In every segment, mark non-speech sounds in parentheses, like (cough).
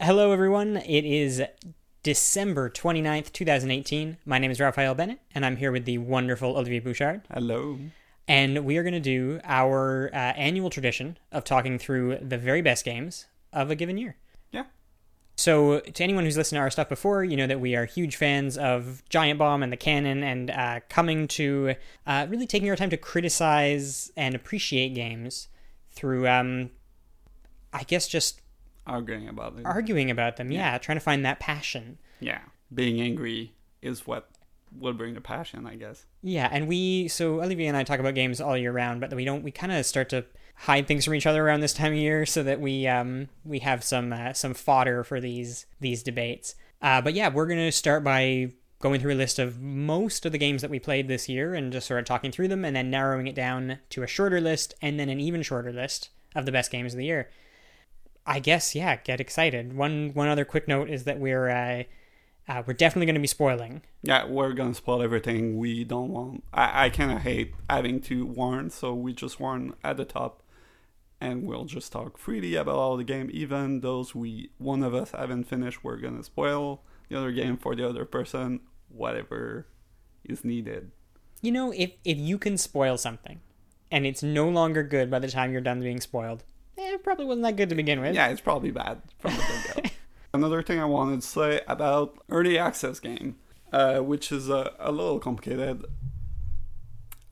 Hello, everyone. It is December 29th, 2018. My name is Raphael Bennett, and I'm here with the wonderful Olivier Bouchard. Hello. And we are going to do our uh, annual tradition of talking through the very best games of a given year. Yeah. So, to anyone who's listened to our stuff before, you know that we are huge fans of Giant Bomb and the canon, and uh, coming to uh, really taking our time to criticize and appreciate games through, um, I guess, just Arguing about it. arguing about them. Yeah, trying to find that passion. yeah. Being angry is what will bring the passion, I guess. Yeah, and we so Olivier and I talk about games all year round, but we don't. We kind of start to hide things from each other around this time of year, so that we um we have some uh, some fodder for these these debates. Uh, but yeah, we're gonna start by going through a list of most of the games that we played this year and just sort of talking through them, and then narrowing it down to a shorter list, and then an even shorter list of the best games of the year. I guess yeah, get excited. One one other quick note is that we're uh, uh, we're definitely going to be spoiling Yeah, we're gonna spoil everything we don't want. I, I kind of hate having to warn, so we just warn at the top, and we'll just talk freely about all the game. Even those we one of us haven't finished, we're gonna spoil the other game for the other person, whatever is needed. You know, if if you can spoil something, and it's no longer good by the time you're done being spoiled, eh, it probably wasn't that good to begin with. Yeah, it's probably bad from the get-go. Another thing I wanted to say about early access game, uh, which is uh, a little complicated.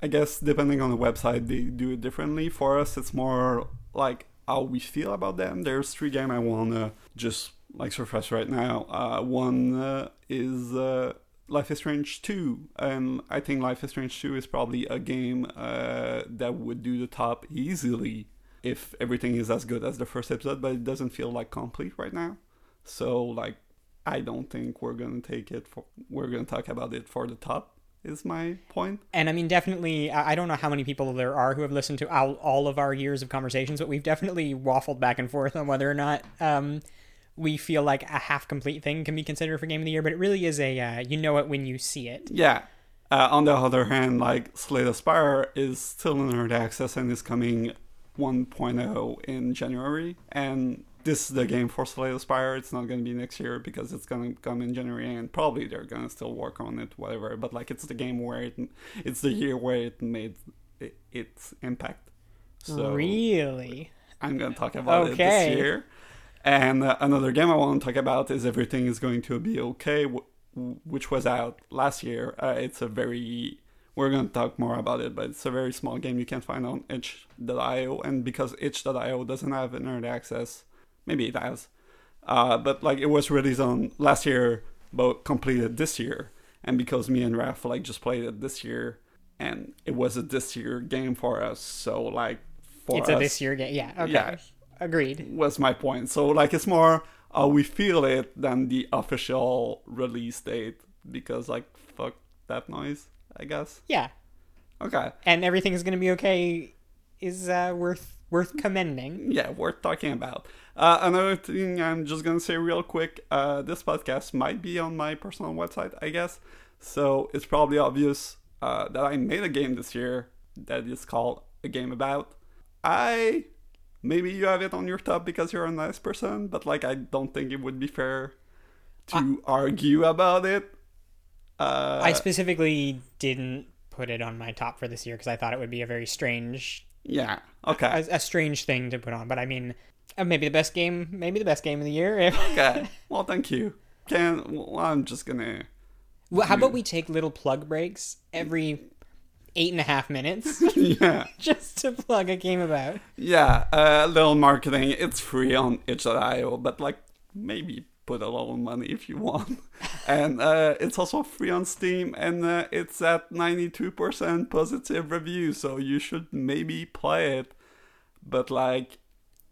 I guess depending on the website, they do it differently. For us, it's more like how we feel about them. There's three games I wanna just like surface right now. Uh, one uh, is uh, Life is Strange 2, and I think Life is Strange 2 is probably a game uh, that would do the top easily if everything is as good as the first episode, but it doesn't feel like complete right now. So like I don't think we're gonna take it for we're gonna talk about it for the top is my point. And I mean, definitely, I don't know how many people there are who have listened to all, all of our years of conversations, but we've definitely waffled back and forth on whether or not um, we feel like a half complete thing can be considered for game of the year. But it really is a uh, you know it when you see it. Yeah. Uh, on the other hand, like Slay the Spire is still in early access and is coming 1.0 in January, and this is the game for Slay the Spire. It's not going to be next year because it's going to come in January, and probably they're going to still work on it, whatever. But like, it's the game where it, it's the year where it made it, its impact. So really? I'm going to talk about it this year. And uh, another game I want to talk about is Everything is Going to Be Okay, w- which was out last year. Uh, it's a very, we're going to talk more about it, but it's a very small game you can find on itch.io. And because itch.io doesn't have internet access, maybe it has, uh, but like it was released on last year, but completed this year. And because me and Raph like just played it this year, and it was a this year game for us, so like for It's us, a this year game. Yeah. Okay. Yeah. Agreed. was my point. So like it's more how we feel it than the official release date because like fuck that noise, I guess. Yeah. Okay. And everything is going to be okay. Is uh, worth worth commending. Yeah, worth talking about. Uh, another thing I'm just gonna say real quick, uh, this podcast might be on my personal website, I guess. So it's probably obvious uh, that I made a game this year that is called A Game About. I maybe you have it on your top because you're a nice person, but like I don't think it would be fair to argue about it. Uh, I specifically didn't put it on my top for this year because I thought it would be a very strange yeah. Okay. a, a strange thing to put on. But I mean, uh, maybe the best game, maybe the best game of the year. Okay. (laughs) Well, thank you. Can well, I'm just gonna. well, how about we take little plug breaks every eight and a half minutes (laughs) yeah. (laughs) just to plug a game about? Yeah, a uh, little marketing. It's free on itch.io, but like maybe put a lot of money if you want. (laughs) and uh, it's also free on Steam, and uh, it's at 92% positive review, so you should maybe play it. But like,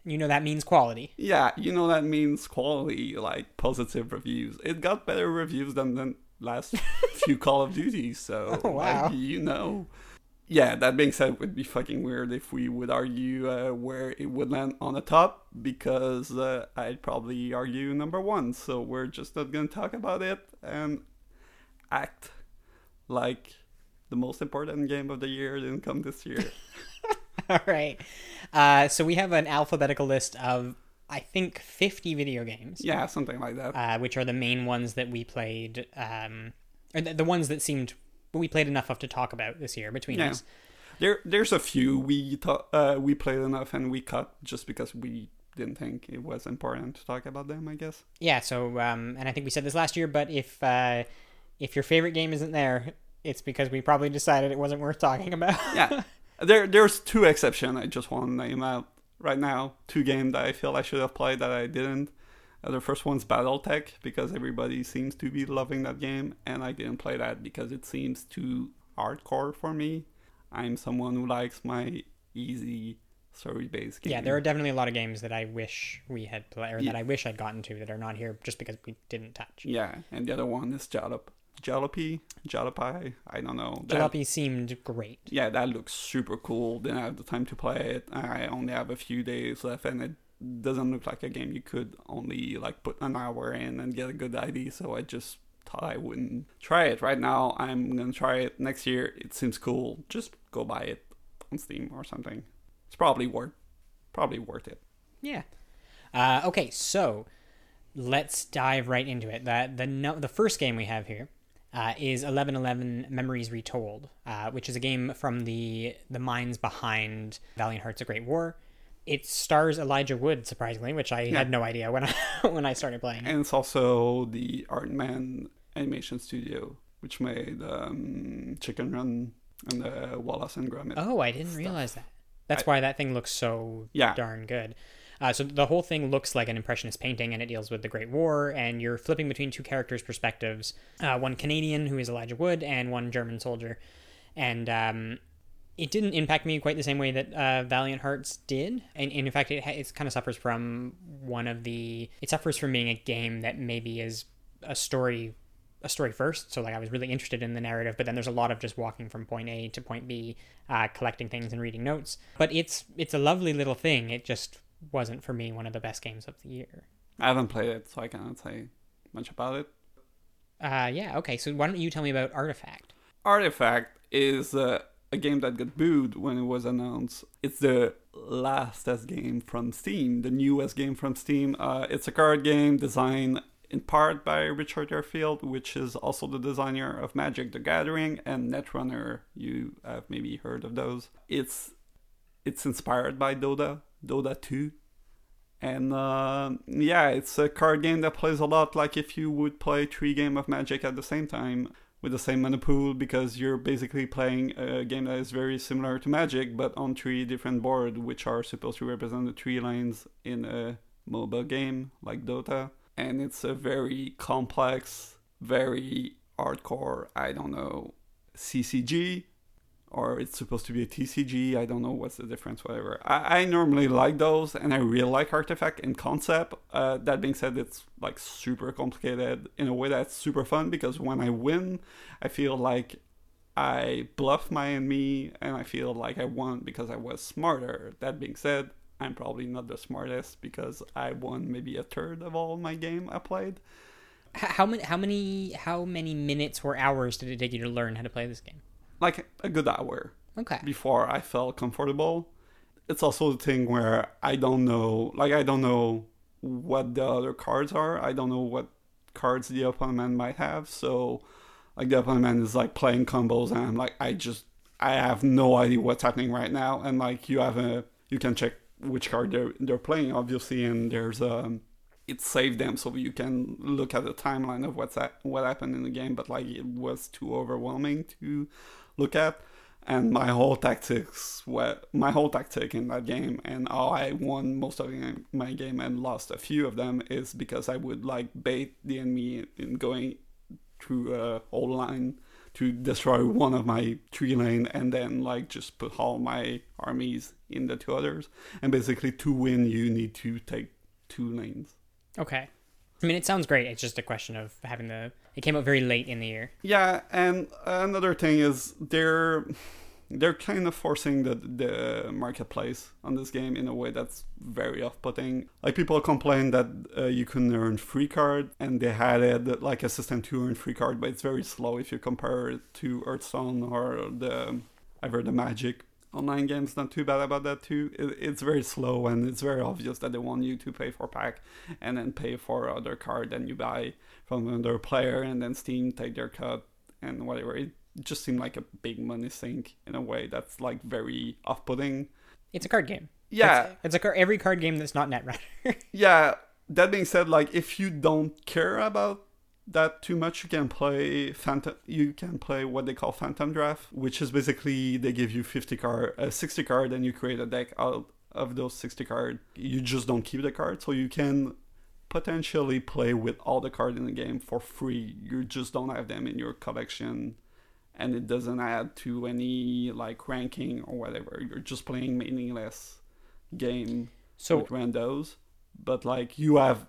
You know that means quality. yeah, you know that means quality, like positive reviews. It got better reviews than the last (laughs) few Call of Duties, so Oh, wow. like, you know. Yeah, that being said, it would be fucking weird if we would argue uh, where it would land on the top because uh, I'd probably argue number one. So we're just not gonna talk about it and act like the most important game of the year didn't come this year. (laughs) All right. Uh, so we have an alphabetical list of I think, 50 video games. Yeah, something like that. Uh, which are the main ones that we played, um, or the, the ones that seemed we played enough of to talk about this year between Yeah. us. There, there's a few we thought uh, we played enough and we cut just because we didn't think it was important to talk about them. I guess. Yeah. So, um, and I think we said this last year, but if uh, if your favorite game isn't there, it's because we probably decided it wasn't worth talking about. (laughs) Yeah, there, there's two exceptions. I just want to name out right now. Two games that I feel I should have played that I didn't. Uh, the first one's BattleTech because everybody seems to be loving that game, and I didn't play that because it seems too hardcore for me. I'm someone who likes my easy story-based games. Yeah, there are definitely a lot of games that I wish we had played, or Yeah. that I wish I'd gotten to that are not here just because we didn't touch. Yeah, and the other one is Jalop. Jalopy? Jalopi? I don't know. That- Jalopy seemed great. yeah, that looks super cool. Didn't have the time to play it. I only have a few days left, and it doesn't look like a game you could only like put an hour in and get a good ID. So I just thought I wouldn't try it right now. I'm gonna try it next year. It seems cool. Just go buy it on Steam or something. It's probably worth probably worth it. Yeah. Uh, okay, so let's dive right into it. The the no, the first game we have here uh, is Eleven Eleven Memories Retold, uh, which is a game from the the minds behind Valiant Hearts: A Great War. It stars Elijah Wood, surprisingly, which I Yeah. had no idea when I (laughs) when I started playing. And it's also the Aardman Animation Studio, which made um, Chicken Run and the Wallace and Gromit. Oh, I didn't stuff. realize that. That's why that thing looks so Yeah. darn good. Uh, so the whole thing looks like an impressionist painting, and it deals with the Great War, and you're flipping between two characters' perspectives: uh, one Canadian, who is Elijah Wood, and one German soldier. And um, it didn't impact me quite the same way that uh, Valiant Hearts did, and, and in fact, it, it kind of suffers from one of the. It suffers from being a game that maybe is a story a story first. So like I was really interested in the narrative, but then there's a lot of just walking from point A to point B, uh, collecting things and reading notes. But it's it's a lovely little thing. It just wasn't for me one of the best games of the year. I haven't played it, so I cannot say much about it. Uh, yeah. Okay. So why don't you tell me about Artifact? Artifact is uh, a game that got booed when it was announced. It's the lastest game from Steam, the newest game from Steam. Uh, it's a card game designed in part by Richard Garfield, which is also the designer of Magic the Gathering and Netrunner. You have maybe heard of those. It's it's inspired by Dota, Dota 2. And uh, yeah, it's a card game that plays a lot like if you would play three game of Magic at the same time with the same mana pool because you're basically playing a game that is very similar to Magic but on three different boards which are supposed to represent the three lines in a MOBA game like Dota. And it's a very complex, very hardcore, I don't know, CCG or it's supposed to be a TCG. I don't know what's the difference, whatever. I, I normally like those, and I really like Artifact in concept. Uh, that being said, it's like super complicated in a way that's super fun because when I win, I feel like I bluff my enemy, and I feel like I won because I was smarter. That being said, I'm probably not the smartest because I won maybe a third of all my game I played. How many how many how many minutes or hours did it take you to learn how to play this game? Like a good hour. Okay. before I felt comfortable. It's also the thing where I don't know, like I don't know what the other cards are. I don't know what cards the opponent might have. So, like the opponent is like playing combos, and I'm like, I just, I have no idea what's happening right now. And like you have a, you can check which card they're they're playing, obviously, and there's um, it saved them so you can look at the timeline of what's that what happened in the game. But like it was too overwhelming to look at. And my whole tactics were my whole tactic in that game and how I won most of my game and lost a few of them is because I would like bait the enemy in going through a whole line to destroy one of my three lane and then like just put all my armies in the two others. And basically to win you need to take two lanes. Okay. I mean, it sounds great. It's just a question of having the. It came out very late in the year. Yeah, and another thing is they're they're kind of forcing the the marketplace on this game in a way that's very off-putting. Like people complain that uh, you can earn free card, and they had it like a system to earn free card, but it's very slow if you compare it to Hearthstone or the either the Magic online games not too bad about that too. It, it's very slow and it's very obvious that they want you to pay for pack and then pay for other card that you buy from another player and then Steam take their cut and whatever. It just seemed like a big money sink in a way that's like very off-putting. It's a card game. Yeah, It's, it's a every card game that's not Netrunner. (laughs) yeah. That being said, like if you don't care about that too much, you can play Phantom. You can play what they call Phantom Draft, which is basically they give you fifty card, uh, sixty card, and you create a deck out of those sixty card. You just don't keep the card, so you can potentially play with all the card in the game for free. You just don't have them in your collection, and it doesn't add to any like ranking or whatever. You're just playing meaningless game so with randos, but like you have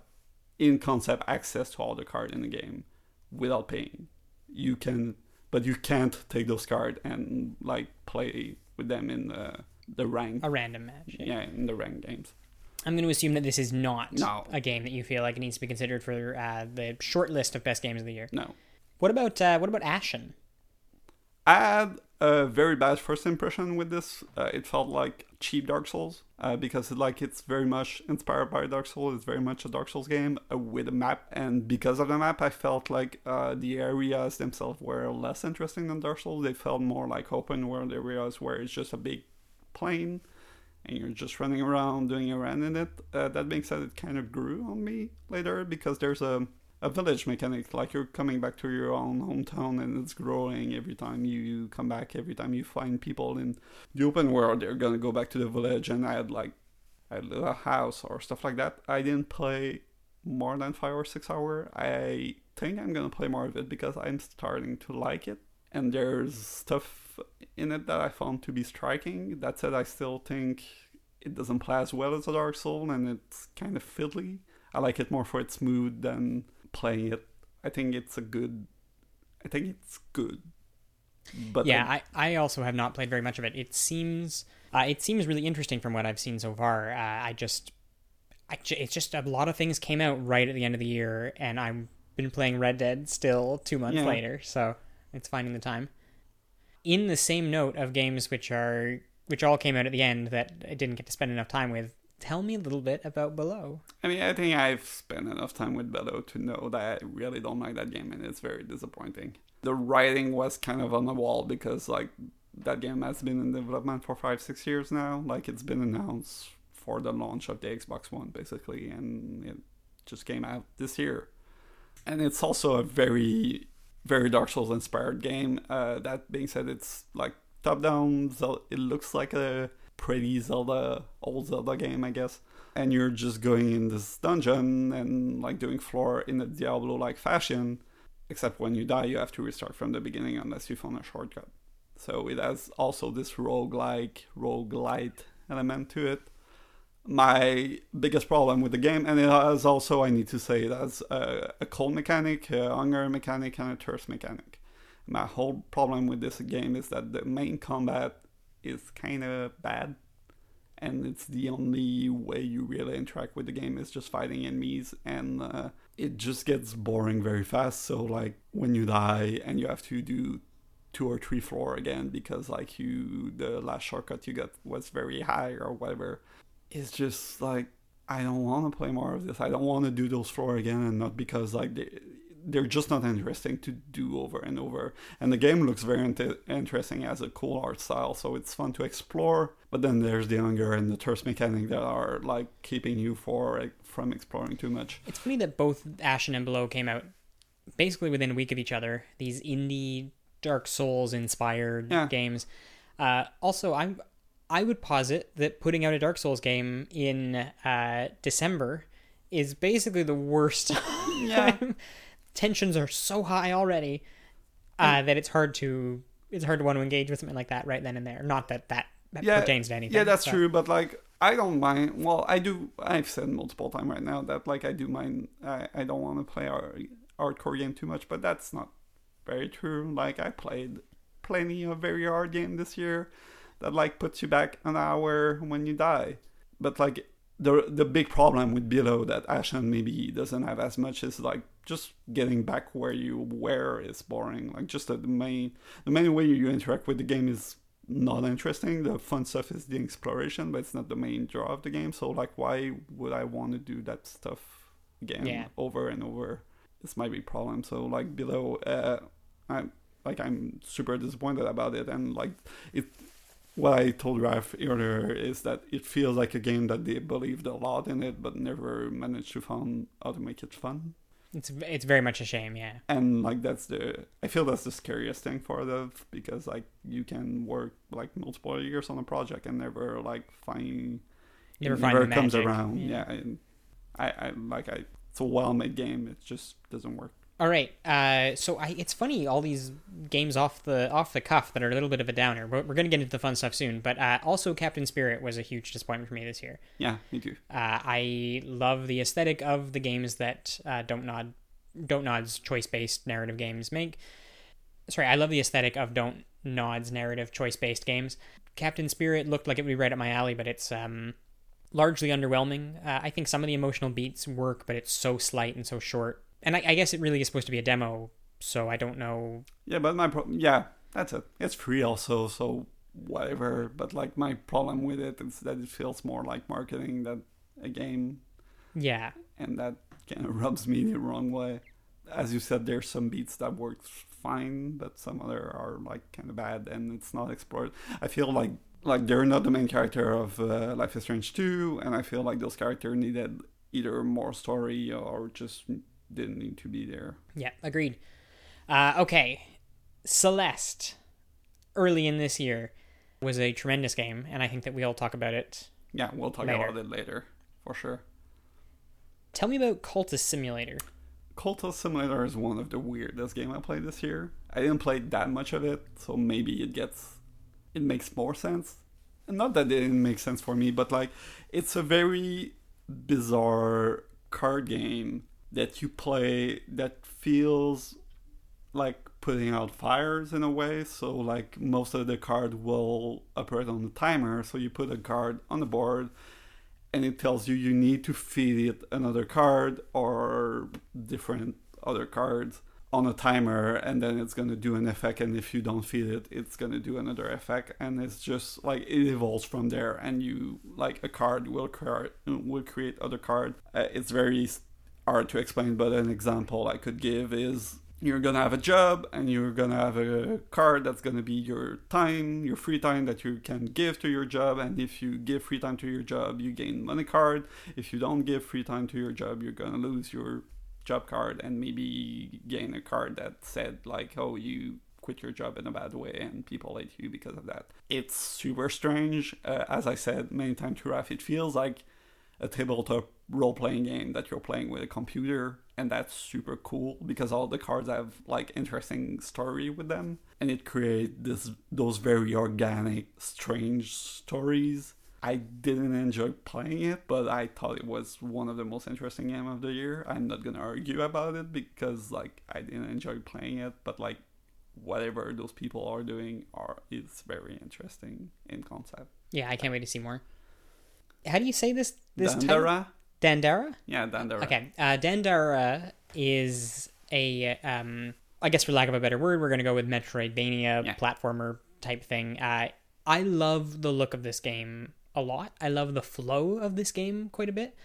in concept access to all the cards in the game without paying. You can, but you can't take those cards and like play with them in the the rank. a random match. Yeah, in the rank games. I'm going to assume that this is not No. a game that you feel like it needs to be considered for uh, the short list of best games of the year. No, What about uh, what about Ashen? I had a very bad first impression with this. Uh, it felt like cheap Dark Souls uh, because like it's very much inspired by Dark Souls. It's very much a Dark Souls game uh, with a map, and because of the map, I felt like uh, the areas themselves were less interesting than Dark Souls. They felt more like open world areas where it's just a big plain and you're just running around doing around in it. Uh, that being said, it kind of grew on me later because there's a a village mechanic like you're coming back to your own hometown and it's growing every time you come back every time you find people in the open world they're gonna go back to the village and add like a house or stuff like that. I didn't play more than five or six hour. I think i'm gonna play more of it because i'm starting to like it and there's stuff in it that i found to be striking. That said i still think it doesn't play as well as a dark soul and it's kind of fiddly. I like it more for its mood than playing it. I think it's a good. I think it's good. But yeah, I, I also have not played very much of it. It seems uh, it seems really interesting from what I've seen so far. Uh, I just, I it's just a lot of things came out right at the end of the year, and I've been playing Red Dead still two months Yeah. later, so it's finding the time. In the same note of games which are which all came out at the end that I didn't get to spend enough time with, tell me a little bit about Below. I mean, I think I've spent enough time with Below to know that I really don't like that game, and it's very disappointing. The writing was kind of on the wall because like that game has been in development for five, six years now. Like it's been announced for the launch of the Xbox One, basically, and it just came out this year. And it's also a very, very Dark Souls inspired game. Uh, that being said, it's like top down. Zel- it looks like a pretty Zelda, old Zelda game, I guess. And you're just going in this dungeon and like doing floor in a Diablo like fashion. Except when you die, you have to restart from the beginning unless you found a shortcut. So it has also this roguelike, roguelite element to it. My biggest problem with the game, and it has also, I need to say, it has a, a cold mechanic, a hunger mechanic, and a thirst mechanic. My whole problem with this game is that the main combat is kind of bad, and it's the only way you really interact with the game is just fighting enemies, and uh, it just gets boring very fast. So, like, when you die and you have to do two or three floor again because like you the last shortcut you got was very high or whatever it's just like i don't want to play more of this. I don't want to do those floor again. And not because like they they're just not interesting to do over and over and the game looks very inter- interesting as a cool art style so it's fun to explore but then there's the hunger and the thirst mechanic that are like keeping you for like, from exploring too much It's funny that both Ashen and Below came out basically within a week of each other. These indie Dark Souls inspired Yeah. games. Uh, also, I I would posit that putting out a Dark Souls game in uh, December is basically the worst. (laughs) Yeah. Tensions are so high already uh, that it's hard to it's hard to want to engage with something like that right then and there. Not that that, that Yeah, pertains to anything. Yeah, that's so- true. But like, I don't mind. Well, I do. I've said multiple times right now that like I do mind. I, I don't want to play our hardcore game too much, but that's not very true. Like I played plenty of very hard game this year that like puts you back an hour when you die. But like the the big problem with Below that Ashen maybe doesn't have as much is like just getting back where you were is boring. Like just the main the main way you interact with the game is not interesting. The fun stuff is the exploration, but it's not the main draw of the game. So like, why would I want to do that stuff again Yeah. over and over? This might be a problem. So like below, uh, I'm like I'm super disappointed about it, and like it. What I told Raph earlier is that it feels like a game that they believed a lot in it, but never managed to find how to make it fun It's it's very much a shame, yeah. and like that's the i feel that's the scariest thing for the because like you can work like multiple years on a project and never like find Never it find never comes magic, around yeah. yeah, and i i like i it's a well-made game it just doesn't work All right. Uh, so I, it's funny all these games off the off the cuff that are a little bit of a downer. We're, we're going to get into the fun stuff soon, but uh, also Captain Spirit was a huge disappointment for me this year. yeah me too Uh, I love the aesthetic of the games that uh, Don't Nod, Don't Nod's choice based narrative games make. Sorry, I love the aesthetic of Don't Nod's narrative choice based games. Captain Spirit looked like it would be right up my alley, but it's um, largely underwhelming. Uh, I think some of the emotional beats work, but it's so slight and so short. And I, I guess it really is supposed to be a demo, so I don't know. yeah but my problem yeah that's it it's free also so whatever but like my problem with it is that it feels more like marketing than a game Yeah, and that kind of (laughs) rubs me the wrong way. As you said, there's some beats that work fine, but some other are like kind of bad, and it's not explored. I feel like like they're not the main character of uh, Life is Strange 2, and I feel like those characters needed either more story or just didn't need to be there. yeah, agreed. Uh, okay, Celeste, early in this year, was a tremendous game, and I think that we'll talk about it Yeah, we'll talk Later. about it later for sure. Tell me about Cultist Simulator. Cultist Simulator is one of the weirdest game I played this year. I didn't play that much of it, so maybe it gets it makes more sense. And not that it didn't make sense for me, but like it's a very bizarre card game that you play that feels like putting out fires in a way. So like most of the card will operate on a timer. So you put a card on the board and it tells you you need to feed it another card or different other cards on a timer and then it's going to do an effect and if you don't feed it it's going to do another effect and it's just like it evolves from there and you like a card will create will create other card uh, it's very hard to explain but an example i could give is you're gonna have a job and you're gonna have a card that's gonna be your time your free time that you can give to your job. And if you give free time to your job you gain money card. If you don't give free time to your job you're gonna lose your job card and maybe gain a card that said like oh you quit your job in a bad way and people hate you because of that. It's super strange. Uh, as i said many times to Raph, it feels like a tabletop role-playing game that you're playing with a computer and that's super cool because all the cards have like interesting story with them and it creates this those very organic strange stories i didn't enjoy playing it but i thought it was one of the most interesting game of the year i'm not gonna argue about it because like i didn't enjoy playing it but like whatever those people are doing are is very interesting in concept Yeah, I can't wait to see more. How do you say this? This title? Dandara? Yeah Dandara Okay, uh, Dandara is a, um, I guess for lack of a better word, we're going to go with Metroidvania Yeah. platformer type thing. Uh, I love the look of this game a lot. I love the flow of this game quite a bit.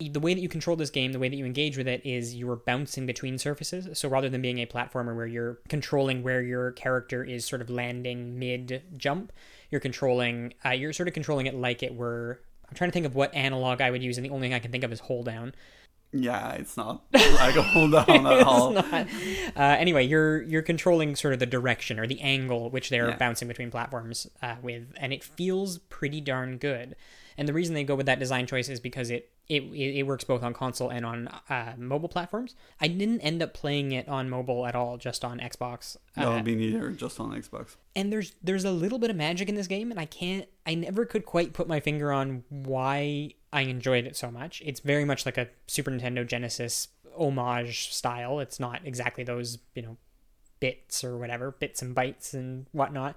The way that you control this game, the way that you engage with it, is you're bouncing between surfaces. So rather than being a platformer where you're controlling where your character is sort of landing mid jump, you're controlling, uh, you're sort of controlling it like it were. I'm trying to think of what analog I would use, and the only thing I can think of is hold down. Yeah, it's not (laughs) like a hold down (laughs) at all. Not. Uh, anyway, you're you're controlling sort of the direction or the angle which they're Yeah. bouncing between platforms uh, with, and it feels pretty darn good. And the reason they go with that design choice is because it it, it, it works both on console and on uh, mobile platforms. I didn't end up playing it on mobile at all, just on Xbox. No, Uh, me neither. Just on Xbox. and there's there's a little bit of magic in this game and i can't i never could quite put my finger on why i enjoyed it so much it's very much like a super nintendo genesis homage style it's not exactly those you know bits or whatever bits and bytes and whatnot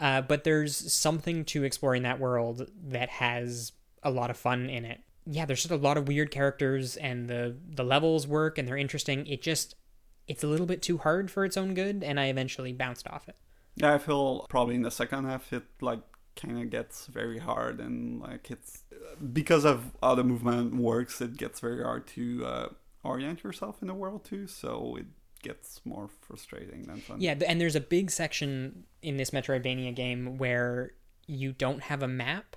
uh, but there's something to exploring that world that has a lot of fun in it yeah there's just a lot of weird characters and the the levels work and they're interesting it just it's a little bit too hard for its own good and i eventually bounced off it Yeah, I feel probably in the second half it like kind of gets very hard and like it's because of how the movement works, it gets very hard to uh, orient yourself in the world too. So it gets more frustrating than fun. Yeah, and there's a big section in this Metroidvania game where you don't have a map.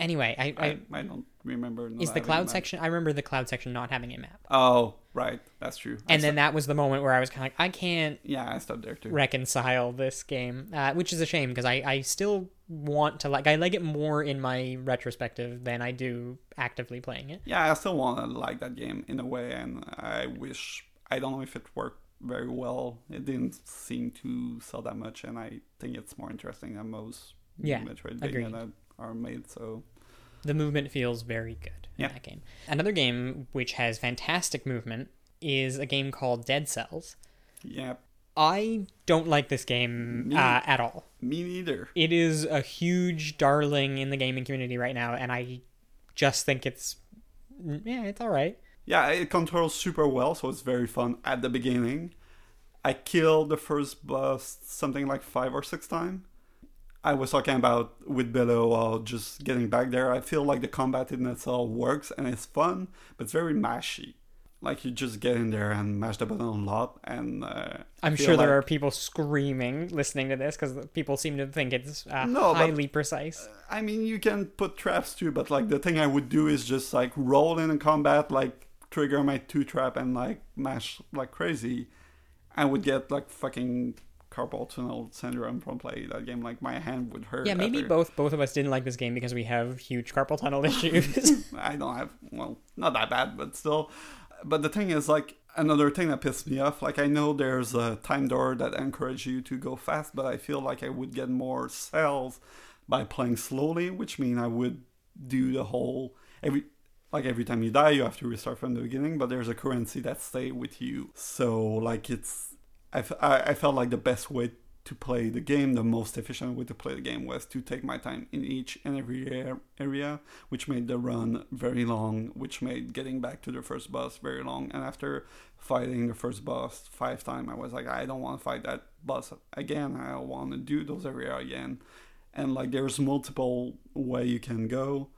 Anyway, I, I, I, I don't remember. is the cloud section. I remember the cloud section not having a map, Oh, right, that's true. I and then that was the moment where I was kind of like, I can't yeah, I stopped there too. reconcile this game, uh, which is a shame because I, I still want to like I like it more in my retrospective than I do actively playing it. Yeah, I still want to like that game in a way, and I wish I don't know if it worked very well. It didn't seem to sell that much, and I think it's more interesting than most Yeah, Metroidvania agreed. that are made. So The movement feels very good in that game. Another game which has fantastic movement is a game called Dead Cells. Yep. I don't like this game Me- uh, at all. me neither. It is a huge darling in the gaming community right now, and I just think it's yeah, it's all right. Yeah, it controls super well, so it's very fun at the beginning. I killed the first boss something like five or six times. I was talking about with Below or just getting back there. I feel like the combat in itself works and it's fun, but it's very mashy. Like you just get in there and mash the button a lot, and uh, I'm sure there like- are people screaming listening to this because people seem to think it's uh, No, but- highly precise. I mean, you can put traps too, but like the thing I would do is just like roll in a combat, like trigger my two trap and like mash like crazy. I would get like fucking carpal tunnel syndrome from playing that game. Like my hand would hurt. Yeah, maybe after- both both of us didn't like this game because we have huge carpal tunnel (laughs) issues. (laughs) I don't have well, not that bad, but still. But the thing is, like another thing that pissed me off. Like I know there's a time door that encourages you to go fast, but I feel like I would get more cells by playing slowly, which mean I would do the whole every like every time you die, you have to restart from the beginning. But there's a currency that stay with you, so like it's I, I felt like the best way to play the game, the most efficient way to play the game was to take my time in each and every area, which made the run very long, which made getting back to the first boss very long. And after fighting the first boss five times, I was like, I don't want to fight that boss again. I want to do those area again. And like, there's multiple way you can go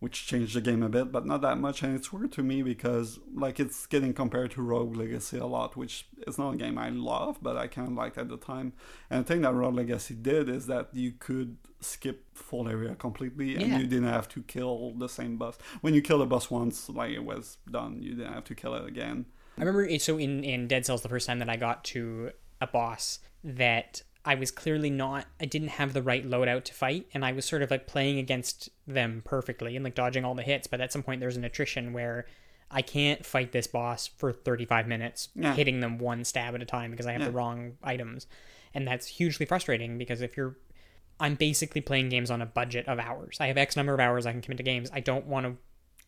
which changed the game a bit, but not that much. And it's weird to me because like it's getting compared to Rogue Legacy a lot, which is not a game I love, but I kind of liked at the time. And the thing that Rogue Legacy did is that you could skip full area completely, and Yeah. you didn't have to kill the same boss. When you kill a boss once, like it was done, you didn't have to kill it again. I remember so in in Dead Cells the first time that I got to a boss that I was clearly not I didn't have the right loadout to fight and I was sort of like playing against them perfectly and like dodging all the hits but at some point there's an attrition where I can't fight this boss for 35 minutes Yeah. hitting them one stab at a time because I have the wrong items and that's hugely frustrating because if you're I'm basically playing games on a budget of hours. I have X number of hours I can commit to games. I don't want to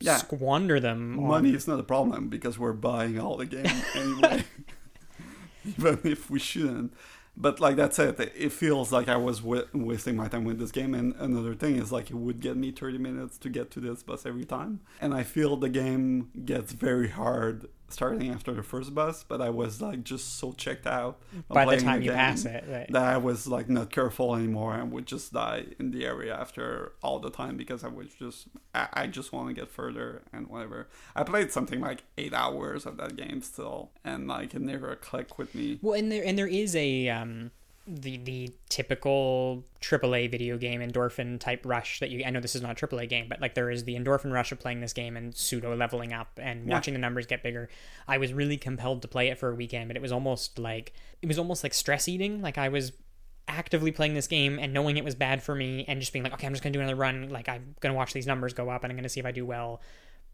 Yeah. squander them on Money is not a problem because we're buying all the game anyway, (laughs) (laughs) even if we shouldn't. But like that's it. It feels like I was wa wasting my time with this game. And another thing is like it would get me 30 minutes to get to this bus every time. And I feel the game gets very hard starting after the first bus. But I was like just so checked out by the playing time you pass it. Right? that I was like not careful anymore and would just die in the area after all the time because I was just I, I just want to get further and whatever. I played something like eight hours of that game still, and like it never clicked with me. Well, and there and there is a um the the typical AAA video game endorphin type rush that you I know this is not a AAA game, but like there is the endorphin rush of playing this game and pseudo leveling up and Yeah. watching the numbers get bigger. I was really compelled to play it for a weekend, but it was almost like it was almost like stress eating. Like I was actively playing this game and knowing it was bad for me and just being like, okay, I'm just gonna do another run. Like I'm gonna watch these numbers go up and I'm gonna see if I do well.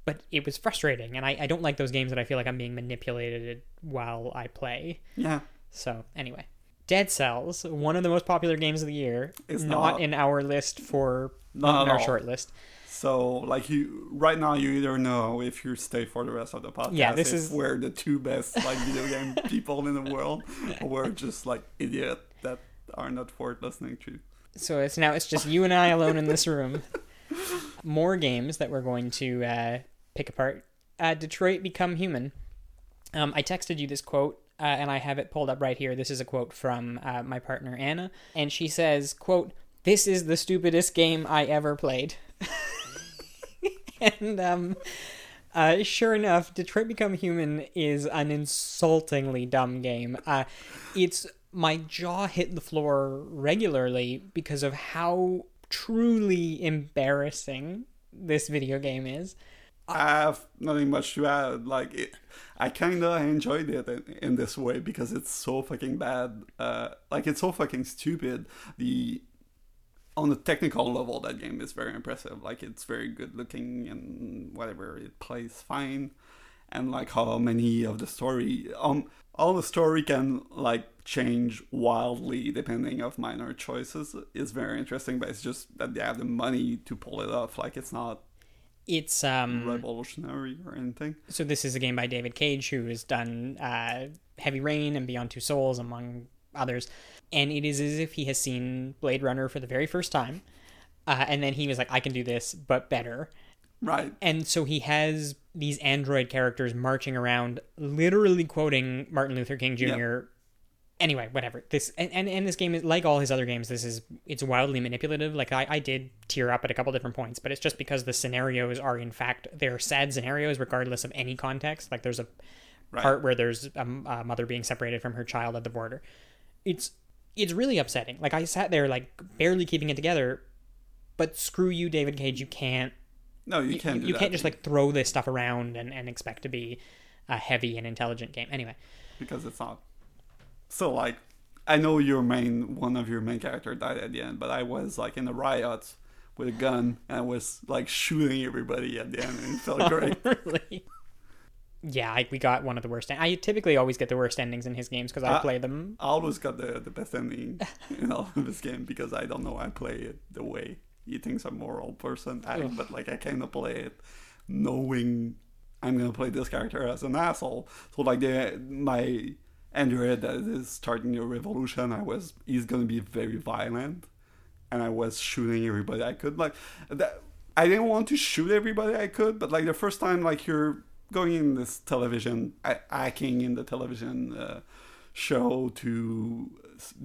But it was frustrating, and I, I don't like those games that I feel like I'm being manipulated while I play. Yeah, So anyway, Dead Cells, one of the most popular games of the year, is not, not. in our list for Not in our all. short list. so like you right now you either know if you stay for the rest of the podcast. Yeah, this is- we're the two best like video game (laughs) people in the world, were just like idiot that are not worth listening to. So it's now it's just you and I alone in this room. (laughs) More games that we're going to uh, pick apart. Uh, Detroit Become Human. Um, I texted you this quote uh, and I have it pulled up right here. This is a quote from uh, my partner Anna, and she says, "quote This is the stupidest game I ever played." (laughs) and um, uh, sure enough, Detroit Become Human is an insultingly dumb game. Uh, it's my jaw hit the floor regularly because of how truly embarrassing this video game is. I have nothing much to add. Like, it, I kind of enjoyed it in, in, this way because it's so fucking bad. Uh, like, it's so fucking stupid. The on the technical level, that game is very impressive. Like, it's very good looking and whatever. It plays fine, and like how many of the story, um, all the story can like change wildly depending of minor choices is very interesting. But it's just that they have the money to pull it off. Like, it's not it's um revolutionary or anything. So this is a game by David Cage, who has done uh, Heavy Rain and Beyond Two Souls, among others. And it is as if he has seen Blade Runner for the very first time, uh, and then he was like, "I can do this, but better." Right. And so he has these android characters marching around, literally quoting Martin Luther King Jr. Yep anyway, whatever. This and, and, and this game is like all his other games. This is it's wildly manipulative. Like I, I did tear up at a couple different points, but it's just because the scenarios are in fact they're sad scenarios regardless of any context. Like there's a right. part where there's a, a mother being separated from her child at the border. It's it's really upsetting. Like I sat there like barely keeping it together, but screw you, David Cage. You can't. No, you can't. You, you can't just like throw this stuff around and, and expect to be a heavy and intelligent game. Anyway, because it's not so like I know your main one of your main character died at the end, but I was like in a riot with a gun and I was like shooting everybody at the end and it felt oh, (laughs) great. really? Yeah, I, we got one of the worst. I typically always get the worst endings in his games because I, I, play them. I always got the the best ending (laughs) in all of his game because I don't know I play it the way he thinks I'm a moral person. I, but like I kind of play it knowing I'm gonna play this character as an asshole. So like the my That is starting a revolution. I was he's gonna be very violent, and I was shooting everybody I could. Like that, I didn't want to shoot everybody I could, but like the first time, like you're going in this television, acting in the television uh, show to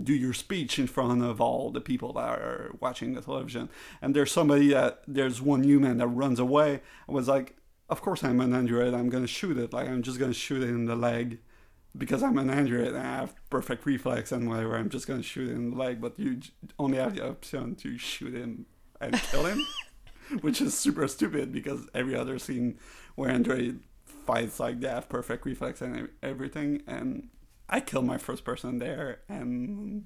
do your speech in front of all the people that are watching the television, and there's somebody that there's one human that runs away. I was like, of course I'm an android. I'm gonna shoot it. Like I'm just gonna shoot it in the leg because I'm an android and I have perfect reflex and whatever, I'm just gonna shoot him in the leg. But you only have the option to shoot him and kill him, (laughs) which is super stupid because every other scene where android fights like they have perfect reflex and everything. And I killed my first person there, and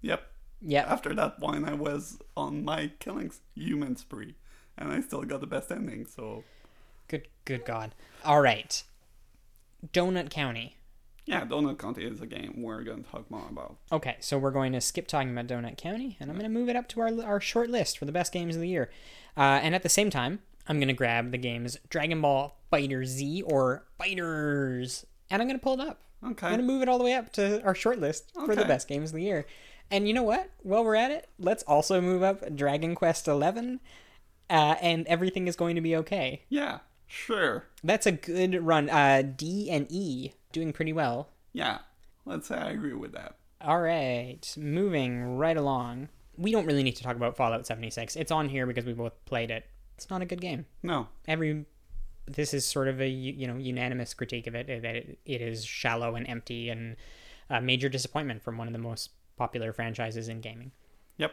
yep. Yeah. After that point, I was on my killing human spree, and I still got the best ending. So. Good. Good God. All right. Donut County yeah, Donut County is a game we're going to talk more about. Okay, so we're going to skip talking about Donut County, and I'm going to move it up to our, our short list for the best games of the year. Uh, and at the same time, I'm going to grab the games Dragon Ball FighterZ or Fighters, and I'm going to pull it up. Okay. I'm going to move it all the way up to our short list okay. for the best games of the year. And you know what? While we're at it, let's also move up Dragon Quest XI, uh, and everything is going to be okay. Yeah, sure. That's a good run. Uh, D and E doing pretty well. Yeah, let's say I agree with that. All right, moving right along. We don't really need to talk about Fallout 76. It's on here because we both played it. It's not a good game. No. Every this is sort of a you know unanimous critique of it that it, it is shallow and empty and a major disappointment from one of the most popular franchises in gaming. Yep.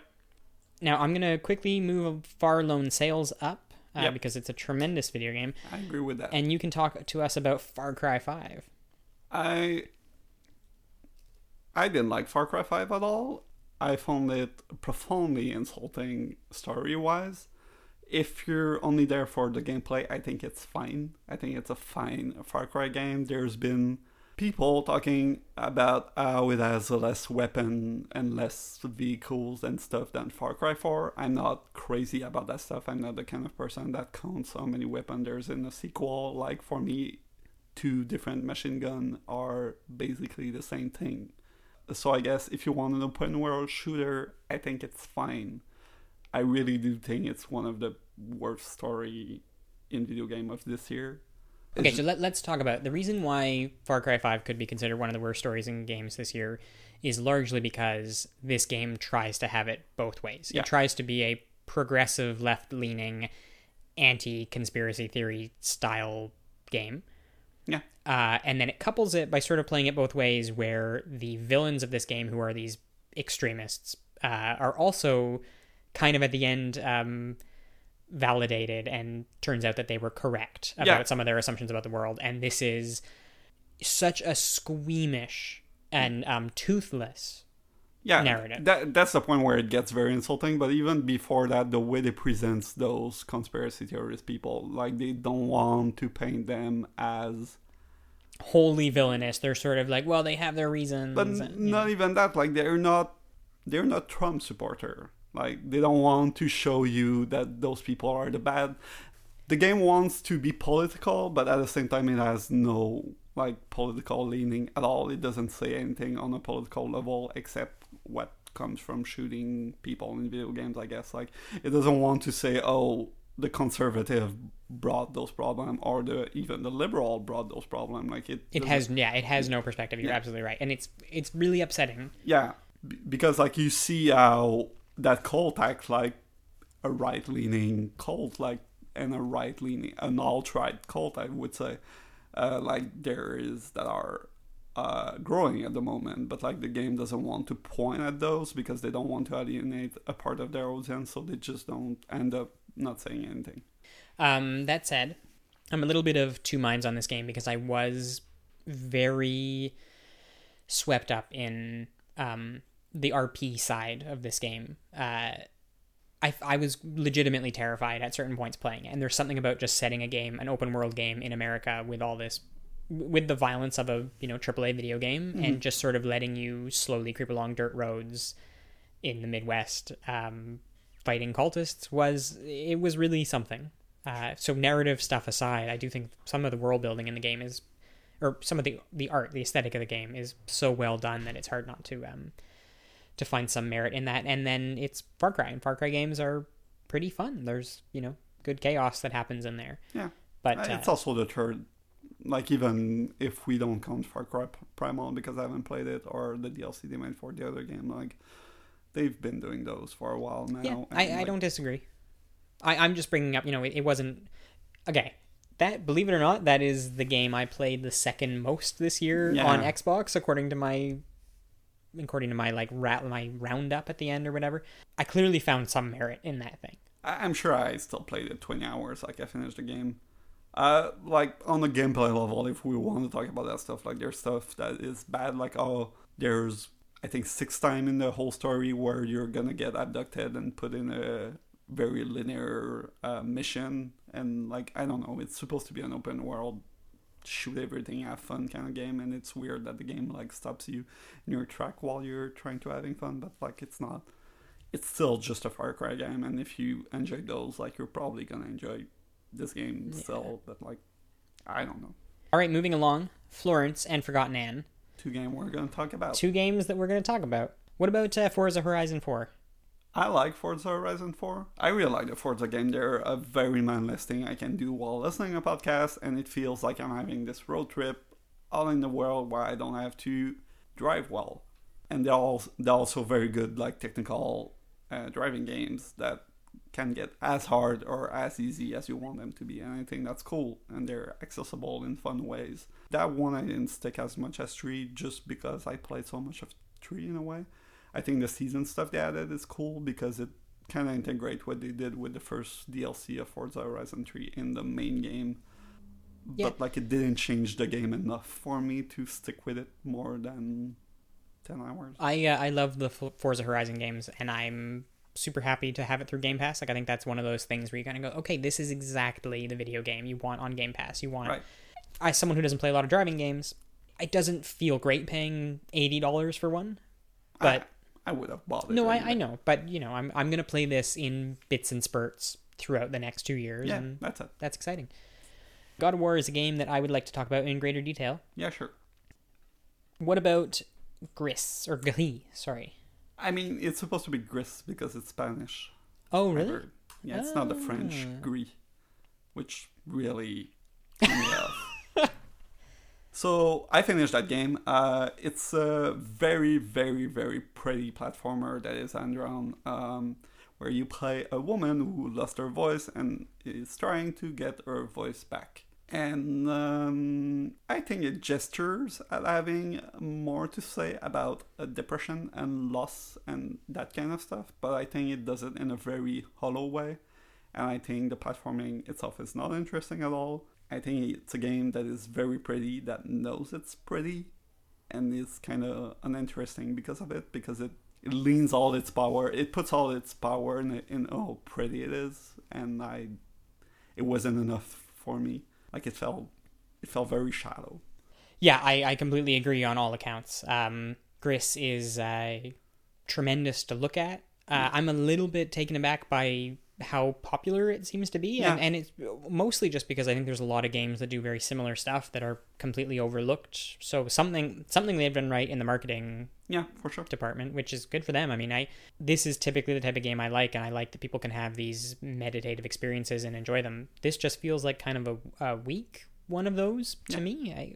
Now I'm gonna quickly move Far: Lone Sails up uh, yep. because it's a tremendous video game. I agree with that. And you can talk to us about Far Cry Five. I I didn't like Far Cry 5 at all. I found it profoundly insulting story wise. If you're only there for the gameplay, I think it's fine. I think it's a fine Far Cry game. There's been people talking about how it has less weapon and less vehicles and stuff than Far Cry 4. I'm not crazy about that stuff. I'm not the kind of person that counts how many weapons there's in a sequel. Like for me, two different machine gun are basically the same thing. So I guess if you want an open world shooter, I think it's fine. I really do think it's one of the worst story in video game of this year. Okay, It's so let, let's talk about the reason why Far Cry 5 could be considered one of the worst stories in games this year is largely because this game tries to have it both ways. Yeah. It tries to be a progressive, left leaning, anti conspiracy theory style game. Yeah. Uh, and then it couples it by sort of playing it both ways, where the villains of this game, who are these extremists, uh, are also kind of at the end um, validated, and turns out that they were correct about Yeah. some of their assumptions about the world. And this is such a squeamish and um, toothless. Yeah, narrative. That that's the point where it gets very insulting. But even before that, the way they present those conspiracy theorist people, like they don't want to paint them as. Wholly villainous. They're sort of like, well, they have their reasons. But and, n- you know. not even that. Like they're not, they're not Trump supporter. Like they don't want to show you that those people are the bad. The game wants to be political, but at the same time, it has no like political leaning at all. It doesn't say anything on a political level except what comes from shooting people in video games. I guess like it doesn't want to say, oh, the conservative brought those problems, or the even the liberal brought those problems. Like it, It has, yeah, it has no perspective. You're Yeah. absolutely right, and it's it's really upsetting. Yeah, b- because like you see how that cult acts like a right leaning cult, like and a right leaning, an alt right cult, I would say, uh, like there is that are uh, growing at the moment. But like the game doesn't want to point at those because they don't want to alienate a part of their audience, so they just don't end up not saying anything. Um, that said, I'm a little bit of two minds on this game because I was very swept up in um, the RP side of this game. Uh, I, I was legitimately terrified at certain points playing it. And there's something about just setting a game, an open world game in America with all this, with the violence of a, you know, AAA video game and just sort of letting you slowly creep along dirt roads in the Midwest, um, fighting cultists was, it was really something. Uh, so narrative stuff aside, I do think some of the world building in the game is, or some of the, the art, the aesthetic of the game is so well done that it's hard not to, um, to find some merit in that. And then it's Far Cry, and Far Cry games are pretty fun. There's you know good chaos that happens in there. Yeah. But Uh, uh, it's also the third. Like even if we don't count Far Cry Primal because I haven't played it or the DLC they made for the other game, like they've been doing those for a while now. yeah, I, I like, don't disagree. I, I'm just bringing up, you know, it, it wasn't okay. That believe it or not, that is the game I played the second most this year Yeah. on Xbox, according to my according to my like rat my roundup at the end or whatever. I clearly found some merit in that thing. I- I'm sure I still played it 20 hours. Like I finished the game. Uh, like on the gameplay level, if we want to talk about that stuff, like there's stuff that is bad. Like oh, there's I think six time in the whole story where you're gonna get abducted and put in a very linear uh, mission, and like I don't know, it's supposed to be an open world, shoot everything, have fun kind of game, and it's weird that the game like stops you in your track while you're trying to having fun, but like it's not it's still just a Far Cry game, and if you enjoy those, like you're probably gonna enjoy this game still. But like, I don't know. All right, moving along. Florence and Forgotten Anne, Two game we're gonna talk about. two games that we're going to talk about. What about uh, Forza Horizon 4? I like Forza Horizon 4. I really like the Forza game. They're a very mindless thing I can do while listening to a podcast, and it feels like I'm having this road trip all in the world where I don't have to drive well. And they're, all, they're also very good, like technical uh, driving games that can get as hard or as easy as you want them to be. And I think that's cool, and they're accessible in fun ways. That one I didn't stick as much as 3 just because I played so much of 3 in a way. I think the season stuff they added is cool because it kind of integrate what they did with the first DLC of Forza Horizon 3 in the main game. Yeah. But like it didn't change the game enough for me to stick with it more than 10 hours. I uh, I love the Forza Horizon games, and I'm super happy to have it through Game Pass. Like I think that's one of those things where you kind of go, okay, this is exactly the video game you want on Game Pass. You want, Right. as someone who doesn't play a lot of driving games, it doesn't feel great paying eighty dollars for one. But I, I would have bought it. no, I. I know, but you know, I'm I'm gonna play this in bits and spurts throughout the next two years, Yeah, and that's it. that's exciting. God of War is a game that I would like to talk about in greater detail. Yeah, sure. What about Gris or Gris? Sorry. I mean, it's supposed to be gris because it's Spanish. Oh, really? Yeah, it's not the French Ah. gris, which really (laughs) so I finished that game. Uh, it's a very, very, very pretty platformer that is hand-drawn, um, where you play a woman who lost her voice and is trying to get her voice back. And um, I think it gestures at having more to say about uh, depression and loss and that kind of stuff, but I think it does it in a very hollow way. And I think the platforming itself is not interesting at all. I think it's a game that is very pretty, that knows it's pretty, and is kind of uninteresting because of it, because it, it leans all its power, it puts all its power in, in how pretty it is, and I, it wasn't enough for me. Like it felt, it felt very shallow. Yeah, I, I completely agree on all accounts. Um, Gris is uh, tremendous to look at. Uh, I'm a little bit taken aback by how popular it seems to be Yeah. and, and it's mostly just because i think there's a lot of games that do very similar stuff that are completely overlooked so something something they've done right in the marketing Yeah, for sure. department which is good for them i mean i this is typically the type of game i like and i like that people can have these meditative experiences and enjoy them this just feels like kind of a, a weak one of those to Yeah. me I,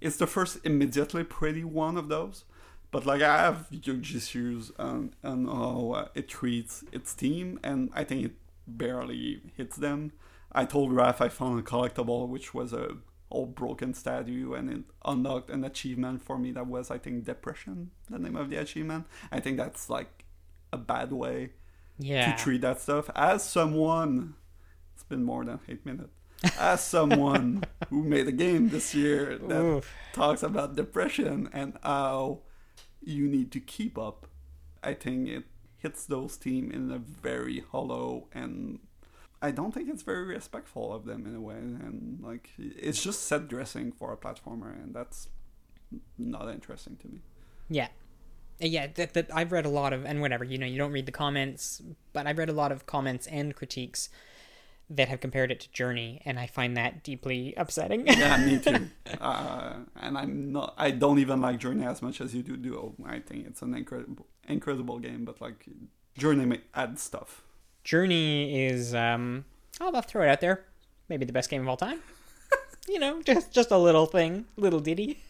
It's the first immediately pretty one of those, but like I have huge issues on, on how uh, it treats its team, and I think it barely hits them. I told Raph I found a collectible, which was a old broken statue, and it unlocked an achievement for me that was, I think, depression. The name of the achievement. I think that's like a bad way yeah to treat that stuff. As someone, it's been more than eight minutes. As (laughs) someone who made a game this year that Oof. talks about depression and how you need to keep up, I think it hits those team in a very hollow and I don't think it's very respectful of them in a way. And like it's just set dressing for a platformer, and that's not interesting to me. Yeah. Uh, Yeah, that, that I've read a lot of, and whatever, you know, you don't read the comments, but I've read a lot of comments and critiques that have compared it to Journey, and I find that deeply upsetting. Yeah, me (laughs) too. Uh, and I'm not. I don't even like Journey as much as you do Duo. I think it's an incredible, incredible game, but like Journey may add stuff. Journey is, um, I'll throw it out there, maybe the best game of all time. (laughs) you know, just just a little thing, little ditty.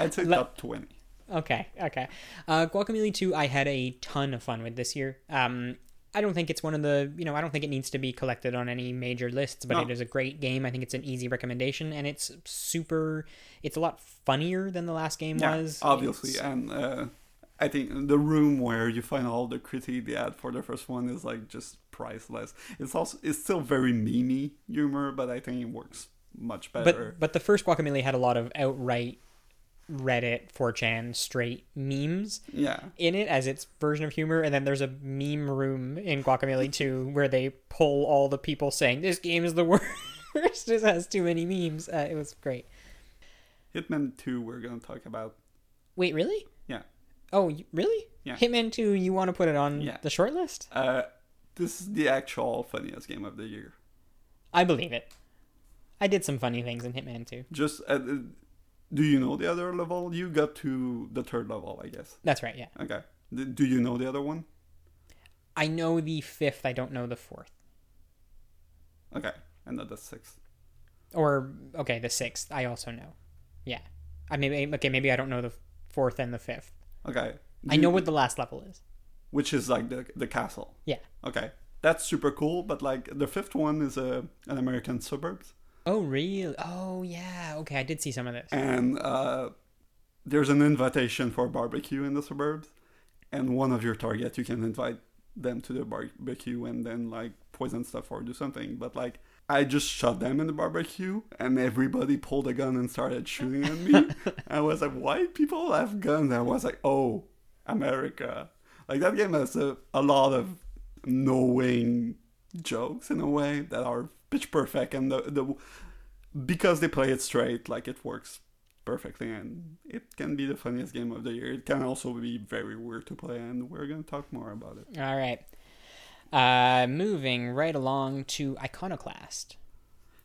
I'd say Le- top twenty. Okay, okay. Uh, Guacamelee 2, I had a ton of fun with this year. Um, I don't think it's one of the, you know, I don't think it needs to be collected on any major lists, but No. it is a great game. I think it's an easy recommendation, and it's super, it's a lot funnier than the last game Yeah, was. obviously, It's- and uh, I think the room where you find all the critique they had for the first one is like just priceless. It's also it's still very memey humor, but I think it works much better. but, but the first Guacamelee had a lot of outright Reddit, 4chan, straight memes. yeah, in it as its version of humor, and then there's a meme room in Guacamelee 2 where they pull all the people saying this game is the (laughs) worst. it has too many memes. Uh, it was great. Hitman Two. We're gonna talk about. Wait, really? Yeah. Oh, really? Yeah. Hitman 2, you want to put it on Yeah. the short list? Uh, this is the actual funniest game of the year. I believe it. I did some funny things in Hitman 2. Just uh, do you know the other level? You got to the third level, I guess. That's right, yeah. Okay. Do you know the other one? I know the fifth, I don't know the fourth. Okay, and not the sixth. Or, okay, the sixth, I also know. Yeah. I maybe okay, maybe I don't know the fourth and the fifth. Okay. I know you- what the last level is. which is like the the castle. Yeah. Okay, that's super cool. But like the fifth one is a an American suburbs, Oh, really? Oh, yeah. Okay, I did see some of this. and uh, there's an invitation for barbecue in the suburbs, and one of your targets you can invite them to the barbecue and then like poison stuff or do something. But like I just shot them in the barbecue, and everybody pulled a gun and started shooting at me. (laughs) I was like, why people have guns? I was like, oh, America. Like that game has a, a lot of knowing jokes in a way that are pitch perfect, and the the because they play it straight, like it works perfectly, and it can be the funniest game of the year. It can also be very weird to play, and we're gonna talk more about it. All right. Uh, moving right along to Iconoclast.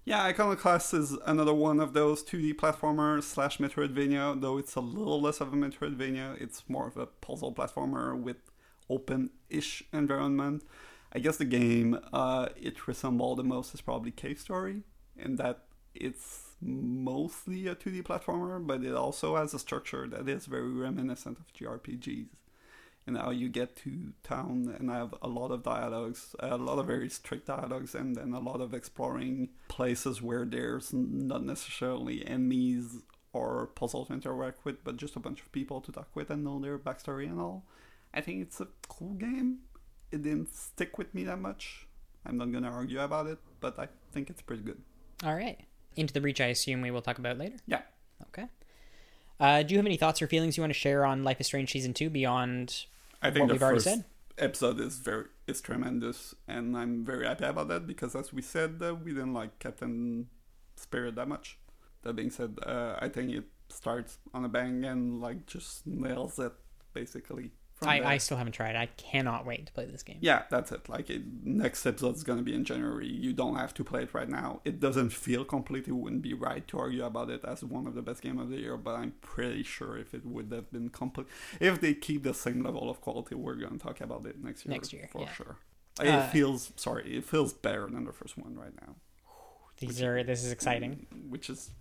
Yeah, Iconoclast is another one of those 2D platformer slash Metroidvania, though it's a little less of a Metroidvania. It's more of a puzzle platformer with open-ish environment. I guess the game uh, it resembled the most is probably Cave Story, in that it's mostly a 2D platformer, but it also has a structure that is very reminiscent of JRPGs. And how you get to town and have a lot of dialogues, a lot of very strict dialogues, and then a lot of exploring places where there's not necessarily enemies or puzzles to interact with, but just a bunch of people to talk with and know their backstory and all. I think it's a cool game. It didn't stick with me that much. I'm not gonna argue about it, but I think it's pretty good. All right. Into the Breach, I assume we will talk about later. Yeah. Okay. Uh, do you have any thoughts or feelings you want to share on Life is Strange season two beyond I think what we've already said? episode is very is tremendous, and I'm very happy about that because, as we said, uh, we didn't like Captain Spirit that much. That being said, uh, I think it starts on a bang and like just nails it basically. I. I still haven't tried. I cannot wait to play this game. yeah, that's it. Like it, next episode is gonna be in January. You don't have to play it right now. It doesn't feel complete. It wouldn't be right to argue about it as one of the best game of the year. But I'm pretty sure if it would have been complete, if they keep the same level of quality, we're gonna talk about it next year. Next year, for yeah. sure. Like, Uh, it feels sorry. It feels better than the first one right now, These are this is exciting. which is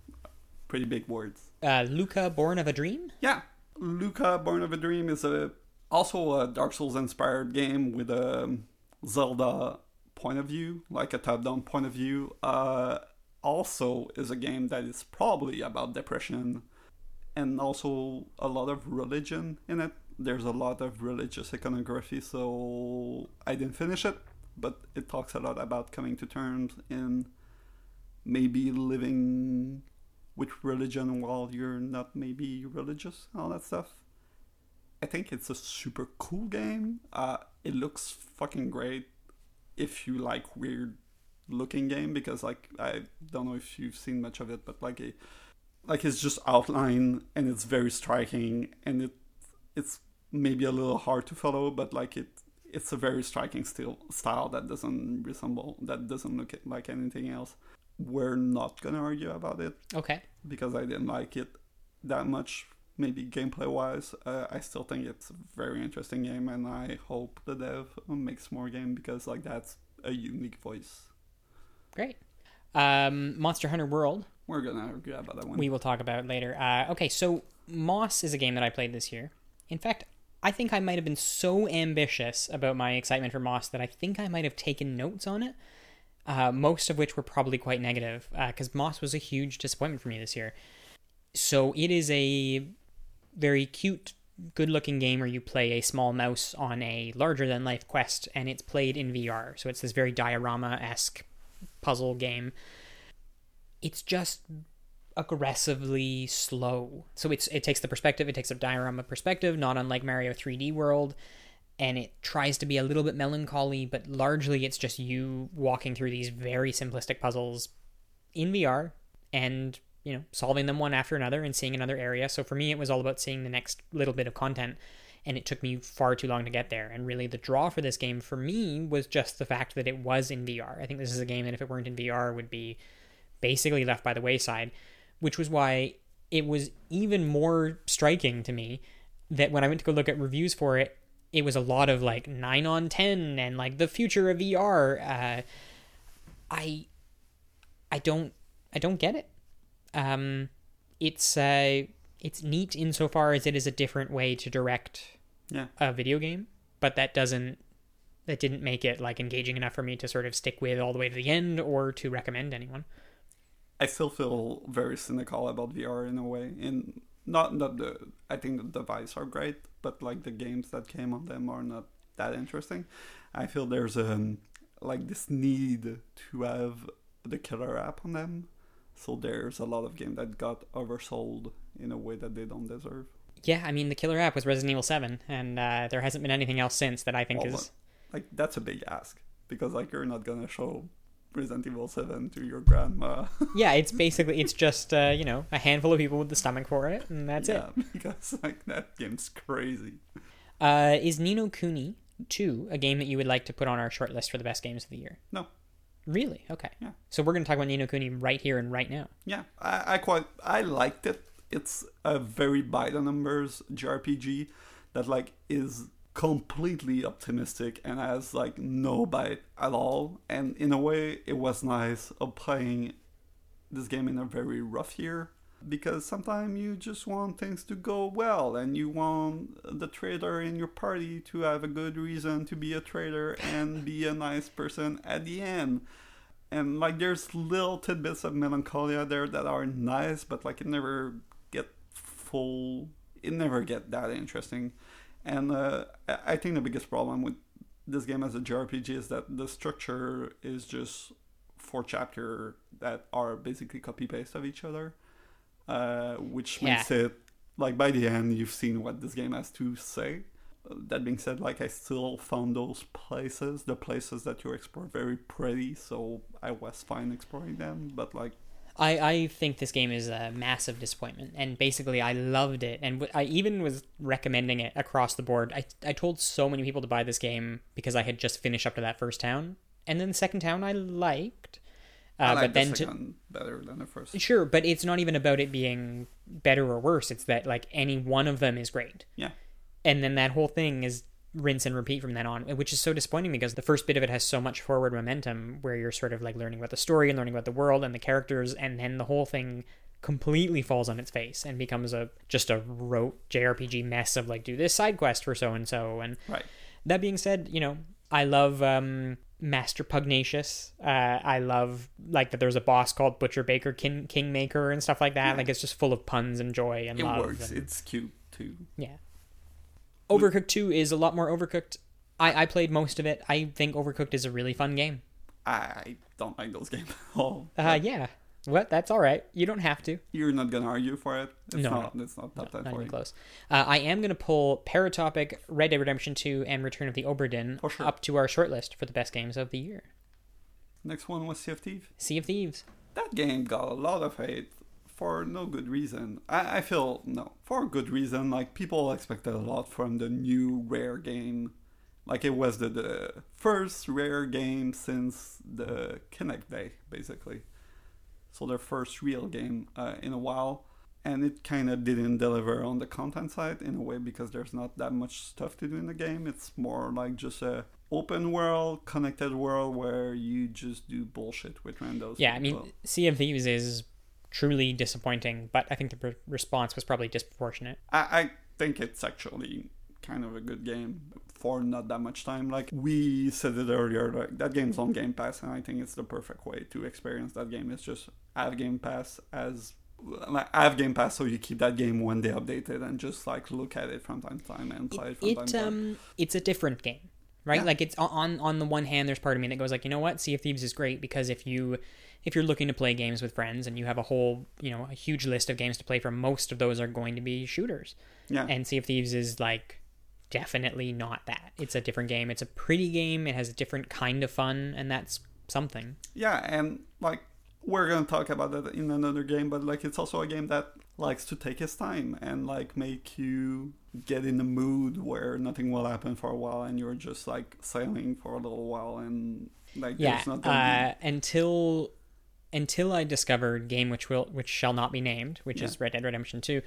pretty big words. Uh, Lucah, Born of a Dream. Yeah, Lucah Born of a Dream is a also a Dark Souls inspired game with a Zelda point of view, like a top-down point of view. Uh, also is a game that is probably about depression and also a lot of religion in it. There's a lot of religious iconography, so I didn't finish it, but it talks a lot about coming to terms in maybe living with religion while you're not maybe religious, all that stuff. I think it's a super cool game. Uh, it looks fucking great if you like weird looking game because like I don't know if you've seen much of it, but like a like it's just outline and it's very striking and it it's maybe a little hard to follow, but like it it's a very striking still style that doesn't resemble that doesn't look like anything else. We're not gonna argue about it Okay. because I didn't like it that much. Maybe gameplay wise, uh, I still think it's a very interesting game, and I hope the dev makes more game because like that's a unique voice. Great. Um, Monster Hunter World. We're gonna argue about that one. We will talk about later. Uh, okay, so Moss is a game that I played this year. In fact, I think I might have been so ambitious about my excitement for Moss that I think I might have taken notes on it. Uh, most of which were probably quite negative, because Moss was a huge disappointment for me this year. So it is a very cute, good-looking game where you play a small mouse on a larger-than-life quest, and it's played in VR. So it's this very diorama-esque puzzle game. It's just aggressively slow. So it's it takes the perspective, it takes a diorama perspective, not unlike Mario 3D World, and it tries to be a little bit melancholy, but largely it's just you walking through these very simplistic puzzles in VR and you know solving them one after another and seeing another area. So for me, it was all about seeing the next little bit of content. And it took me far too long to get there. And really, the draw for this game for me was just the fact that it was in VR. I think this is a game that, if it weren't in VR, would be basically left by the wayside which was why it was even more striking to me that when I went to go look at reviews for it, it was a lot of like nine on ten and like the future of VR. Uh, I I don't I don't get it. Um, it's uh, it's neat insofar as it is a different way to direct yeah, a video game, but that doesn't that didn't make it like engaging enough for me to sort of stick with all the way to the end or to recommend anyone. I still feel very cynical about VR in a way. In not not the I think the device are great, but like the games that came on them are not that interesting. I feel there's um like this need to have the killer app on them. So there's a lot of game that got oversold in a way that they don't deserve. Yeah, I mean the killer app was Resident Evil Seven, and uh, there hasn't been anything else since that I think Well, is. Like that's a big ask because like you're not gonna show Resident Evil Seven to your grandma. (laughs) Yeah, it's basically it's just uh, you know a handful of people with the stomach for it, and that's it. yeah, (laughs) because like that game's crazy. Uh, is Ni no Kuni two a game that you would like to put on our short list for the best games of the year? No. Really? Okay. Yeah. So we're gonna talk about Ni no Kuni right here and right now. Yeah, I, I quite I liked it. It's a very by the numbers JRPG that like is completely optimistic and has like no bite at all. And in a way, it was nice of playing this game in a very rough year because sometimes you just want things to go well and you want the trader in your party to have a good reason to be a trader and be a nice person at the end. And like there's little tidbits of melancholia there that are nice but like it never get full it never get that interesting. And uh, i think the biggest problem with this game as a jrpg is that the structure is just four chapter that are basically copy paste of each other uh, which Yeah. makes it like by the end you've seen what this game has to say Uh, that being said like i still found those places the places that you explore very pretty so i was fine exploring them but like I, I think this game is a massive disappointment, and basically I loved it, and w- I even was recommending it across the board. I, I told so many people to buy this game because I had just finished up to that first town, and then the second town I liked, uh, like but then the to, better than the first Sure, but it's not even about it being better or worse. It's that like any one of them is great. yeah And then that whole thing is rinse and repeat from then on, which is so disappointing because the first bit of it has so much forward momentum where you're sort of like learning about the story and learning about the world and the characters and then the whole thing completely falls on its face and becomes a just a rote JRPG mess of like do this side quest for so and so and right that being said, you know, I love um, Master Pugnacious. Uh, I love like that. There's a boss called Butcher Baker, King Kingmaker, and stuff like that. Yeah. Like it's just full of puns and joy and it love. works and- it's cute too yeah. Overcooked Two is a lot more overcooked. I I played most of it. I think Overcooked is a really fun game. i don't like those games at all Uh, yeah. What? That's all right. You don't have to. you're not gonna argue for it it's No, not it's not top 10 Not for you close. Uh, I am going to pull Paratopic, Red Dead Redemption 2, and Return of the Obra Dinn sure. up to our shortlist for the best games of the year. next one was sea of thieves Sea of Thieves. that game got a lot of hate for no good reason. I, I feel no for a good reason. Like people expected a lot from the new rare game. Like it was the, the first rare game since the Kinect Day, basically. So their first real game uh, in a while, and it kind of didn't deliver on the content side in a way because there's not that much stuff to do in the game. It's more like just a open world, connected world where you just do bullshit with randos. Yeah, I mean, people. Sea of Thieves is truly disappointing, but I think the re- response was probably disproportionate. I, I think it's actually kind of a good game for not that much time. Like we said it earlier, like that game's on Game Pass, and I think it's the perfect way to experience that game. Is just have Game Pass as like have Game Pass, so you keep that game when they update it, and just like look at it from time to time and play it from time It to time. um, it's a different game, right? Yeah. Like it's on on the one hand, there's part of me that goes like, you know what, Sea of Thieves is great because if you if you're looking to play games with friends and you have a whole you know a huge list of games to play for, most of those are going to be shooters, yeah, and Sea of Thieves is like definitely not that. It's a different game. It's a pretty game. It has a different kind of fun, and that's something. yeah, and like we're gonna talk about that in another game, but like it's also a game that likes to take its time and like make you get in the mood where nothing will happen for a while and you're just like sailing for a little while and like yeah uh, until until i discovered game which will which shall not be named which Yeah. is red dead redemption 2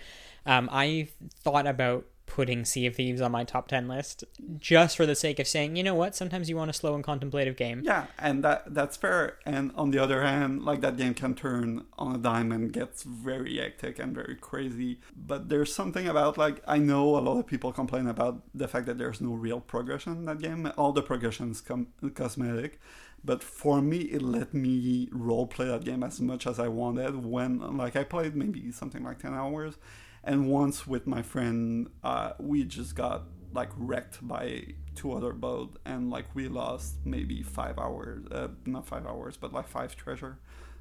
um, i thought about putting sea of thieves on my top 10 list just for the sake of saying you know what sometimes you want a slow and contemplative game. Yeah and that that's fair. And on the other hand like that game can turn on a dime and gets very hectic and very crazy. But there's something about like i know a lot of people complain about the fact that there's no real progression in that game. All the progression's com- cosmetic. But for me it let me role play that game as much as i wanted when like i played maybe something like 10 hours and once with my friend uh, we just got like wrecked by two other boat and like we lost maybe five hours uh, not five hours but like five treasure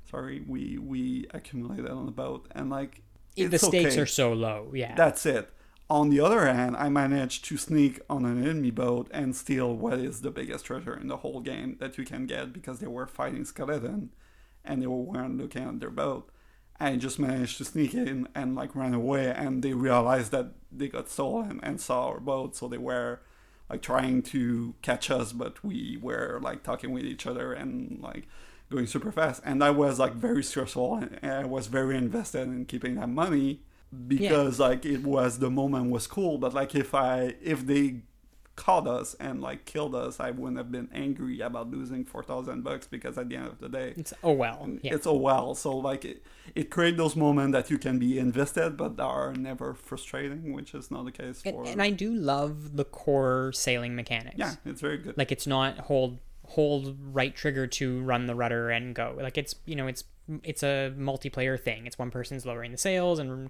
sorry we we accumulated on the boat and like the stakes okay. are so low yeah That's it. On the other hand, I managed to sneak on an enemy boat and steal what is the biggest treasure in the whole game that you can get because they were fighting skeleton and they weren't looking at their boat. I just managed to sneak in and like ran away and they realized that they got stolen and saw our boat so they were like trying to catch us but we were like talking with each other and like going super fast. And that was like very stressful and I was very invested in keeping that money because like it was the moment was cool but like if i if they caught us and like killed us, I wouldn't have been angry about losing four thousand bucks because at the end of the day, It's oh well. Mm, yeah. it's a well. So like it, it creates those moments that you can be invested, but are never frustrating, which is not the case And, for. and I do love the core sailing mechanics. yeah, it's very good. Like it's not hold hold right trigger to run the rudder and go. Like it's you know it's it's a multiplayer thing. It's one person's lowering the sails and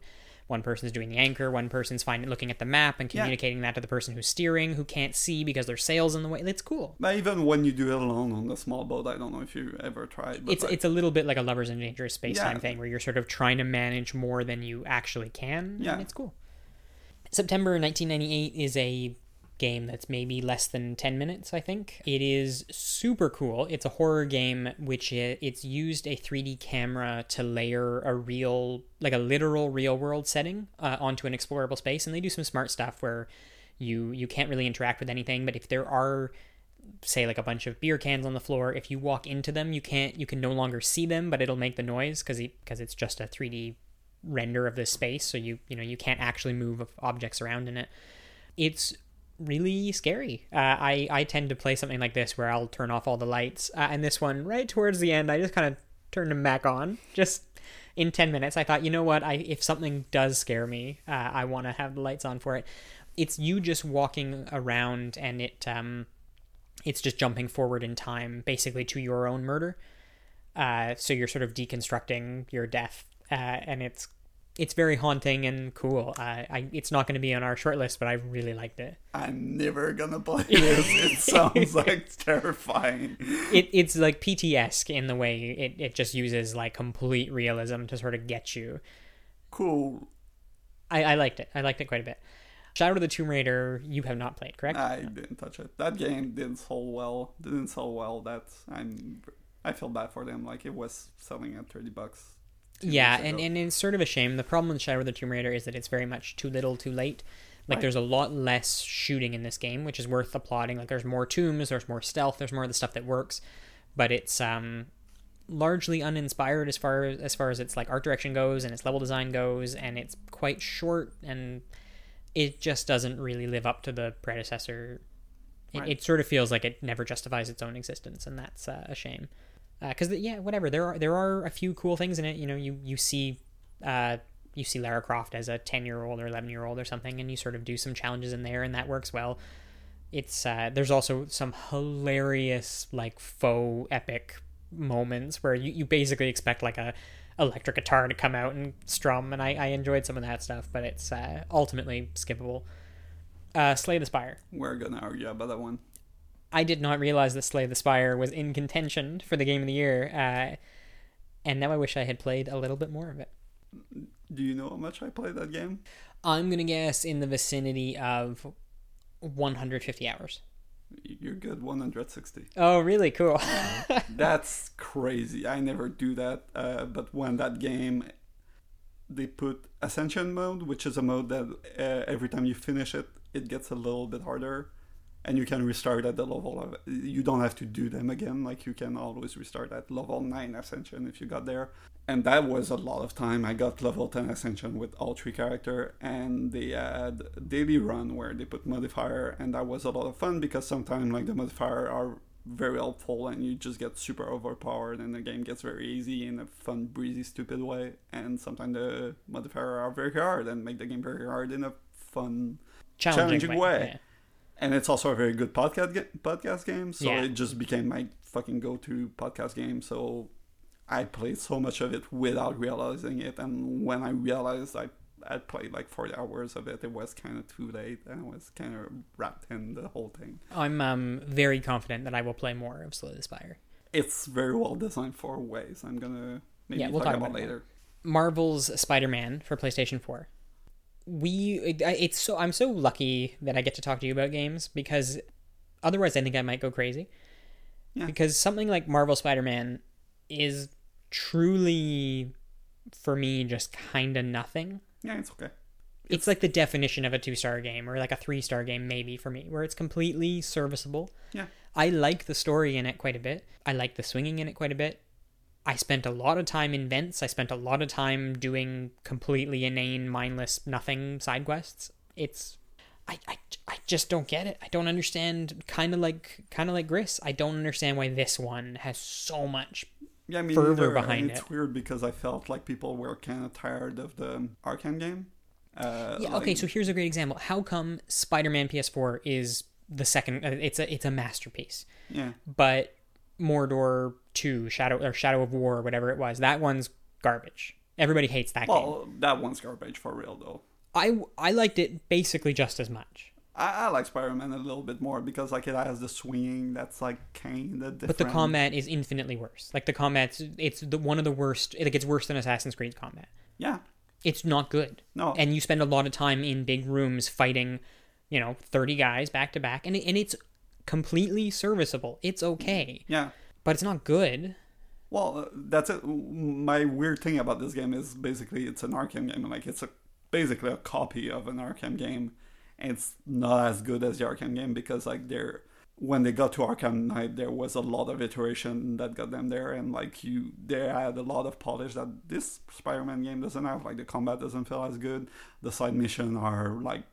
one person's doing the anchor. One person's finding looking at the map and Yeah. communicating that to the person who's steering who can't see because their sails in the way. It's cool. But even when you do it alone on the small boat, I don't know if you ever tried. But It's like, it's a little bit like a lovers in dangerous space time Yeah. thing where you're sort of trying to manage more than you actually can. Yeah. and it's cool. September 1998 is a game that's maybe less than 10 minutes, I think. It is super cool. It's a horror game which i it's used a 3D camera to layer a real, like a literal real world setting uh, onto an explorable space, and they do some smart stuff where you you can't really interact with anything, but if there are say like a bunch of beer cans on the floor if you walk into them you can't you can no longer see them but it'll make the noise because because it's just a 3d render of this space so you you know you can't actually move objects around in it it's really scary. Uh, i i tend to play something like this where i'll turn off all the lights uh, and this one right towards the end i just kind of turned them back on just in 10 minutes. I thought you know what? I if something does scare me uh, i want to have the lights on for it. It's you just walking around and it um it's just jumping forward in time basically to your own murder. Uh, so you're sort of deconstructing your death uh, and it's it's very haunting and cool uh, I, it's not going to be on our short list but i really liked it I'm never gonna play (laughs) this. It sounds like terrifying. it it's like pt-esque in the way it, it just uses like complete realism to sort of get you Cool. I, I liked it i liked it quite a bit shadow of the tomb raider you have not played correct I didn't touch it. That game didn't sell well. Didn't sell well. That's I'm. I feel bad for them. Like it was selling at thirty bucks. Yeah and, and it's sort of a shame. The problem with shadow of the tomb raider is that it's very much too little too late. Like Right. there's a lot less shooting in this game which is worth applauding. Like there's more tombs there's more stealth there's more of the stuff that works. But it's um largely uninspired as far as far as its like art direction goes and its level design goes and it's quite short and it just doesn't really live up to the predecessor. It, Right. it sort of feels like it never justifies its own existence and that's uh, a shame because yeah whatever. There are there are a few cool things in it. You know you you see uh you see Lara Croft as a 10 year old or 11 year old or something and you sort of do some challenges in there and that works well. It's uh there's also some hilarious like faux epic moments where you, you basically expect like a electric guitar to come out and strum and I, I enjoyed some of that stuff but it's uh ultimately skippable. Uh Slay the Spire. We're gonna argue about that one. I did not realize that Slay the Spire was in contention for the game of the year, uh, and now I wish I had played a little bit more of it. Do you know how much I played that game? I'm gonna guess in the vicinity of 150 hours. You're good. 160. Oh, really cool. (laughs) That's crazy. I never do that. Uh, but when that game, they put Ascension mode, which is a mode that uh, every time you finish it, it gets a little bit harder, and you can restart at the level of. You don't have to do them again. Like you can always restart at level nine Ascension if you got there. And that was a lot of time. I got level 10 Ascension with all three character, and they had daily run where they put modifier, and that was a lot of fun because sometimes like the modifier are very helpful and you just get super overpowered and the game gets very easy in a fun breezy stupid way and sometimes the modifier are very hard and make the game very hard in a fun Challenging, Challenging way. way. yeah. And it's also a very good podcast ga- podcast game. So Yeah. it just became my fucking go-to podcast game. So i played so much of it without realizing it. And when i realized i i played like 40 hours of it it was kind of too late. And i was kind of wrapped in the whole thing. I'm um, very confident that I will play more of Slay the Spire. it's very well designed for ways. I'm gonna maybe Yeah, we'll talk, talk about, about it later. Marvel's Spider-Man for PlayStation 4. We it, it's so I'm so lucky that I get to talk to you about games because otherwise I think I might go crazy. Yeah. Because something like Marvel Spider-Man is truly for me just kind of nothing. yeah it's okay It's like the definition of a 2-star game or like a 3-star game maybe for me where it's completely serviceable. yeah I like the story in it quite a bit. I like the swinging in it quite a bit. I spent a lot of time in vents. I spent a lot of time doing completely inane, mindless, nothing side quests. It's, I, I, I just don't get it. I don't understand. Kind of like kind of like Gris. I don't understand why this one has so much. Yeah, I mean, fervor neither, behind and it's it. weird because I felt like people were kind of tired of the Arkham game. Uh, Yeah. like- Okay. So here's a great example. How come Spider-Man PS4 is the second? Uh, it's a it's a masterpiece. yeah, But Mordor Two, Shadow or Shadow of War, or whatever it was, that one's garbage. Everybody hates that game. well, that one's garbage for real though. I I liked it basically just as much. I, I like Spider-Man a little bit more because like it has the swinging that's like kind of different. But the combat is infinitely worse. Like the combat's it's the one of the worst. Like it's worse than Assassin's Creed combat. yeah, It's not good. no, and you spend a lot of time in big rooms fighting, you know, 30 guys back to back and and it's completely serviceable. It's okay, yeah. but it's not good. Well, uh, that's it. My weird thing about this game is basically it's an Arkham game. Like it's a basically a copy of an Arkham game. It's not as good as the Arkham game because like they're when they got to Arkham Knight, there was a lot of iteration that got them there, and like you, they had a lot of polish that this Spider-Man game doesn't have. Like the combat doesn't feel as good. The side missions are like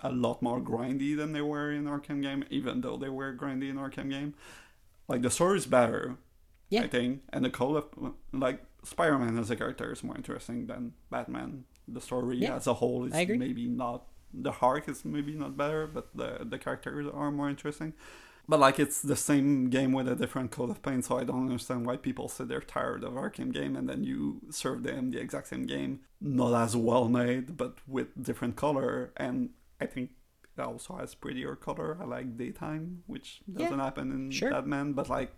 a lot more grindy than they were in Arkham game, even though they were grindy in Arkham game. Like the story is better, Yeah. I think, and the call of like Spider-Man as a character is more interesting than Batman. The story Yeah, as a whole is maybe not the arc is maybe not better, but the the characters are more interesting. But like it's the same game with a different coat of paint, so I don't understand why people say they're tired of Arkham game and then you serve them the exact same game, not as well made, but with different color. And I think it also has prettier color. I like daytime, which doesn't happen in sure. Batman, but like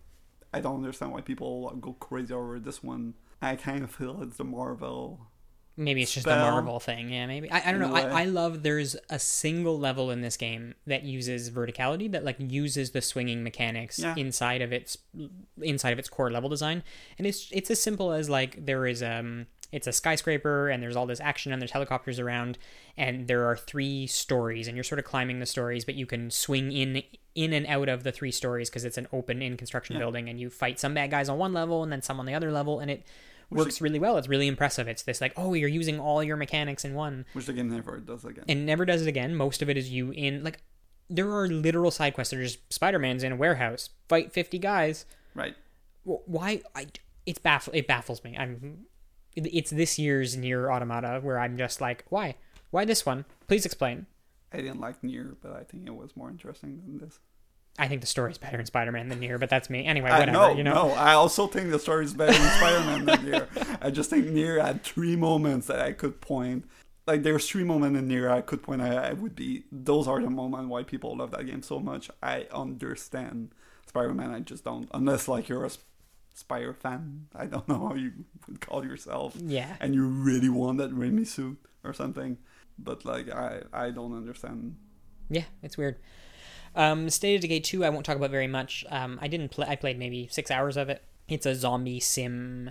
I don't understand why people go crazy over this one. I kind of feel it's the Marvel. Maybe it's just a Spell. Marvel thing. Yeah, maybe. I, I don't know. I, I love there's a single level in this game that uses verticality that like uses the swinging mechanics Yeah. inside of its inside of its core level design. And it's it's as simple as like there is um it's a skyscraper and there's all this action and there's helicopters around and there are three stories and you're sort of climbing the stories but you can swing in in and out of the three stories because it's an open in construction Yeah. building and you fight some bad guys on one level and then some on the other level and it Which works really well. It's really impressive. It's this like, oh, you're using all your mechanics in one, Which the game never does again. and never does it again. Most of it is you in like, there are literal side quests. There's Spider Man's in a warehouse, fight fifty guys. right. Why? I it's baffle. It baffles me. I'm. It- It's this year's Nier Automata where I'm just like, why? Why this one? Please explain. I didn't like Nier, but I think it was more interesting than this. I think the story's better in Spider Man than Nier, but that's me. Anyway, I, whatever. no, you know. no. I also think the story is better in Spider-Man than Nier. (laughs) I just think Nier had three moments that I could point. Like there's three moments in Nier I could point. I, I would be. Those are the moments why people love that game so much. I understand Spider-Man. I just don't. Unless like you're a Spire fan. I don't know how you would call yourself. Yeah. And you really want that Raimi suit or something. But like I, I don't understand. Yeah, it's weird. Um, State of Decay 2, I won't talk about very much. Um, I didn't play. I played maybe six hours of it. It's a zombie sim.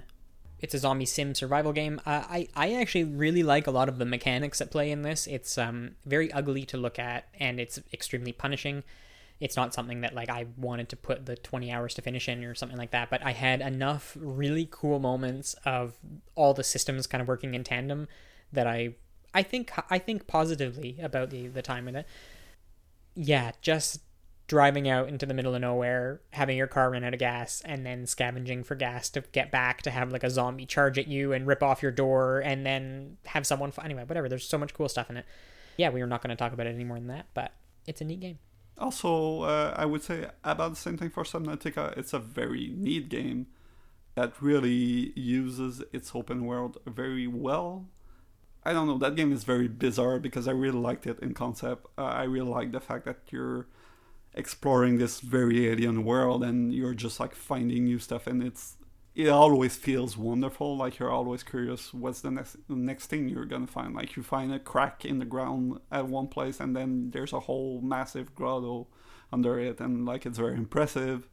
It's a zombie sim survival game. Uh, I I actually really like a lot of the mechanics that play in this. It's um very ugly to look at, and it's extremely punishing. It's not something that like I wanted to put the 20 hours to finish in or something like that, but I had enough really cool moments of all the systems kind of working in tandem that I I think I think positively about the the time with it yeah, just driving out into the middle of nowhere, having your car run out of gas, and then scavenging for gas to get back to have like a zombie charge at you and rip off your door, and then have someone. F- anyway, whatever. There's so much cool stuff in it. Yeah, we are not going to talk about it any more than that, but it's a neat game. Also, uh, I would say about the same thing for Subnautica. It's a very neat game that really uses its open world very well. I don't know, that game is very bizarre because I really liked it in concept. Uh, I really like the fact that you're exploring this very alien world and you're just like finding new stuff and it's it always feels wonderful like you're always curious what's the next the next thing you're gonna find. Like you find a crack in the ground at one place and then there's a whole massive grotto under it and like it's very impressive.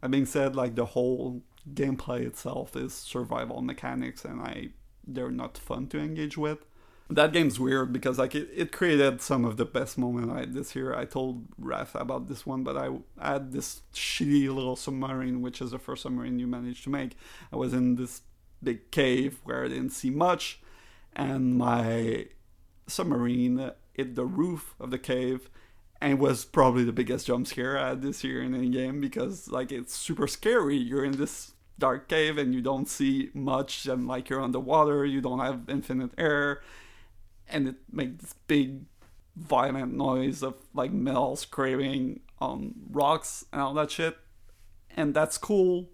That being said like the whole gameplay itself is survival mechanics and i they're not fun to engage with that game's weird because like it, it created some of the best moments I had this year. I told Raph about this one, but I had this shitty little submarine, which is the first submarine you managed to make. I was in this big cave where I didn't see much, and my submarine hit the roof of the cave and was probably the biggest jump scare I had this year in any game because like it's super scary. You're in this dark cave and you don't see much and like you're underwater, you don't have infinite air and it makes this big violent noise of like metal scraping on rocks and all that shit. And that's cool.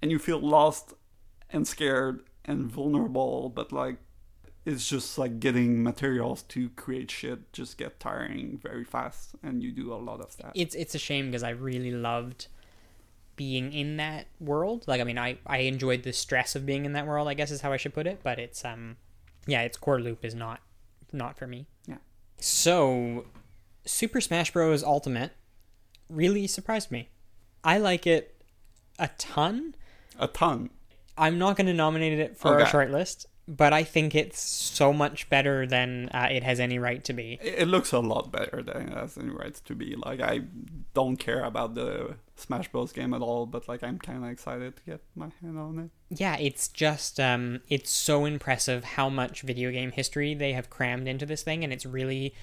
And you feel lost and scared and vulnerable, but like it's just like getting materials to create shit just get tiring very fast and you do a lot of that. It's it's a shame because i really loved being in that world. Like i mean i i enjoyed the stress of being in that world i guess is how i should put it but it's um yeah its core loop is not not for me. Yeah. So super smash bros. Ultimate really surprised me. I like it a ton. A ton. I'm not going to nominate it for Okay. our short list but I think it's so much better than uh, it has any right to be. it looks a lot better than it has any right to be. Like i don't care about the smash bros. game at all but like i'm kind of excited to get my hand on it. Yeah, it's just um, it's so impressive how much video game history they have crammed into this thing, and it's really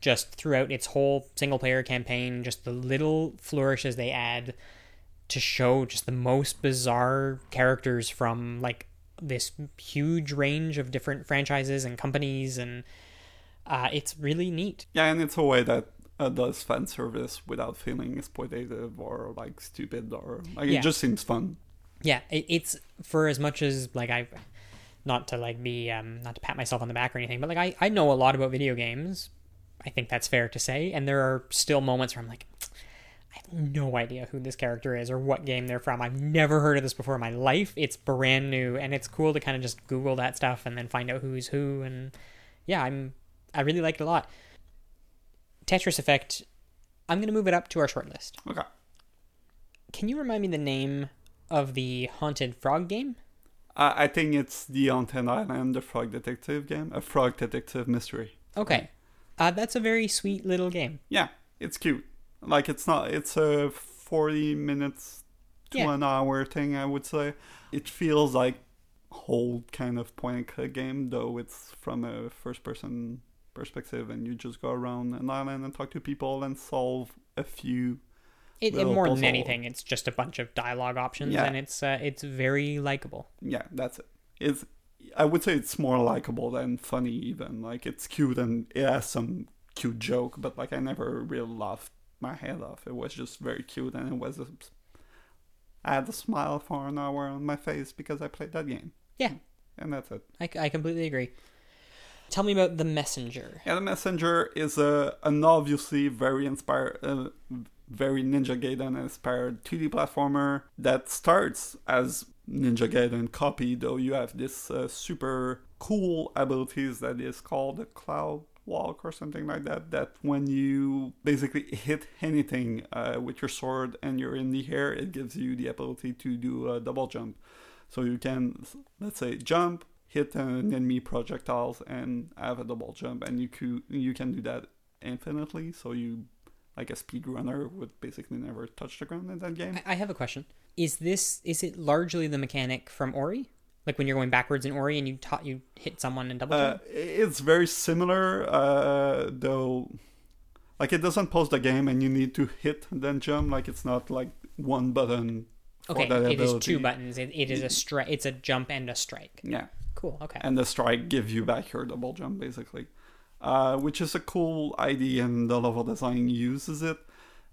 just throughout its whole single player campaign, just the little flourishes they add to show just the most bizarre characters from like this huge range of different franchises and companies and uh, it's really neat. Yeah and it's a way that uh, does fan service without feeling exploitative or like stupid or like Yeah. it just seems fun. Yeah it, it's for as much as like i not to like be um not to pat myself on the back or anything but like i i know a lot about video games. I think that's fair to say and there are still moments where i'm like i have no idea who this character is or what game they're from i've never heard of this before in my life it's brand new and it's cool to kind of just google that stuff and then find out who's who and yeah i'm i really like it a lot tetris effect i'm gonna move it up to our short list okay can you remind me the name of the haunted frog game I I think it's the Haunted Island, the Frog Detective game, a Frog Detective mystery. Okay. Uh, that's a very sweet little game. Yeah, it's cute. Like it's not. It's a forty minutes to Yeah. an hour thing. I would say it feels like whole kind of point and click game, though it's from a first person perspective, and you just go around an island and talk to people and solve a few. It, it more than anything, it's just a bunch of dialogue options, Yeah. and it's uh, it's very likable. Yeah, that's it. It's. I would say it's more likable than funny. Even like it's cute and it has some cute joke, but like I never really laughed my head off. It was just very cute, and it was. A, I had a smile for an hour on my face because I played that game. Yeah. and that's it. I, I completely agree. Tell me about the messenger. Yeah, the Messenger is a an obviously very inspired, uh, very Ninja Gaiden inspired 2D platformer that starts as Ninja Gaiden copy, though you have this uh, super cool abilities that is called Cloud Walk or something like that. That when you basically hit anything uh, with your sword and you're in the air, it gives you the ability to do a double jump. So you can, let's say, jump, hit an enemy projectiles, and have a double jump, and you could you can do that infinitely. So you, like a speedrunner, would basically never touch the ground in that game. I have a question. Is this is it largely the mechanic from Ori? Like when you're going backwards in Ori and you taught you hit someone and double Uh, jump? it's very similar, uh, though. Like it doesn't pause the game, and you need to hit then jump. Like it's not like one button. Okay, that it is ability. two buttons. It, it is a strike. It's a jump and a strike. Yeah. Cool. Okay. and the strike gives you back your double jump basically uh, which is a cool idea and the level design uses it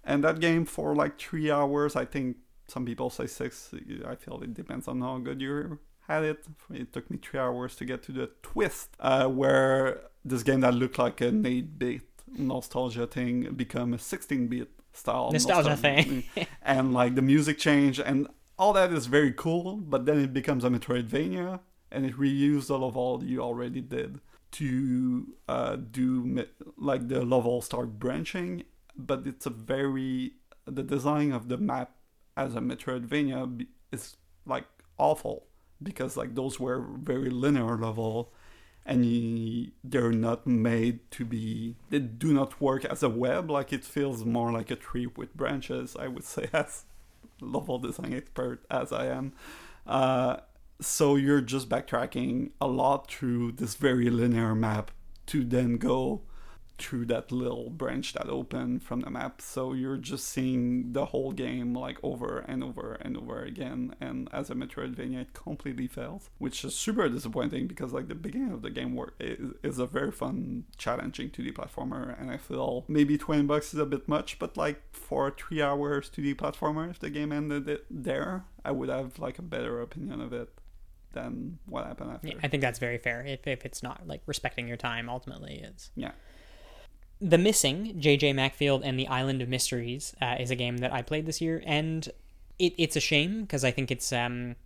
and that game for like three hours i think some people say six i feel it depends on how good you had it. It took me three hours to get to the twist uh, where this game that looked like an 8-bit nostalgia thing become a 16-bit style Nostalgia thing. (laughs) and like the music change and all that is very cool but then it becomes a metroidvania and it reused the level you already did to uh, do like the level start branching but it's a very the design of the map as a metroidvania is like awful because like those were very linear level and you, they're not made to be they do not work as a web. Like it feels more like a tree with branches i would say (laughs) as level design expert as i am. Uh, so you're just backtracking a lot through this very linear map to then go through that little branch that opened from the map. So you're just seeing the whole game like over and over and over again. And as a Metroidvania, it completely fails, which is super disappointing because like the beginning of the game work is, is a very fun, challenging 2D platformer. And I feel maybe 20 bucks is a bit much, but like for a three hours 2D platformer, if the game ended it there, I would have like a better opinion of it than what happened after. Yeah, I think that's very fair. If, if it's not like respecting your time, ultimately, it's Yeah. The Missing, JJ Macfield and the Island of Mysteries, uh, is a game that I played this year, and it, it's a shame because I think it's um,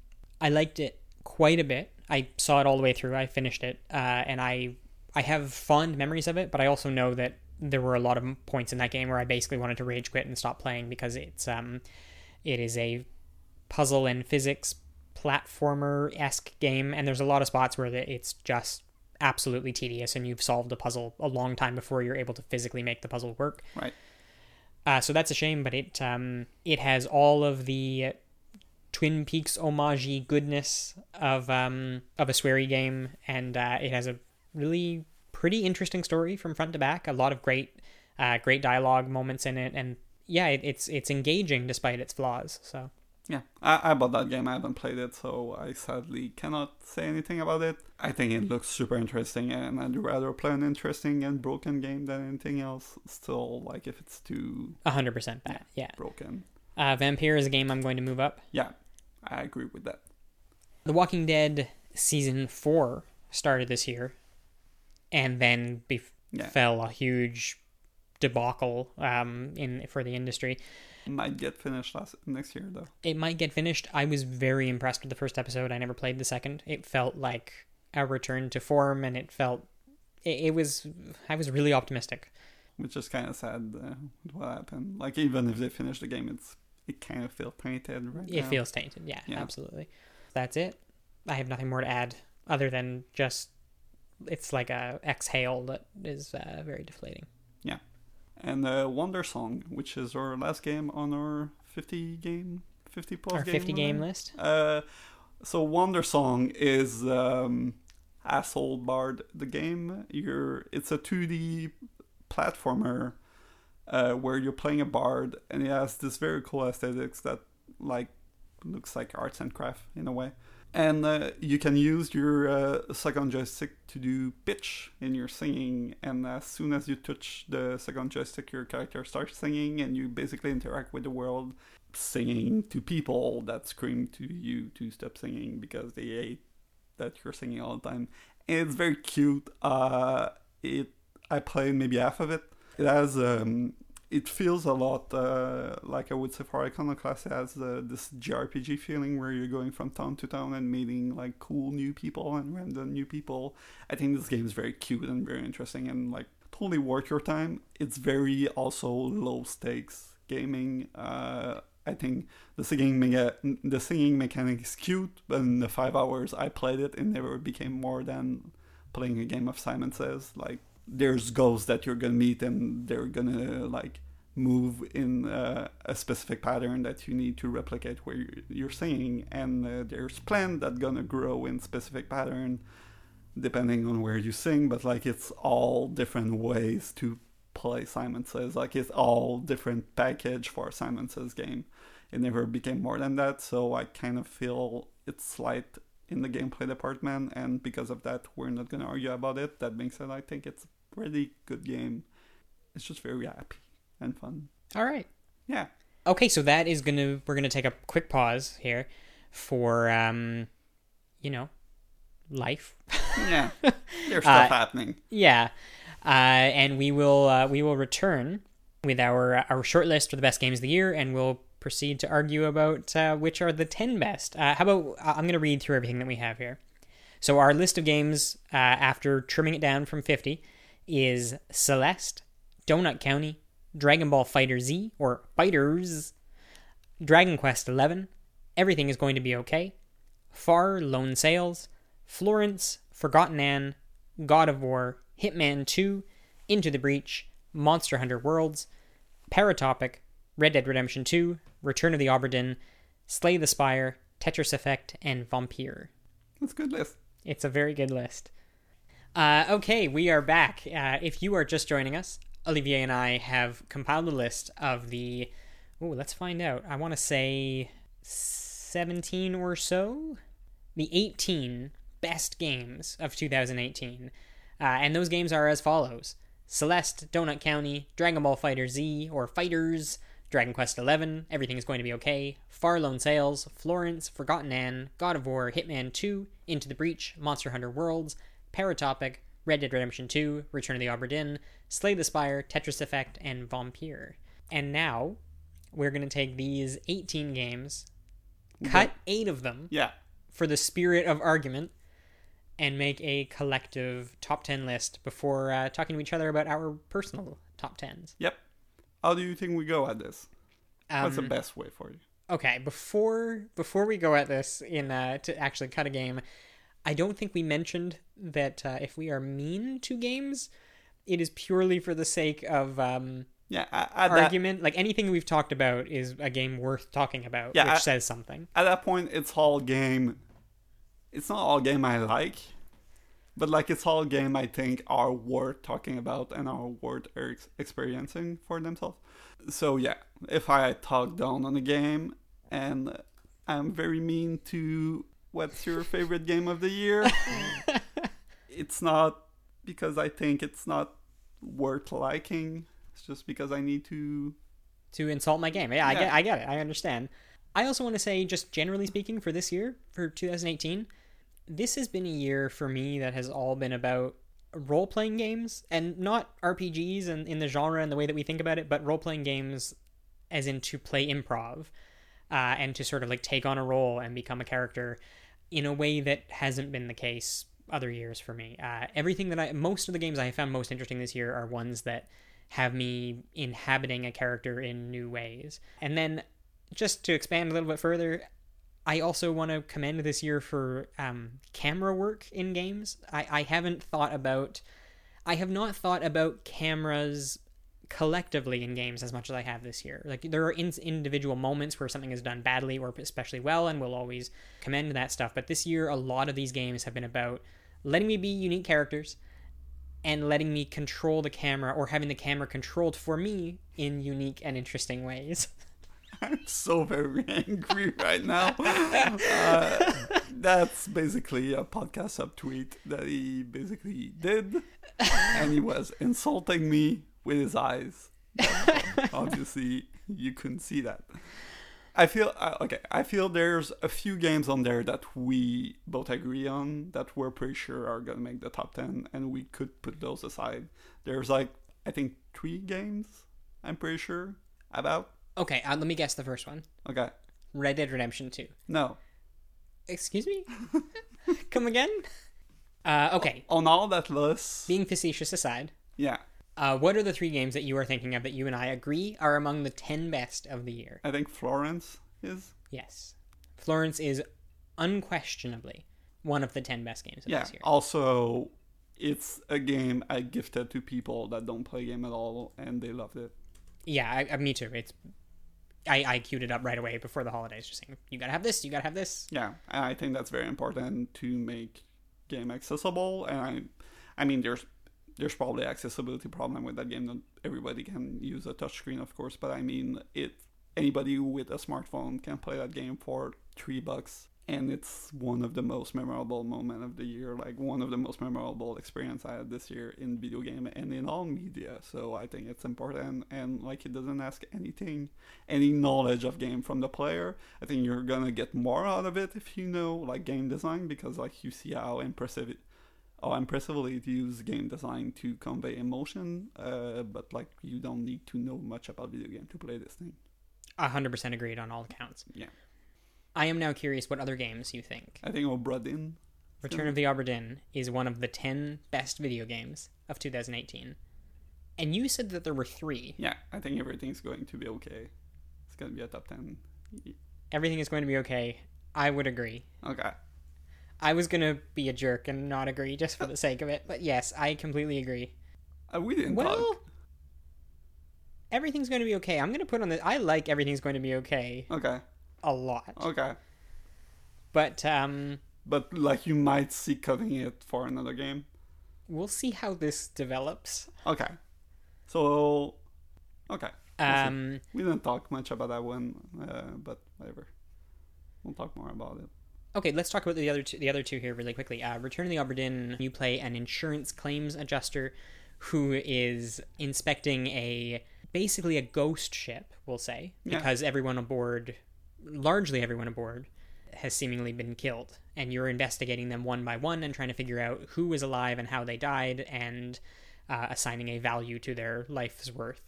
I liked it quite a bit. I saw it all the way through. I finished it, uh, and I I have fond memories of it. But I also know that there were a lot of points in that game where I basically wanted to rage quit and stop playing because it's um, it is a puzzle and physics platformer esque game, and there's a lot of spots where it's just absolutely tedious and you've solved a puzzle a long time before you're able to physically make the puzzle work. Right. Uh, so that's a shame, but it um, it has all of the Twin Peaks homage goodness of um, of a SWERY game, and uh, it has a really pretty interesting story from front to back. A lot of great uh, great dialogue moments in it, and yeah, it, it's it's engaging despite its flaws. So yeah, I, I bought that game. I haven't played it, so I sadly cannot say anything about it. I think it looks super interesting, and I'd rather play an interesting and broken game than anything else. Still, like if it's too hundred percent bad, yeah. broken. Uh, Vampyr is a game I'm going to move up. Yeah, I agree with that. The Walking Dead season four started this year, and then bef- Yeah. fell a huge debacle um, in for the industry. Might get finished last next year though. It might get finished. I was very impressed with the first episode. I never played the second. It felt like a return to form, and it felt it, it was. I was really optimistic. which is kind of sad uh, what happened. Like even if they finish the game, it's it kind of feels tainted right It now. feels tainted. Yeah, Yeah. absolutely. That's it. I have nothing more to add other than just it's like a exhale that is uh, very deflating. And uh, Wandersong, which is our last game on our 50 game, 50 plus Our game 50 game list. Uh, so Wandersong is um, Asshole Bard, the game. You're it's a 2D platformer uh, where you're playing a bard, and it has this very cool aesthetics that like looks like arts and craft in a way. And uh, you can use your uh, second joystick to do pitch in your singing, and as soon as you touch the second joystick, your character starts singing, and you basically interact with the world singing to people that scream to you to stop singing because they hate that you're singing all the time. And it's very cute. Uh, it I played maybe half of it. It has um, it feels a lot uh, like I would say for Iconoclast has uh, this JRPG feeling where you're going from town to town and meeting like cool new people and random new people. I think this game is very cute and very interesting and like totally worth your time. It's very also low stakes gaming. Uh, I think the singing mega, the singing mechanic is cute, but in the five hours I played it, it never became more than playing a game of Simon Says. Like there's ghosts that you're gonna meet, and they're gonna like move in uh, a specific pattern that you need to replicate where you're, singing, and uh, there's plant that gonna grow in specific pattern depending on where you sing. But like it's all different ways to play Simon Says. Like it's all different package for Simon Says game. It never became more than that, so I kind of feel it's slight in the gameplay department, and because of that, we're not gonna argue about it. That being said, I think it's pretty good game. It's just very happy and fun. All right. Yeah, Okay, so that is gonna we're gonna take a quick pause here for um, you know, life. yeah, (laughs) there's stuff Uh, happening. Yeah, uh, and we will uh, we will return with our our short list for the best games of the year, and we'll proceed to argue about uh, which are the ten best. Uh, how about I- I'm going to read through everything that we have here. So our list of games uh, after trimming it down from fifty is Celeste, Donut County, Dragon Ball FighterZ or Fighters, Dragon Quest Eleven, Everything is Going to Be Okay, Far Lone Sails, Florence, Forgotten Anne, God of War, Hitman 2, Into the Breach, Monster Hunter Worlds, Paratopic, Red Dead Redemption 2, Return of the Obra Dinn, Slay the Spire, Tetris Effect, and Vampyr. It's a good list. It's a very good list. Uh, okay, we are back. Uh, if you are just joining us, Olivier and I have compiled a list of the. Oh, let's find out. I want to say 17 or so. The 18 best games of 2018. Uh, and those games are as follows Celeste, Donut County, Dragon Ball FighterZ or Fighters, Dragon Quest XI, Everything is Going to Be Okay, Far Lone Sails, Florence, Forgotten Anne, God of War, Hitman 2, Into the Breach, Monster Hunter Worlds, Paratopic, Red Dead Redemption 2, Return of the Dinn, Slay the Spire, Tetris Effect, and Vampyr. And now, we're going to take these 18 games, cut eight of them Yeah. for the spirit of argument, and make a collective top 10 list before uh, talking to each other about our personal top 10s. Yep. How do you think we go at this? What's the Um, best way for you? okay before before we go at this in uh to actually cut a game i don't think we mentioned that uh, if we are mean to games it is purely for the sake of um Yeah. At that, argument like anything we've talked about is a game worth talking about Yeah, which I- says something at that point, it's all game. It's not all game I like, but like it's all game I think are worth talking about and are worth ex- experiencing for themselves. So yeah, if I talk down on a game and I'm very mean to what's your favorite game of the year, (laughs) it's not because I think it's not worth liking. It's just because I need to. to insult my game. Yeah, I, get, I get it. I understand. I also want to say just generally speaking for this year for 2018 this has been a year for me that has all been about role-playing games and not rpgs and in the genre and the way that we think about it but role-playing games as in to play improv uh, and to sort of like take on a role and become a character in a way that hasn't been the case other years for me. Uh, everything that I, most of the games I found most interesting this year are ones that have me inhabiting a character in new ways. And then, just to expand a little bit further, I also want to commend this year for um, camera work in games. I, I haven't thought about, I have not thought about cameras collectively in games as much as I have this year. Like there are in- individual moments where something is done badly or especially well, and we'll always commend that stuff. But this year, a lot of these games have been about letting me be unique characters and letting me control the camera or having the camera controlled for me in unique and interesting ways. (laughs) I'm so very (laughs) angry right now. (laughs) Uh, that's basically a podcast subtweet that he basically did, and he was insulting me with his eyes. (laughs) Obviously, you couldn't see that. I feel uh, okay. I feel there's a few games on there that we both agree on that we're pretty sure are gonna make the top ten, and we could put those aside. There's like I think three games. I'm pretty sure about. okay, uh, let me guess the first one Okay, Red Dead Redemption 2. no. Excuse me? (laughs) Come again? Uh, okay, on all that list, being facetious aside, yeah, uh, what are the three games that you are thinking of that you and I agree are among the 10 best of the year? I think Florence is. Yes. Florence is unquestionably one of the 10 best games of Yeah. this year. Also, it's a game I gifted to people that don't play game at all, and they loved it. Yeah, I, I, me too. It's I, I queued it up right away before the holidays, just saying, you gotta have this, you gotta have this. Yeah, I think that's very important to make game accessible. And I, I mean, there's there's probably accessibility problem with that game. Not everybody can use a touchscreen, of course, but I mean, it anybody with a smartphone can play that game for three bucks. And it's one of the most memorable moment of the year, like one of the most memorable experience I had this year in video game and in all media. So I think it's important, and like it doesn't ask anything, any knowledge of game from the player. I think you're gonna get more out of it if you know like game design because like you see how impressive it, how impressively it uses game design to convey emotion. Uh, but like you don't need to know much about video game to play this thing. A 100% agreed on all accounts. Yeah. I am now curious what other games you think. I think Obra Dinn. Return of the Obra Dinn is one of the 10 best video games of 2018. And you said that there were three. Yeah, I think everything's going to be okay. It's gonna be a top ten. Everything is going to be okay. I would agree. Okay. I was going to be a jerk and not agree just for the sake of it, but yes, I completely agree. Uh, we didn't Well, talk. everything's going to be okay. I'm going to put on the. I like everything's going to be okay Okay. a lot, Okay. but um, But like you might see cutting it for another game. we'll see how this develops. Okay. So, okay. Um, we didn't talk much about that one, uh, but whatever. We'll talk more about it. Okay, let's talk about the other two, the other two here really quickly. Uh, Return of the Dinn, you play an insurance claims adjuster who is inspecting a basically a ghost ship, we'll say, Yeah. because everyone aboard, largely everyone aboard, has seemingly been killed, and you're investigating them one by one and trying to figure out who is alive and how they died, and uh, assigning a value to their life's worth.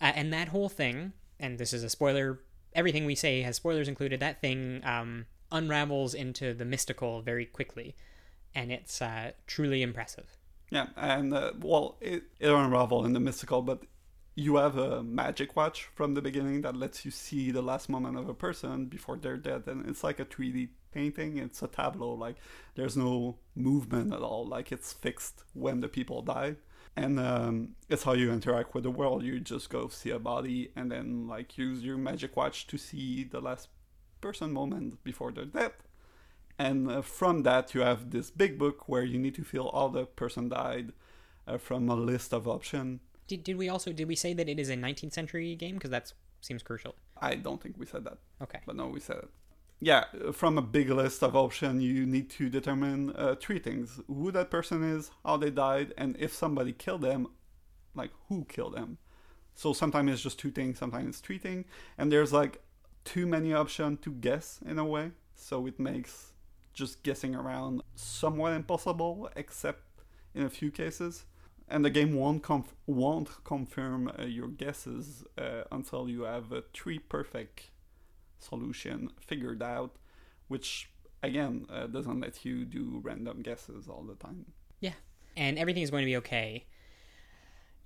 Uh, and that whole thing, and this is a spoiler, everything we say has spoilers included. That thing um, unravels into the mystical very quickly, and it's uh, truly impressive. Yeah, and uh, well, it, it unravel in the mystical, but you have a magic watch from the beginning that lets you see the last moment of a person before they're dead, and it's like a 3D painting. It's a tableau, like there's no movement at all, like it's fixed when the people die. And um, it's how you interact with the world. You just go see a body and then like use your magic watch to see the last person moment before their death. And uh, from that, you have this big book where you need to feel all the person died uh, from a list of options. Did, did we also did we say that it is a 19th century game because that seems crucial? I don't think we said that, Okay. but no, we said it. Yeah, from a big list of options, you need to determine uh, three things: who that person is, how they died, and if somebody killed them, like who killed them. So sometimes it's just two things, sometimes it's three things, and there's like too many options to guess in a way, so it makes just guessing around somewhat impossible, except in a few cases. And the game won't conf- won't confirm uh, your guesses uh, until you have a three perfect solution figured out, which again uh, doesn't let you do random guesses all the time. Yeah, and everything is going to be okay.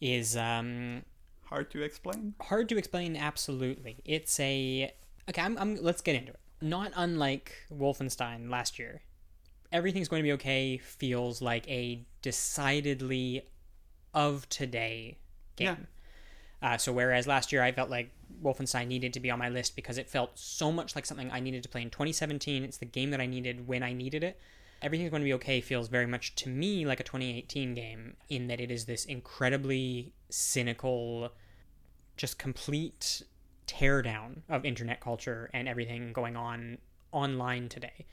Is um, Hard to explain. hard to explain absolutely it's a okay I'm, I'm let's get into it. Not unlike wolfenstein last year everything's going to be okay feels like a decidedly of today game. Uh, so whereas last year i felt like wolfenstein needed to be on my list because it felt so much like something i needed to play in 2017 it's the game that i needed when i needed it everything's going to be okay feels very much to me like a 2018 game in that it is this incredibly cynical just complete teardown of internet culture and everything going on online today.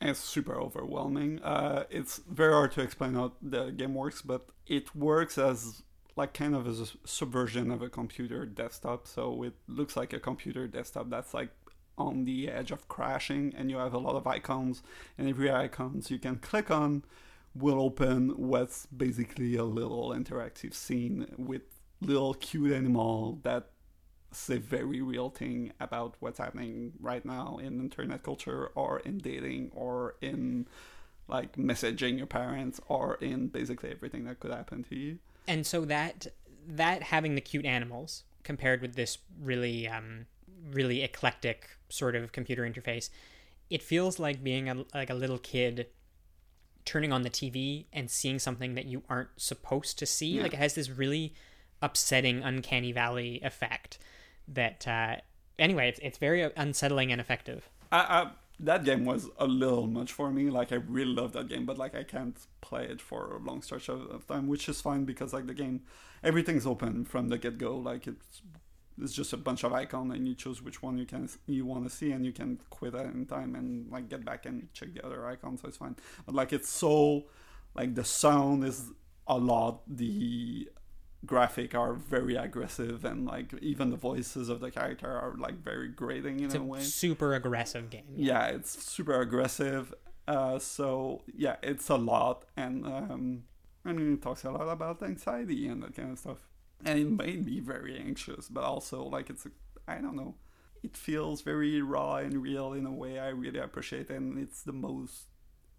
And it's super overwhelming. Uh, it's very hard to explain how the game works, but it works as like kind of as a subversion of a computer desktop. So it looks like a computer desktop that's like on the edge of crashing, and you have a lot of icons, and every icons you can click on will open what's basically a little interactive scene with little cute animal that say very real thing about what's happening right now in internet culture or in dating or in like messaging your parents or in basically everything that could happen to you. And so that that having the cute animals compared with this really um, really eclectic sort of computer interface, it feels like being a, like a little kid turning on the TV and seeing something that you aren't supposed to see. Yeah. Like it has this really upsetting uncanny valley effect that uh, anyway, it's it's very unsettling and effective. I, I, that game was a little much for me. Like I really love that game, but like I can't play it for a long stretch of, of time, which is fine because like the game, everything's open from the get go. Like it's it's just a bunch of icons and you choose which one you can you want to see and you can quit at any time and like get back and check the other icons so it's fine but like it's so like the sound is a lot the graphic are very aggressive and like even the voices of the character are like very grating in It's a a way. super aggressive game. yeah. It's super aggressive. Uh so yeah it's a lot and um i mean it talks a lot about anxiety and that kind of stuff. And it made me very anxious but also like it's a, i don't know. It feels very raw and real in a way i really appreciate and it's the most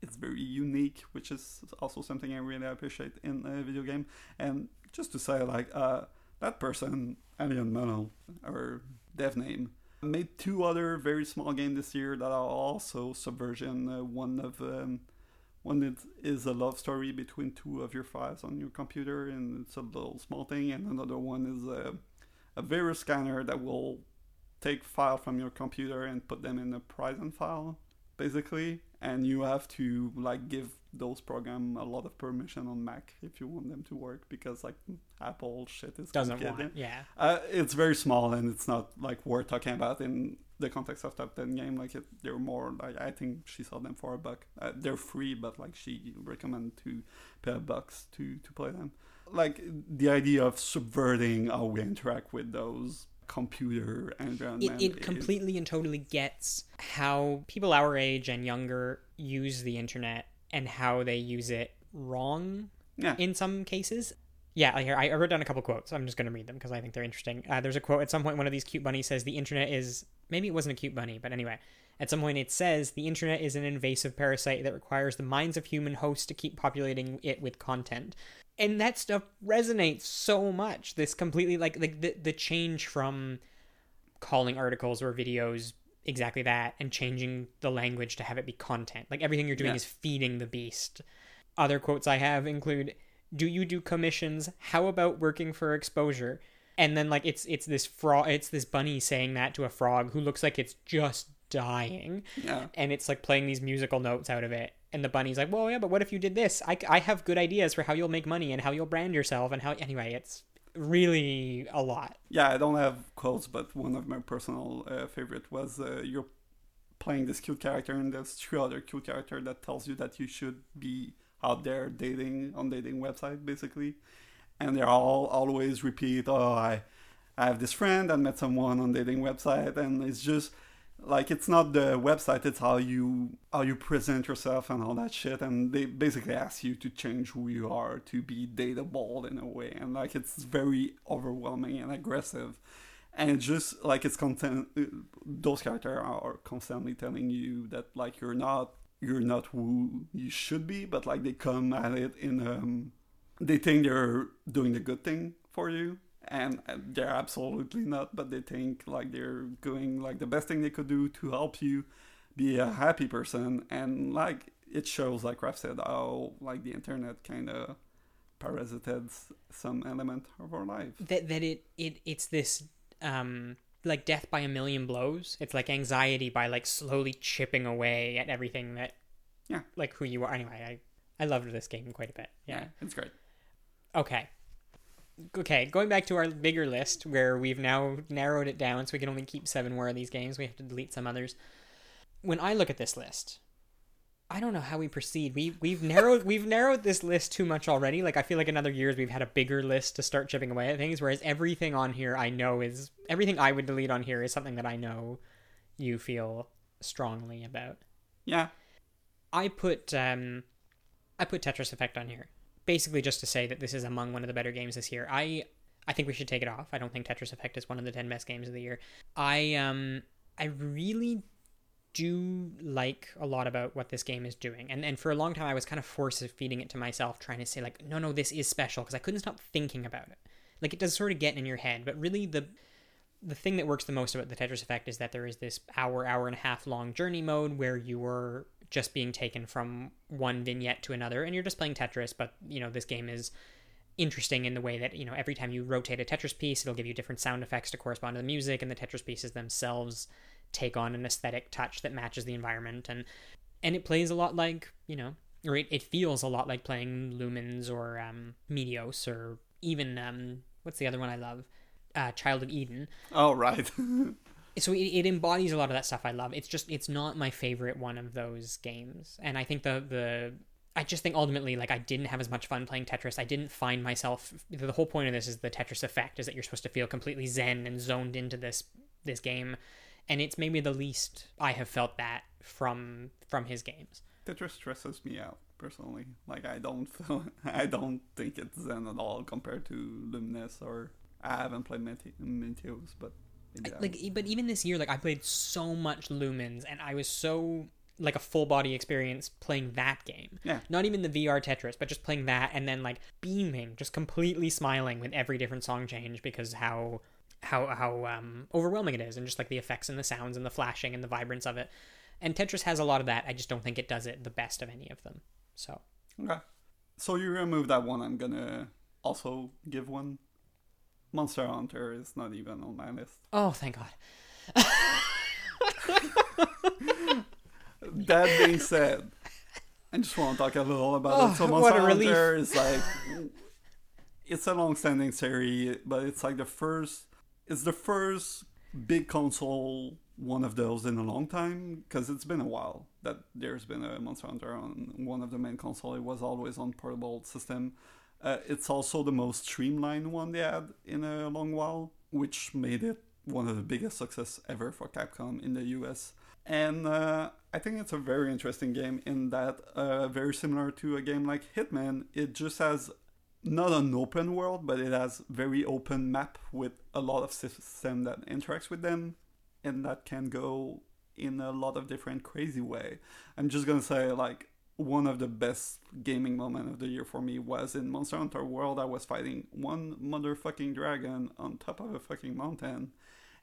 it's very unique which is also something i really appreciate in a video game. And just to say like uh that person Alienmelon, or dev name made two other very small games this year that are also subversion. Uh, one of um, one that is a love story between two of your files on your computer, and it's a little small thing. And another one is a, a virus scanner that will take file from your computer and put them in a prison file. basically, and you have to like give those program a lot of permission on Mac if you want them to work because like Apple shit is Doesn't want. Yeah. Uh, it's very small and it's not like worth talking about in the context of top 10 game like it, they're more like i think she sold them for a buck uh, they're free but like she recommend to pay a bucks to to play them like the idea of subverting how we interact with those computer environment It, it is- completely and totally gets how people our age and younger use the internet and how they use it wrong yeah in some cases. Yeah, here I I wrote down a couple quotes. I'm just going to read them because I think they're interesting. Uh, there's a quote at some point. One of these cute bunnies says, "The internet is maybe it wasn't a cute bunny, but anyway." At some point, it says the internet is an invasive parasite that requires the minds of human hosts to keep populating it with content, and that stuff resonates so much. This completely like like the the change from calling articles or videos exactly that and changing the language to have it be content. Like everything you're doing Yeah. is feeding the beast. Other quotes I have include do you do commissions? How about working for exposure? And then like it's it's this frog it's this bunny saying that to a frog who looks like it's just dying yeah and it's like playing these musical notes out of it and the bunny's like well yeah but what if you did this i, I have good ideas for how you'll make money and how you'll brand yourself and how anyway it's really a lot. Yeah i don't have quotes but one of my personal uh, favorite was uh, you're playing this cute character and there's three other cute character that tells you that you should be out there dating on dating website basically. And they're all always repeat oh i i have this friend i met someone on dating website and it's just like it's not the website it's how you how you present yourself and all that shit and they basically ask you to change who you are to be dateable in a way and like it's very overwhelming and aggressive. And just like it's content those characters are constantly telling you that like you're not you're not who you should be but like they come at it in um they think they're doing the good thing for you and uh, they're absolutely not but they think like they're doing like the best thing they could do to help you be a happy person. And like it shows like Raph said how like the internet kind of parasited some element of our life. That that it it it's this um like death by a million blows. It's like anxiety by like slowly chipping away at everything that Yeah. like who you are. Anyway i i loved this game quite a bit. Yeah it's great. Okay okay going back to our bigger list where we've now narrowed it down so we can only keep seven more of these games we have to delete some others. When i look at this list i don't know how we proceed. We we've narrowed (laughs) we've narrowed this list too much already. Like i feel like in other years we've had a bigger list to start chipping away at things whereas everything on here i know is everything i would delete on here is something that i know you feel strongly about. Yeah. I put um, I put Tetris Effect on here, basically just to say that this is among one of the better games this year. I I think we should take it off. I don't think Tetris Effect is one of the ten best games of the year. I um I really do like a lot about what this game is doing, and and for a long time I was kind of force feeding it to myself, trying to say like, no, no, this is special because I couldn't stop thinking about it. Like it does sort of get in your head, but really the the thing that works the most about the Tetris effect is that there is this hour, hour and a half long journey mode where you are just being taken from one vignette to another and you're just playing Tetris, but you know, this game is interesting in the way that, you know, every time you rotate a Tetris piece, it'll give you different sound effects to correspond to the music and the Tetris pieces themselves take on an aesthetic touch that matches the environment and and it plays a lot like, you know, or it, it feels a lot like playing Lumines or um Meteos or even um what's the other one I love? Uh, Child of Eden oh right (laughs) so it, it embodies a lot of that stuff I love. It's just it's not my favorite one of those games, and I think the the I just think ultimately like I didn't have as much fun playing Tetris. I didn't find myself. The whole point of this is the Tetris effect is that you're supposed to feel completely zen and zoned into this this game, and it's maybe the least I have felt that from from his games. Tetris stresses me out personally. Like I don't (laughs) feel, I don't think it's zen at all compared to Lumines or I haven't played Mete- Meteos, but I like but even this year like i played so much Lumines and i was so like a full body experience playing that game Yeah. not even the vr tetris but just playing that and then like beaming just completely smiling with every different song change because how how how um overwhelming it is and just like the effects and the sounds and the flashing and the vibrance of it and tetris has a lot of that i just don't think it does it the best of any of them so Okay. So you remove that one. I'm gonna also give one. Monster Hunter is not even on my list. oh thank god (laughs) that being said, I just want to talk a little about Oh, it. So oh, what Monster. Hunter is like it's a long-standing series, but it's like the first. It's the first big console one of those in a long time because it's been a while that there's been a Monster Hunter on one of the main console. It was always on portable system. Uh, it's also the most streamlined one they had in a long while, which made it one of the biggest success ever for Capcom in the US. And uh, I think it's a very interesting game in that, uh, very similar to a game like Hitman, it just has not an open world, but it has very open map with a lot of system that interacts with them, and that can go in a lot of different crazy way. I'm just gonna say like one of the best gaming moment of the year for me was in Monster Hunter World. I was fighting one motherfucking dragon on top of a fucking mountain,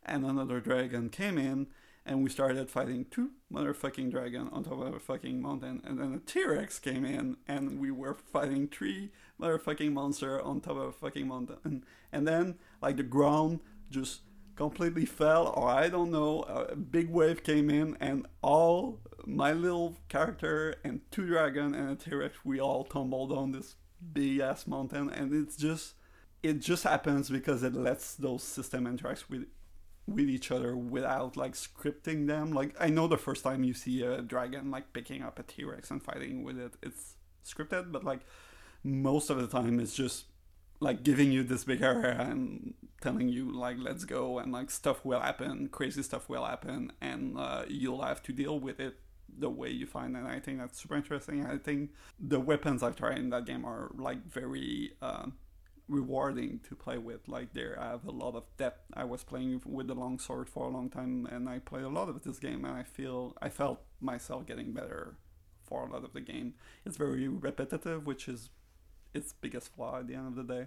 and another dragon came in, and we started fighting two motherfucking dragon on top of a fucking mountain, and then a T-Rex came in, and we were fighting three motherfucking monster on top of a fucking mountain, and, and then like the ground just completely fell, or I don't know, a big wave came in, and all my little character and two dragon and a T-Rex, we all tumbled on this big ass mountain, and it's just, it just happens because it lets those system interact with with each other without like scripting them. Like I know the first time you see a dragon like picking up a T-Rex and fighting with it, it's scripted, but like most of the time it's just like giving you this big area and telling you like let's go and like stuff will happen crazy stuff will happen and uh, you'll have to deal with it the way you find and i think that's super interesting. I think the weapons i've tried in that game are like very um, rewarding to play with. Like there i have a lot of depth. I was playing with the long sword for a long time and i played a lot of this game and i feel i felt myself getting better for a lot of the game. It's very repetitive which is its biggest flaw at the end of the day.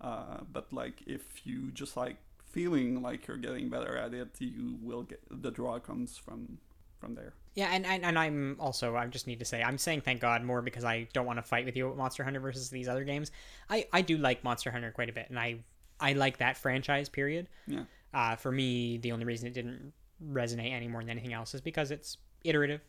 Uh, but like if you just like feeling like you're getting better at it, you will get the draw comes from from there. Yeah, and, and and I'm also I just need to say I'm saying thank God more because I don't want to fight with you at Monster Hunter versus these other games. I I do like Monster Hunter quite a bit, and I I like that franchise. Period. Yeah. Uh, for me, the only reason it didn't resonate any more than anything else is because it's iterative.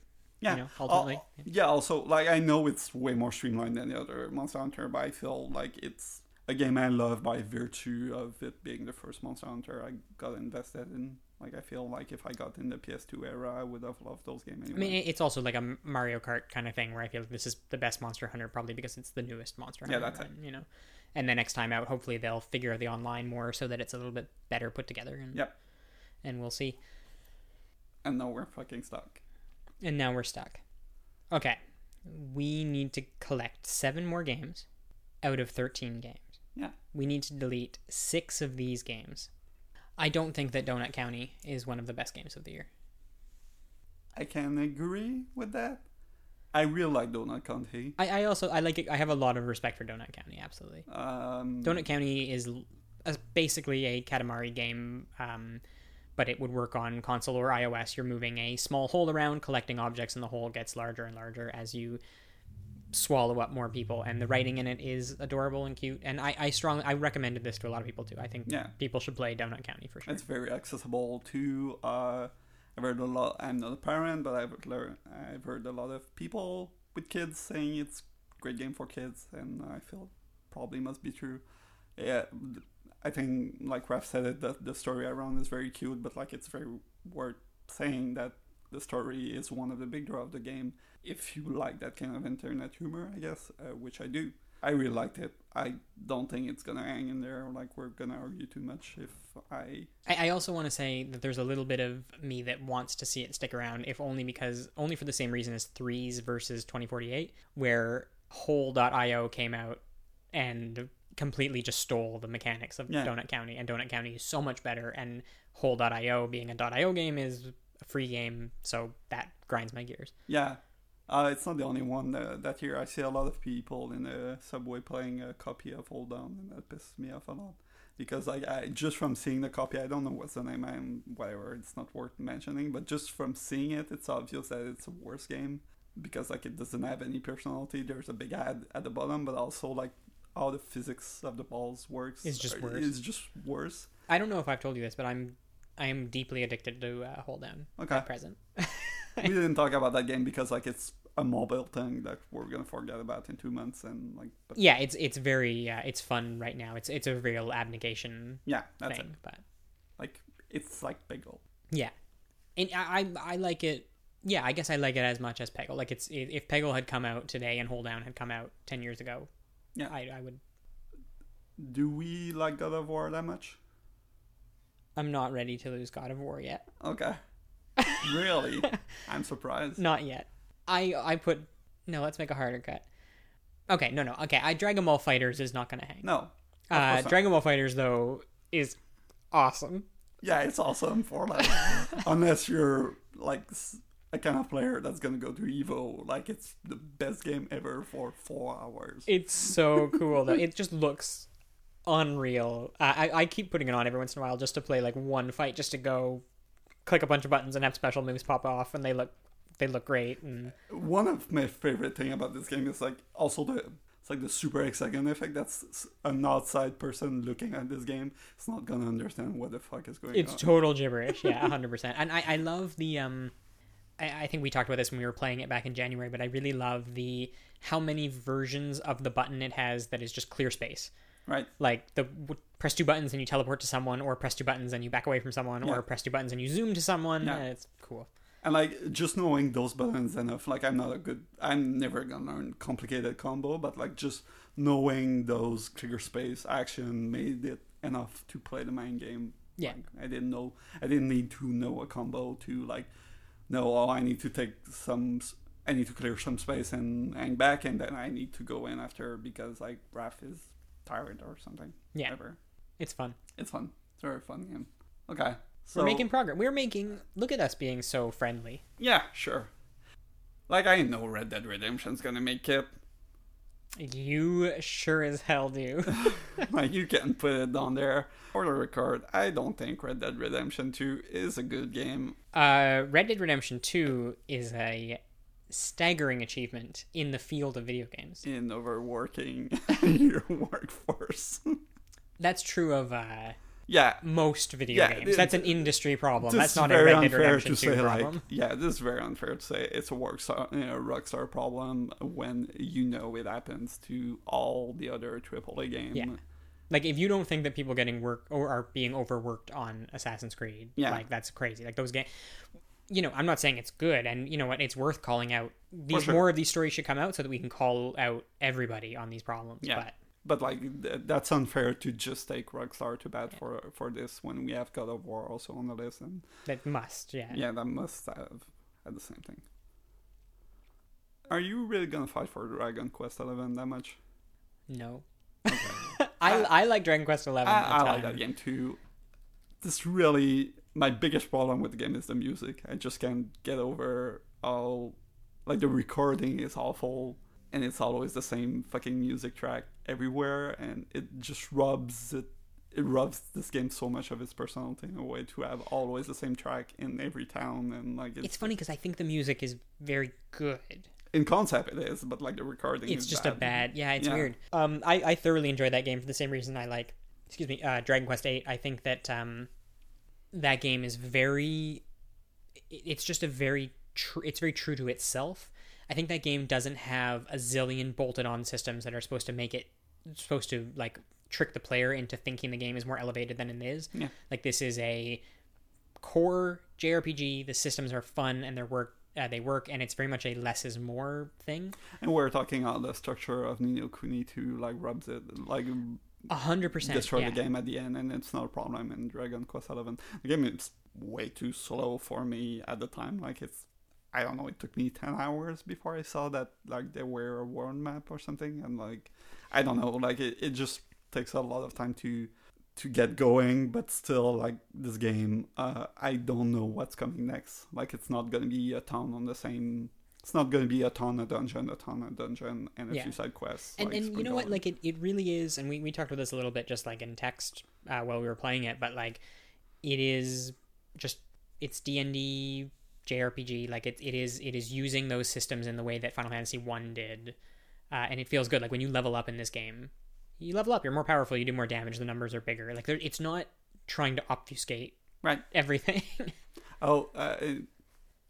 Yeah. You know, ultimately. Al- yeah. Also, like I know it's way more streamlined than the other Monster Hunter, but I feel like it's a game I love by virtue of it being the first Monster Hunter I got invested in. Like I feel like if I got in the PS2 era, I would have loved those games. Anyway. I mean, it's also like a Mario Kart kind of thing where I feel like this is the best Monster Hunter probably because it's the newest Monster Yeah, Hunter. that's it. and, You know, and the next time out, hopefully they'll figure the online more so that it's a little bit better put together. And, Yep. And we'll see. and now we're fucking stuck. And now we're stuck. Okay. We need to collect seven more games out of 13 games. Yeah. We need to delete six of these games. I don't think that Donut County is one of the best games of the year. I can agree with that. I really like Donut County. I, I also I like it. I have a lot of respect for Donut County. Absolutely. Um, Donut County is basically a Katamari game, um, but it would work on console or iOS. You're moving a small hole around, collecting objects, and the hole gets larger and larger as you swallow up more people. And the writing in it is adorable and cute. And I, I strongly I recommended this to a lot of people too. I think Yeah. people should play Donut County for sure. It's very accessible to. Uh, I've heard a lot. I'm not a parent, but I've learned. I've heard a lot of people with kids saying it's a great game for kids, and I feel probably must be true. Yeah, I think like Raph said it, that the story around is very cute, but like it's very worth saying that the story is one of the big draw of the game. If you like that kind of internet humor, I guess, uh, which I do. I really liked it. I don't think it's gonna hang in there. Like we're gonna argue too much. If I I, I also want to say that there's a little bit of me that wants to see it stick around, if only because only for the same reason as Threes versus 2048, where Hole.io came out and completely just stole the mechanics of Yeah. Donut County, and Donut County is so much better. And Hole.io being a .io game is a free game, so that grinds my gears. Yeah, uh, it's not the only one uh, that year. I see a lot of people in the subway playing a copy of Holedown, and that pisses me off a lot. Because like I just from seeing the copy, I don't know what's the name. I'm whatever. It's not worth mentioning, but just from seeing it, it's obvious that it's a worse game because like it doesn't have any personality. There's a big ad at the bottom, but also like how the physics of the balls works It's just worse. Is just worse. I don't know if I've told you this, but I'm I am deeply addicted to uh, Holedown Okay. at present. (laughs) we didn't talk about that game because like it's a mobile thing that we're gonna forget about in two months and like but yeah, it's it's very uh, it's fun right now. It's it's a real abnegation yeah that's thing, it but like it's like Peggle yeah, and I I I like it. Yeah, I guess I like it as much as Peggle. Like it's if if Peggle had come out today and Holedown had come out ten years ago, Yeah. I I would. do we like God of War that much I'm not ready to lose God of War yet. okay (laughs) really I'm surprised Not yet. I I put no. Let's make a harder cut. Okay, no, no. Okay, I Dragon Ball Fighters is not gonna hang. no uh. Dragon Ball Fighters though is awesome. yeah it's awesome for like (laughs) unless you're like a kind of player that's gonna go to Evo like it's the best game ever for four hours It's so cool though. It just looks unreal. I, I I keep putting it on every once in a while just to play like one fight, just to go click a bunch of buttons and have special moves pop off, and they look they look great. And One of my favorite thing about this game is like also the it's like the super hexagon effect. That's an outside person looking at this game. It's not gonna understand what the fuck is going it's on. It's total gibberish. Yeah, hundred percent. And I I love the um. I, I think we talked about this when we were playing it back in January, but I really love the how many versions of the button it has that is just clear space. right. like the w- press two buttons and you teleport to someone, or press two buttons and you back away from someone, Yeah. or press two buttons and you zoom to someone. Yeah. It's cool. And like just knowing those buttons enough. Like I'm not a good. I'm never gonna learn complicated combo, but like just knowing those trigger space action made it enough to play the main game. Yeah. Like, I didn't know. I didn't need to know a combo to like know. Oh, I need to take some. I need to clear some space and hang back, and then I need to go in after because like Raph is tired or something. Yeah. Whatever. It's fun. It's fun. It's very fun game. Okay. So We're making progress. We're making. Look at us being so friendly. yeah, sure. Like I know Red Dead Redemption's gonna make it. You sure as hell do. (laughs) like you can put it on there for the record. I don't think Red Dead Redemption 2 is a good game. uh, Red Dead Redemption Two is a staggering achievement in the field of video games. in overworking (laughs) (laughs) your workforce. That's true of uh, yeah, most video Yeah, games. it- That's an industry problem. That's not a Red Dead Redemption to Two say. problem. Like, yeah, this is very unfair to say it's a workstar, you know, Rockstar problem when you know it happens to all the other AAA games. Yeah. like if you don't think that people getting work or are being overworked on Assassin's Creed, Yeah. like that's crazy. Like those games, you know, I'm not saying it's good, and you know what, it's worth calling out. These sure. more of these stories should come out so that we can call out everybody on these problems. Yeah. But But like th- that's unfair to just take Rockstar to bat for for this when we have God of War also on the list, and that must, yeah. yeah, that must have had the same thing. Are you really gonna fight for Dragon Quest Eleven that much? No. Okay. (laughs) I, I like Dragon Quest Eleven. I like ton. that game too. This really my biggest problem with the game is the music. I just can't get over all like the recording is awful and it's always the same fucking music track everywhere and it just rubs it it rubs this game so much of its personality in a way to have always the same track in every town and like it's, It's funny because I think the music is very good. in concept it is but like the recording It's is just bad. a bad. Yeah, it's Yeah. weird. Um, I, I thoroughly enjoyed that game for the same reason I like. Excuse me, uh, Dragon Quest Eight. I think that um, that game is very. It's just a very. Tr- it's very true to itself. I think that game doesn't have a zillion bolted-on systems that are supposed to make it supposed to like trick the player into thinking the game is more elevated than it is. Yeah. Like this is a core JRPG. The systems are fun and they work. Uh, they work, and it's very much a less is more thing. and we're talking about the structure of Ni no Kuni to like rubs it like A hundred percent. destroy yeah. the game at the end, and it's not a problem in Dragon Quest Eleven. The game is way too slow for me at the time. Like it's, I don't know, it took me ten hours before I saw that like there were a world map or something, and like I don't know, like it, it just takes a lot of time to to get going. But still, like this game, uh, I don't know what's coming next. Like it's not gonna be a ton on the same. It's not going to be a ton of dungeon, a ton of dungeon, and a Yeah. few side quests. and like, and you know what like it, it really is and we, we talked about this a little bit just like in text uh, while we were playing it but like it is just it's d&d jrpg like it, it is it is using those systems in the way that final fantasy 1 did uh, and it feels good like when you level up in this game you level up you're more powerful you do more damage the numbers are bigger like it's not trying to obfuscate right? (laughs) everything Oh, uh,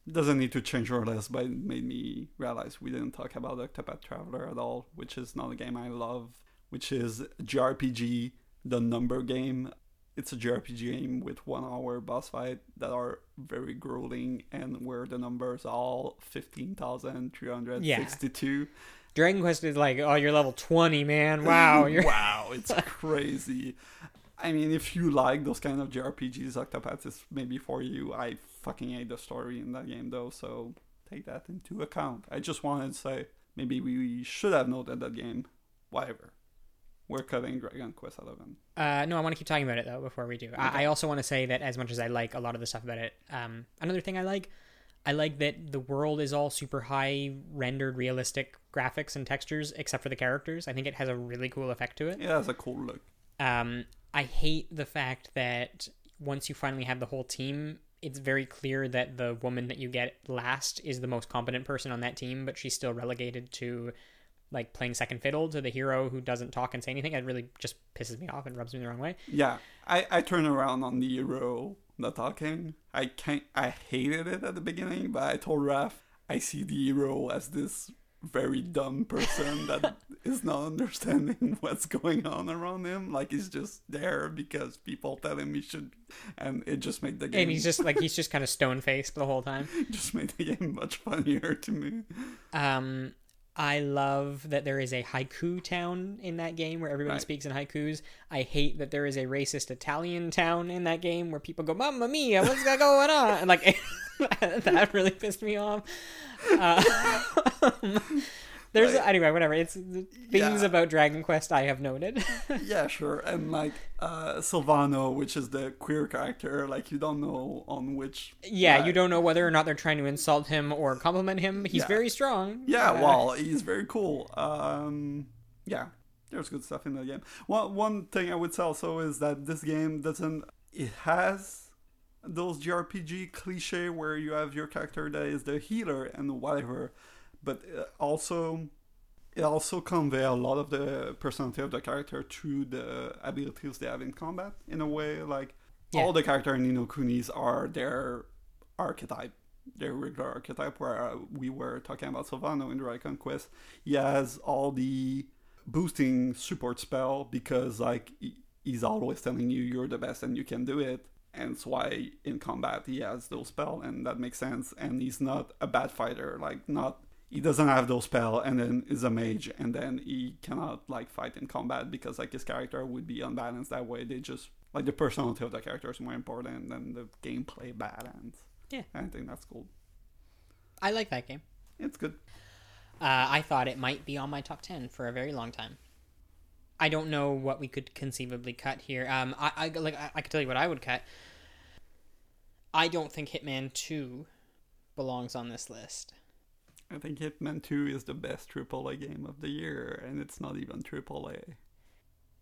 doesn't need to change our list, but it made me realize we didn't talk about Octopath Traveler at all, which is not a game I love, which is JRPG, the number game. It's a JRPG game with one hour boss fight that are very grueling and where the numbers are all 15,362. Dragon Quest is like, oh, you're level 20, man. (laughs) Wow. You're... wow, it's (laughs) crazy. I mean, if you like those kind of JRPGs, Octopath is maybe for you. I fucking hate the story in that game, though, so take that into account. I just wanted to say maybe we should have noted that game. Whatever. We're cutting Dragon Quest Eleven. Uh, no, I want to keep talking about it though before we do. Okay. I, I, also want to say that as much as I like a lot of the stuff about it, um, another thing I like, I like that the world is all super high rendered, realistic graphics and textures, except for the characters. I think it has a really cool effect to it. Yeah, it has a cool look. Um, I hate the fact that once you finally have the whole team, it's very clear that the woman that you get last is the most competent person on that team, but she's still relegated to like playing second fiddle to the hero who doesn't talk and say anything. It really just pisses me off and rubs me the wrong way. Yeah, I I turn around on the hero not talking. I can't. I hated it at the beginning, but I told Raph I see the hero as this very dumb person that (laughs) is not understanding what's going on around him. Like he's just there because people tell him he should, and it just made the game. And he's just like he's (laughs) just kind of stone faced the whole time. just made the game much funnier to me. Um, I love that there is a haiku town in that game where everybody Right. speaks in haikus. I hate that there is a racist Italian town in that game where people go, "Mamma mia, what's going on?" And like (laughs) that really pissed me off. Uh, (laughs) (laughs) there's Right. anyway, whatever. It's things Yeah. about Dragon Quest I have noted. (laughs) yeah, sure. And like uh Silvano, which is the queer character, like you don't know on which. yeah, uh, you don't know whether or not they're trying to insult him or compliment him. He's Yeah. very strong. Yeah, Uh, well, he's very cool. Um, yeah, there's good stuff in the game. One one thing I would say also is that this game doesn't. It has those JRPG cliche where you have your character that is the healer and whatever, but uh, also it also convey a lot of the personality of the character through the abilities they have in combat. In a way, like Yeah. all the character in Ni no Kunis are their archetype their regular archetype where uh, we were talking about Silvano in Dragon Quest. He has all the boosting support spell because like he's always telling you you're the best and you can do it. And it's why in combat he has those spell and that makes sense. And he's not a bad fighter, like not he doesn't have those spell and then is a mage and then he cannot like fight in combat because like his character would be unbalanced that way. They just like the personality of the character is more important than the gameplay balance. Yeah. I think that's cool. I like that game. It's good. Uh, I thought it might be on my top 10 for a very long time. I don't know what we could conceivably cut here. Um, I, I like I, I could tell you what I would cut. I don't think Hitman 2 belongs on this list. I think Hitman 2 is the best AAA game of the year, and it's not even AAA.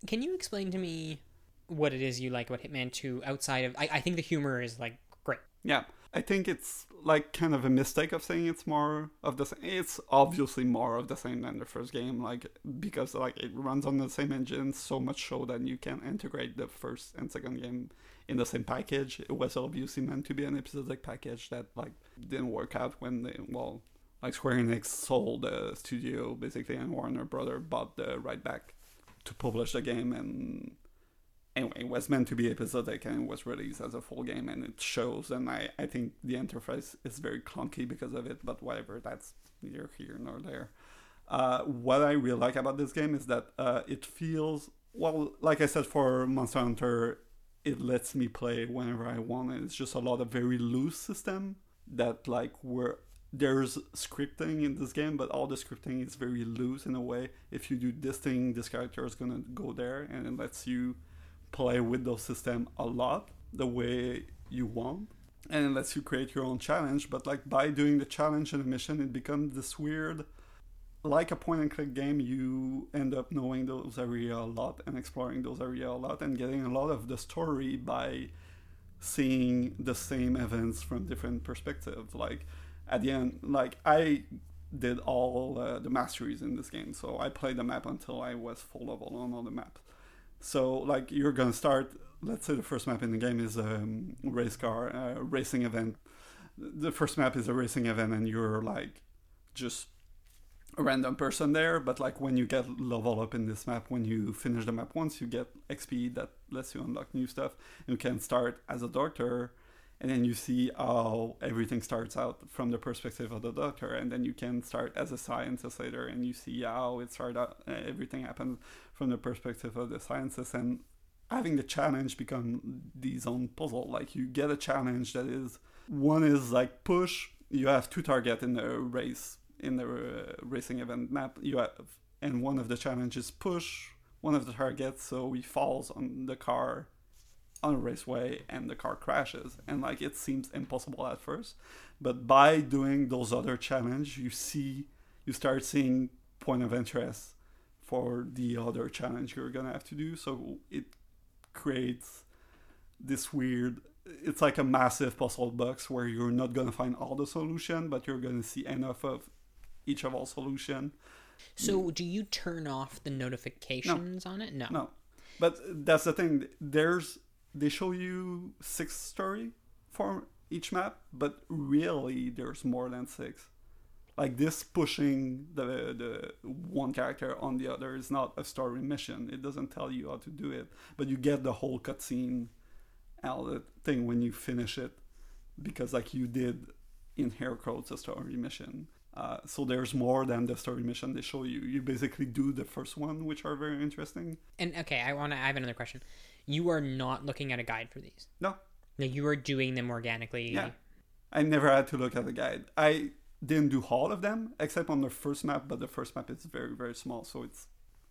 Can you explain to me what it is you like about Hitman 2 outside of I, I think the humor is like great. Yeah, I think it's like kind of a mistake of saying it's more of the same. It's obviously more of the same than the first game, like because like it runs on the same engine so much so that you can integrate the first and second game in the same package. It was obviously meant to be an episodic package that like didn't work out when they well like Square Enix sold the studio basically and Warner Brother bought the right back to publish the game and anyway, it was meant to be episodic and it was released as a full game and it shows and I, I think the interface is very clunky because of it, but whatever, that's neither here nor there. Uh, what I really like about this game is that uh, it feels well, like I said for Monster Hunter, it lets me play whenever I want and it's just a lot of very loose system that like where there's scripting in this game, but all the scripting is very loose in a way. If you do this thing, this character is gonna go there, and it lets you play with those system a lot the way you want, and it lets you create your own challenge. But like by doing the challenge and the mission, it becomes this weird, like a point and click game. You end up knowing those area a lot and exploring those area a lot and getting a lot of the story by seeing the same events from different perspectives. Like at the end, like I did all uh, the masteries in this game, so I played the map until I was full level on all the maps. So like you're gonna start. Let's say the first map in the game is a um, race car uh, racing event. the first map is a racing event and you're like just a random person there but like when you get level up in this map when you finish the map once you get xp that lets you unlock new stuff you can start as a doctor and then you see how everything starts out from the perspective of the doctor and then you can start as a scientist later and you see how it started out everything happens from the perspective of the scientist and having the challenge become these own puzzle. Like you get a challenge that is one is like push you have two target in the race in the uh, racing event map you have and one of the challenges push one of the targets so he falls on the car on a raceway and the car crashes. And like it seems impossible at first but by doing those other challenge you see you start seeing point of interest for the other challenge you're gonna have to do. So it creates this weird it's like a massive puzzle box where you're not gonna find all the solution but you're gonna see enough of each of all solution. So do you turn off the notifications no. on it? No. No. But that's the thing. There's they show you six story for each map, but really there's more than six. Like this pushing the the one character on the other is not a story mission. It doesn't tell you how to do it, but you get the whole cutscene out the thing when you finish it, because like you did in hair quotes a story mission. Uh, so there's more than the story mission they show you. You basically do the first one, which are very interesting. And okay, I want to. I have another question you are not looking at a guide for these. No. No, you are doing them organically. Yeah. I never had to look at a guide. I didn't do all of them except on the first map, but the first map is very very small, so it's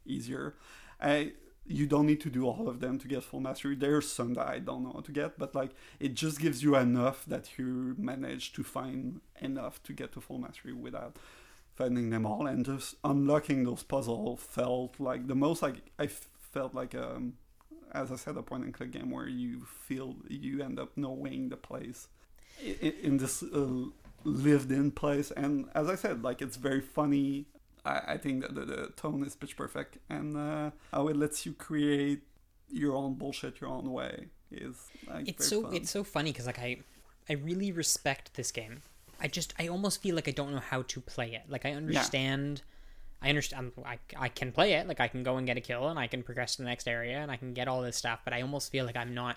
easier. I you don't need to do all of them to get full mastery. There's some that I don't know how to get, but like it just gives you enough that you manage to find enough to get to full mastery without finding them all. And just unlocking those puzzles felt like the most like I felt like um as I said, a point and click game where you feel you end up knowing the place in, in this uh, lived in place. And as I said, like it's very funny. I, I think that the, the, tone is pitch perfect, and uh, how it lets you create your own bullshit your own way is like it's so fun. it's so funny because like I I really respect this game. I just I almost feel like I don't know how to play it. Like I understand. Yeah I understand. I, I can play it. Like I can go and get a kill, and I can progress to the next area, and I can get all this stuff. But I almost feel like I'm not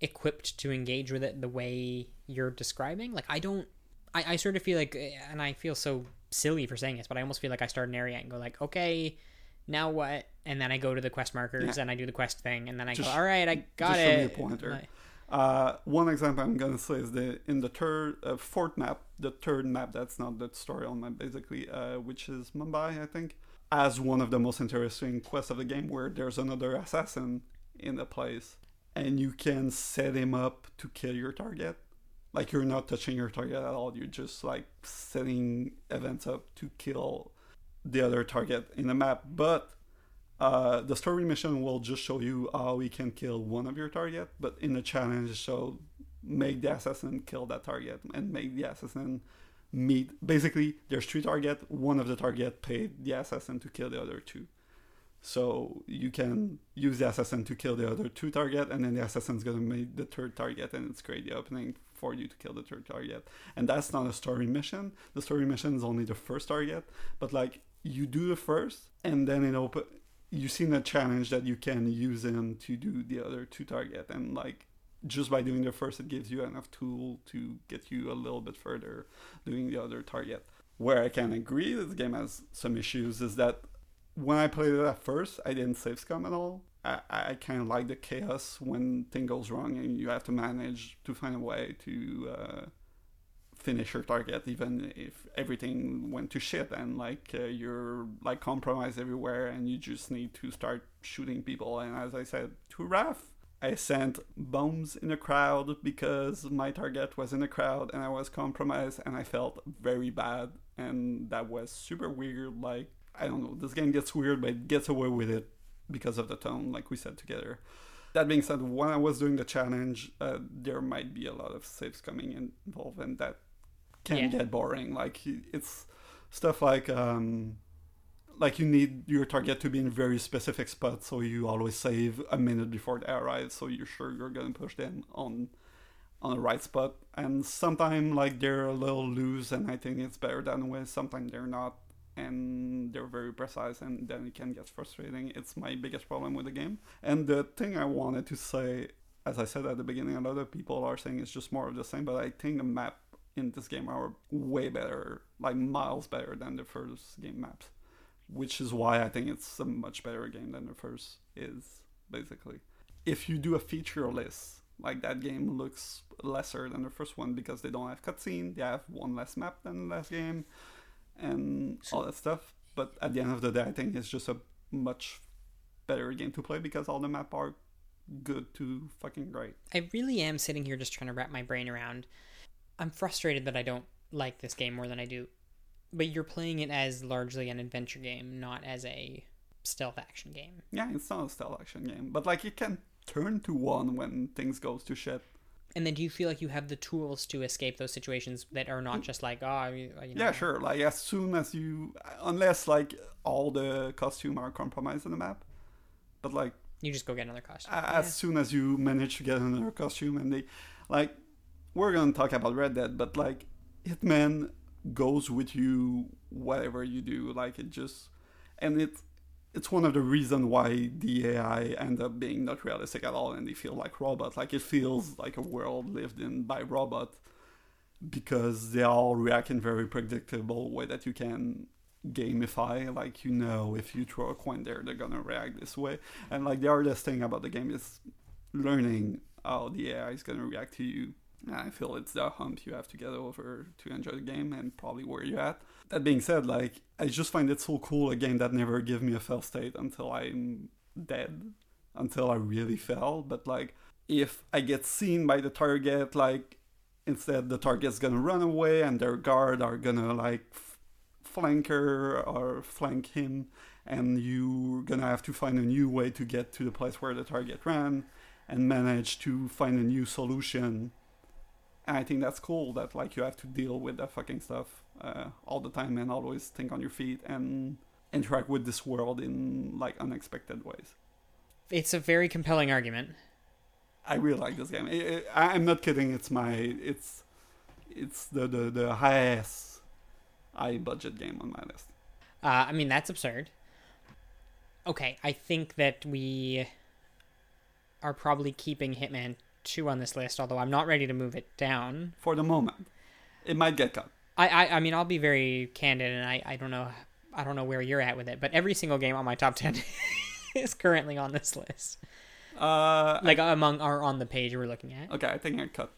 equipped to engage with it the way you're describing. Like I don't. I, I sort of feel like, eh, and I feel so silly for saying this, but I almost feel like I start an area and go like, okay, now what? And then I go to the quest markers yeah. and I do the quest thing, and then I just, go, all right, I got just it. Uh, one example I'm gonna say is the in the third uh, fourth map, the third map that's not the story on map basically, uh, which is Mumbai, I think, as one of the most interesting quests of the game, where there's another assassin in the place, and you can set him up to kill your target. Like you're not touching your target at all. You're just like setting events up to kill the other target in the map, but uh, the story mission will just show you how you can kill one of your target, but in the challenge, so make the assassin kill that target and make the assassin meet. Basically, there's three target. One of the target paid the assassin to kill the other two. So you can use the assassin to kill the other two target, and then the assassin's gonna make the third target, and it's create the opening for you to kill the third target. And that's not a story mission. The story mission is only the first target, but like you do the first, and then it open you've seen a challenge that you can use them to do the other two target and like just by doing the first it gives you enough tool to get you a little bit further doing the other target. Where i can agree the game has some issues is that when i played it at first i didn't save scum at all. I, I kind of like the chaos when thing goes wrong and you have to manage to find a way to uh, finish your target even if everything went to shit and like uh, you're like compromised everywhere and you just need to start shooting people. And as i said to Raph i sent bombs in a crowd because my target was in a crowd and i was compromised and i felt very bad. And that was super weird like i don't know this game gets weird but it gets away with it because of the tone like we said together. That being said, when I was doing the challenge, uh, there might be a lot of save scumming involved, and that can yeah. get boring. Like it's stuff like um, like you need your target to be in very specific spot, so you always save a minute before they arrive, so you're sure you're gonna push them on on the right spot, and sometimes like they're a little loose, and I think it's better than way. Sometimes they're not, and they're very precise, and then it can get frustrating. It's my biggest problem with the game. And the thing I wanted to say, as I said at the beginning, a lot of people are saying it's just more of the same, but I think the map in this game are way better, like miles better than the first game maps, which is why I think it's a much better game than the first is, basically. If you do a feature list, like that game looks lesser than the first one because they don't have cutscene, they have one less map than the last game, and all that stuff. But at the end of the day, I think it's just a much better game to play because all the map are good to fucking great. I really am sitting here just trying to wrap my brain around. I'm frustrated that I don't like this game more than I do. But you're playing it as largely an adventure game, not as a stealth action game. Yeah, it's not a stealth action game, but like it can turn to one when things goes to shit. And then do you feel like you have the tools to escape those situations that are not mm. just like, oh, you uh, know. Yeah, sure. Like as soon as you, unless like all the costume are compromised in the map, but like you just go get another costume. as soon as you manage to get another costume, and they, like, we're gonna talk about Red Dead, but like Hitman goes with you whatever you do. Like it just, and it, it's one of the reasons why the AI end up being not realistic at all, and they feel like robots. Like it feels like a world lived in by robot because they all react in very predictable way that you can gamify like you know if you throw a coin there they're gonna react this way and like the hardest thing about the game is learning how the ai is gonna react to you i feel it's the hump you have to get over to enjoy the game and probably where you're at. That being said like i just find it so cool a game that never give me a fail state until i'm dead until i really fell. But like if i get seen by the target like instead the target's gonna run away and their guard are gonna like f- flank her or flank him and you're gonna have to find a new way to get to the place where the target ran and manage to find a new solution and i think that's cool that like you have to deal with that fucking stuff uh, all the time and always think on your feet and interact with this world in like unexpected ways It's a very compelling argument. I really like this game. I, I, I'm not kidding. It's my it's it's the the, the highest high budget game on my list. Uh, I mean, that's absurd. Okay, I think that we are probably keeping Hitman 2 on this list, although I'm not ready to move it down. For the moment, it might get cut. I, I, I mean, I'll be very candid, and I, I don't know, I don't know where you're at with it, but every single game on my top 10 (laughs) is currently on this list. Uh, Like among are on the page we're looking at. okay, I think I cut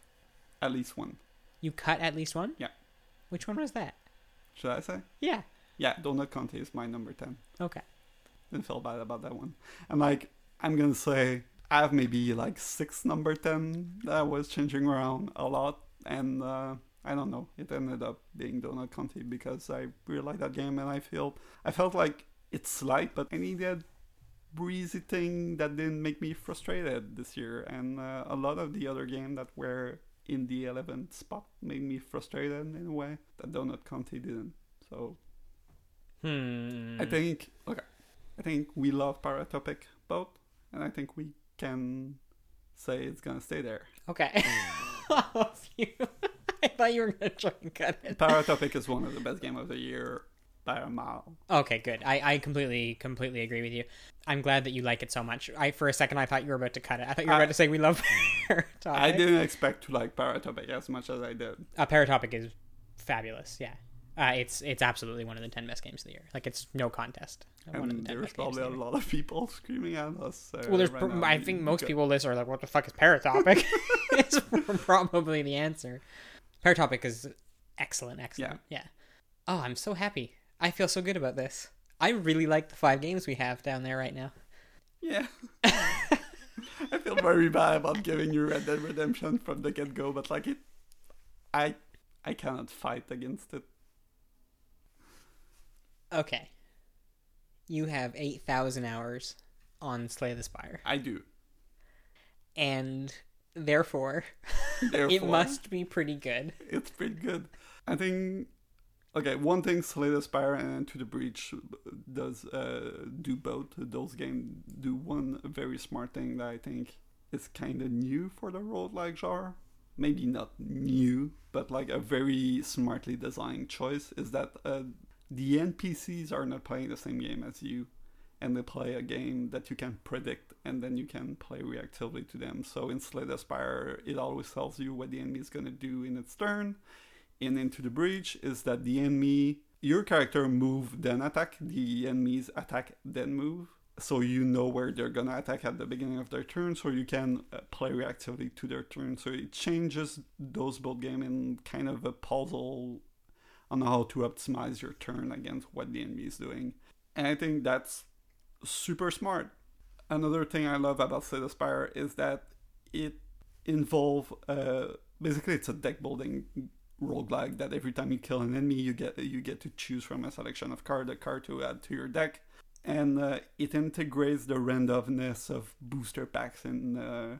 at least one. You cut at least one. Yeah. Which one was that? Should I say? Yeah. Yeah, Donut County is my number ten. Okay. Didn't feel bad about that one. And like, I'm gonna say I have maybe like six number ten that I was changing around a lot, and uh, I don't know. It ended up being Donut County because I really like that game, and I feel I felt like it's light, but I needed breezy thing that didn't make me frustrated this year, and uh, a lot of the other game that were in the 11th spot made me frustrated in a way that Donut County didn't. So Hmm. I think okay. I think we love Paratopic both, and I think we can say it's gonna stay there. Okay. (laughs) Phew. (laughs) I thought you were gonna try and cut it. Paratopic is one of the best game of the year by a mile. Okay, good. I, I completely completely agree with you. I'm glad that you like it so much. I for a second I thought you were about to cut it. I thought you were I- about to say we love (laughs) Paratopic. I didn't expect to like Paratopic as much as I did. Uh, Paratopic is fabulous. Yeah. Uh, it's it's absolutely one of the ten best games of the year. Like it's no contest. Of the there's probably a year. lot of people (laughs) screaming at us. Uh, Well, there's. right pr- I think most because- people listen are like, "What the fuck is Paratopic?" (laughs) (laughs) it's probably the answer. Paratopic is excellent, excellent. Yeah. Oh, I'm so happy. I feel so good about this. I really like the five games we have down there right now. Yeah. I feel very bad about giving you Red Dead Redemption from the get go, but like it, I, I cannot fight against it. Okay. You have 8,000 hours on Slay the Spire. I do. And therefore, (laughs) therefore it must be pretty good. It's pretty good. I think. Okay, one thing Slay the Spire and To the Breach does uh, do both. Those games do one very smart thing that I think is kind of new for the roguelike genre, maybe not new, but like a very smartly designed choice is that uh, the NPCs are not playing the same game as you, and they play a game that you can predict, and then you can play reactively to them. So in Slay the Spire, it always tells you what the enemy is gonna do in its turn. In Into the Breach is that the enemy, your character move then attack, the enemies attack then move so you know where they're gonna attack at the beginning of their turn, so you can uh, play reactively to their turn. So it changes those build game in kind of a puzzle on how to optimize your turn against what the enemy is doing. And I think that's super smart. Another thing I love about Slay the is that it involve uh, basically it's a deck building roguelike that every time you kill an enemy you get you get to choose from a selection of card a card to add to your deck and uh, it integrates the randomness of booster packs in uh,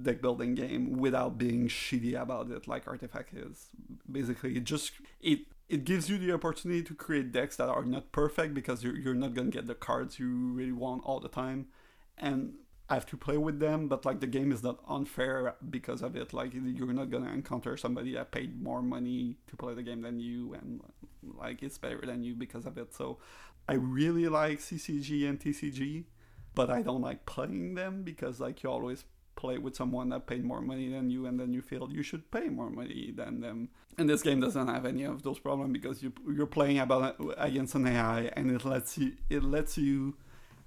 deck building game without being shitty about it like artifact is basically it just it it gives you the opportunity to create decks that are not perfect because you're, you're not going to get the cards you really want all the time and I have to play with them, but like the game is not unfair because of it. Like you're not gonna encounter somebody that paid more money to play the game than you, and like it's better than you because of it. So I really like CCG and TCG, but I don't like playing them because like you always play with someone that paid more money than you and then you feel you should pay more money than them. And this game doesn't have any of those problems because you you're playing about against an AI and it lets you it lets you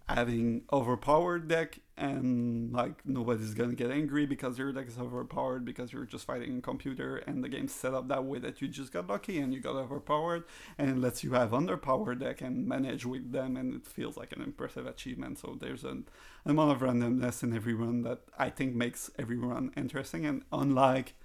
having overpowered deck and like nobody's gonna get angry because your deck is overpowered because you're just fighting a computer and the game's set up that way that you just got lucky and you got overpowered and lets you have underpowered deck and manage with them and it feels like an impressive achievement. So there's an amount of randomness in every run that I think makes every run interesting and unlike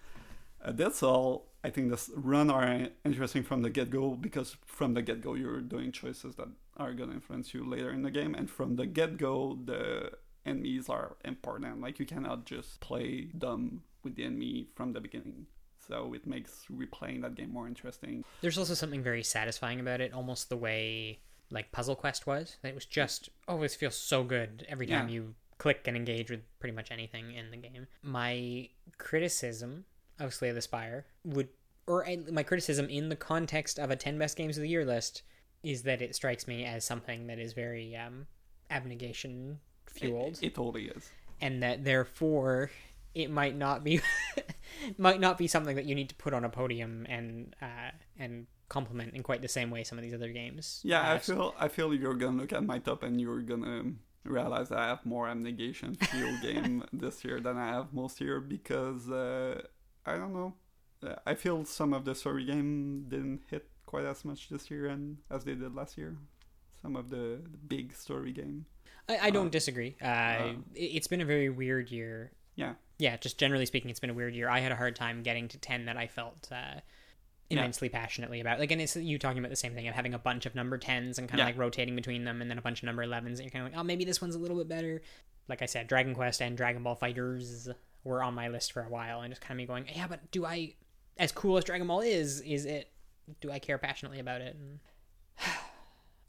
uh, that's all I think this run are interesting from the get go because from the get go you're doing choices that are to influence you later in the game, and from the get go the enemies are important. Like you cannot just play dumb with the enemy from the beginning. So it makes replaying that game more interesting. There's also something very satisfying about it, almost the way like Puzzle Quest was. It was just always feels so good every time yeah. you click and engage with pretty much anything in the game. My criticism of Slay the Spire would, or my criticism in the context of a 10 best games of the year list, is that it strikes me as something that is very um, abnegation fueled. It, it, totally is, and that therefore it might not be (laughs) might not be something that you need to put on a podium and uh, and compliment in quite the same way some of these other games. Yeah, uh, I feel I feel you're gonna look at my top and you're gonna realize I have more abnegation fuel (laughs) game this year than I have most year because uh, I don't know. I feel some of the story game didn't hit quite as much this year and as they did last year. Some of the, the big story game. I, I don't uh, disagree. Uh, it's been a very weird year. Yeah. Yeah, just generally speaking, it's been a weird year. I had a hard time getting to 10 that I felt uh, immensely yeah. passionately about. Like, and it's you talking about the same thing of having a bunch of number 10s and kind of yeah. like rotating between them and then a bunch of number 11s. And you're kind of like, oh, maybe this one's a little bit better. Like I said, Dragon Quest and Dragon Ball FighterZ were on my list for a while. And just kind of me going, yeah, but do I, as cool as Dragon Ball is, is it do I care passionately about it? And (sighs)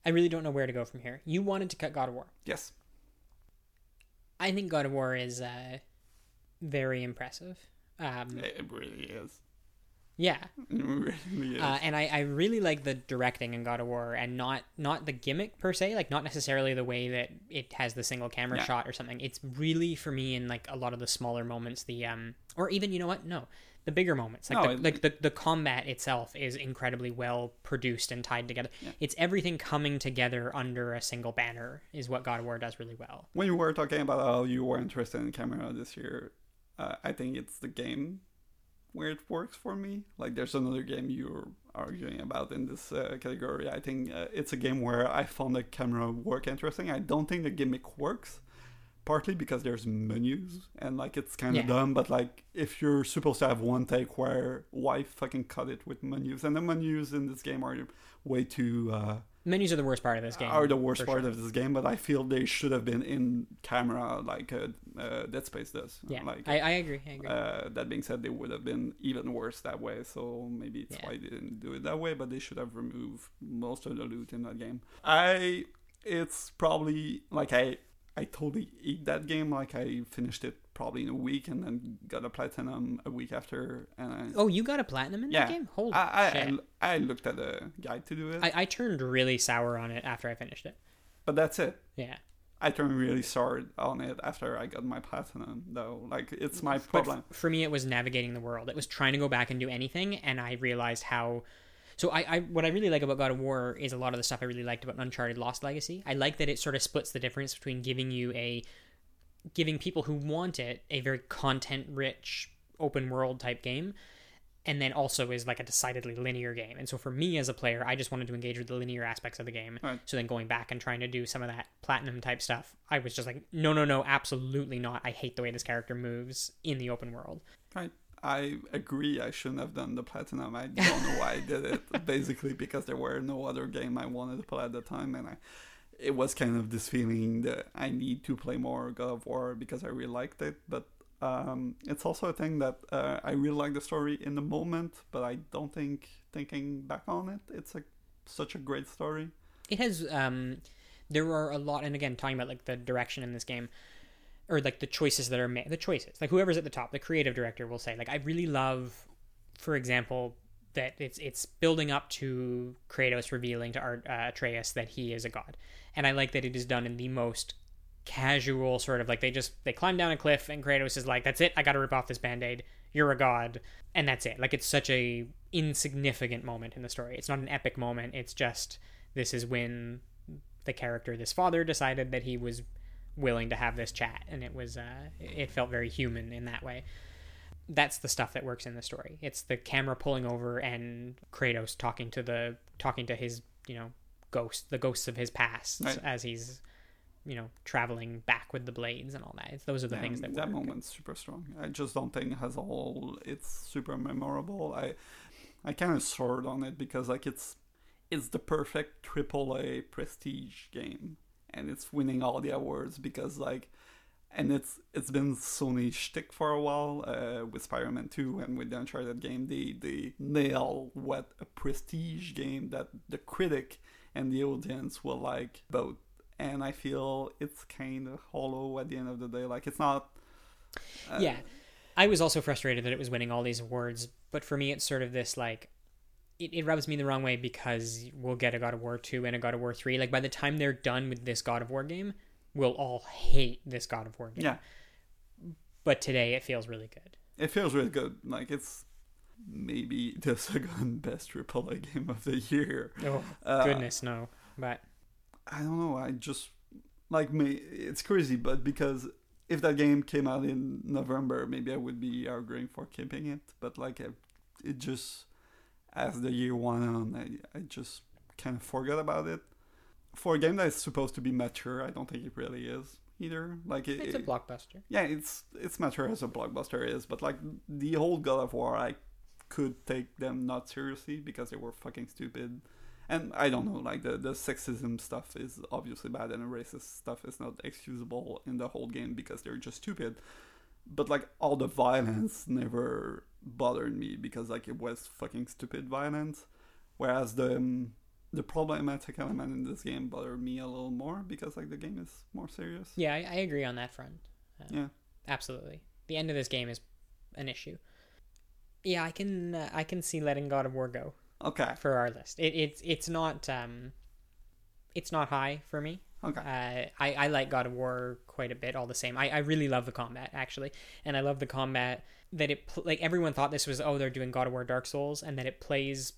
I really don't know where to go from here. You wanted to cut God of War. Yes. I think God of War is uh, very impressive. Um, it really is. Yeah. (laughs) It really is. Uh, and I, I really like the directing in God of War and not not the gimmick per se, like not necessarily the way that it has the single camera yeah. shot or something. It's really for me in like a lot of the smaller moments, the um or even you know what? No the bigger moments. Like, no, the, like the, the combat itself is incredibly well produced and tied together. Yeah. It's everything coming together under a single banner is what God of War does really well. When you were talking about how you were interested in camera this year, uh, I think it's the game where it works for me. Like there's another game you're arguing about in this uh, category. I think uh, it's a game where I found the camera work interesting. I don't think the gimmick works partly because there's menus and like it's kind of yeah. dumb but like if you're supposed to have one take where why fucking cut it with menus and the menus in this game are way too uh menus are the worst part of this game are the worst part sure. of this game but i feel they should have been in camera like uh, uh, dead space does yeah like i, I agree, I agree. Uh, that being said they would have been even worse that way so maybe it's yeah. why they didn't do it that way but they should have removed most of the loot in that game i it's probably like i I totally ate that game. Like I finished it probably in a week and then got a platinum a week after. And I, Oh, you got a platinum in yeah, that game? Holy I, I, shit! I, I looked at a guide to do it, I, I turned really sour on it after I finished it. but that's it. Yeah. I turned really sour on it after I got my platinum, though. Like it's my problem. for me, it was navigating the world. It was trying to go back and do anything, and I realized how. So I, I, what I really like about God of War is a lot of the stuff I really liked about Uncharted Lost Legacy. I like that it sort of splits the difference between giving you a, giving people who want it a very content rich open world type game, and then also is like a decidedly linear game. And so for me as a player, I just wanted to engage with the linear aspects of the game. Right. So then going back and trying to do some of that platinum type stuff, I was just like, no, no, no, absolutely not. I hate the way this character moves in the open world. Right. I agree. I shouldn't have done the platinum. I don't know why I did it. (laughs) Basically, because there were no other game I wanted to play at the time, and I, it was kind of this feeling that I need to play more God of War because I really liked it. But um, it's also a thing that uh, I really like the story in the moment, but I don't think thinking back on it, it's a such a great story. It has um there are a lot and again talking about like the direction in this game or like the choices that are made the choices. Like whoever's at the top the creative director will say like i really love for example that it's it's building up to kratos revealing to Art, uh, atreus that he is a god. And i like that it is done in the most casual sort of like they just they climb down a cliff and kratos is like that's it. I gotta rip off this band-aid. You're a god. And that's it. Like it's such a insignificant moment in the story. It's not an epic moment. It's just this is when the character this father decided that he was willing to have this chat and it was uh it felt very human in that way that's the stuff that works in the story it's the camera pulling over and kratos talking to the talking to his you know ghost the ghosts of his past Right. as he's you know traveling back with the blades and all that it's, those are the Yeah, things that, that work. moment's super strong. I just don't think has all it's super memorable. I I kind of soared on it because like it's it's the perfect AAA prestige game, and it's winning all the awards because like. And it's it's been Sony shtick for a while uh, with Spider-Man 2 and with the Uncharted game. They they nail what a prestige game that the critic and the audience will like both. And I feel it's kind of hollow at the end of the day. Like it's not uh, yeah i was also frustrated that it was winning all these awards but for me it's sort of this like it, it rubs me the wrong way because we'll get a god of war 2 and a god of war 3 like by the time they're done with this god of war game we'll all hate this god of war game Yeah, but today it feels really good it feels really good. Like it's maybe (laughs) the second best AAA game of the year. oh Uh, goodness no but I don't know. I just like me. It's crazy, but because if that game came out in November, maybe I would be arguing for keeping it. But like it, it just as the year went on, I, I just kind of forgot about it. For a game that is supposed to be mature, I don't think it really is either. Like it, it's a blockbuster yeah, it's it's mature as a blockbuster is, but like the whole God of War, I could take them not seriously because they were fucking stupid. And I don't know, like the, the sexism stuff is obviously bad, and the racist stuff is not excusable in the whole game because they're just stupid. But like all the violence never bothered me because like it was fucking stupid violence, whereas the um, the problematic element in this game bothered me a little more because like the game is more serious. yeah I, I agree on that front Uh, Yeah. absolutely the end of this game is an issue yeah i can uh, i can see letting god of war go Okay. for our list. It, it's it's not um, it's not high for me. Okay. Uh, I I like God of War quite a bit. All the same, I, I really love the combat actually, and I love the combat that it pl- like everyone thought this was oh they're doing God of War Dark Souls and that it plays.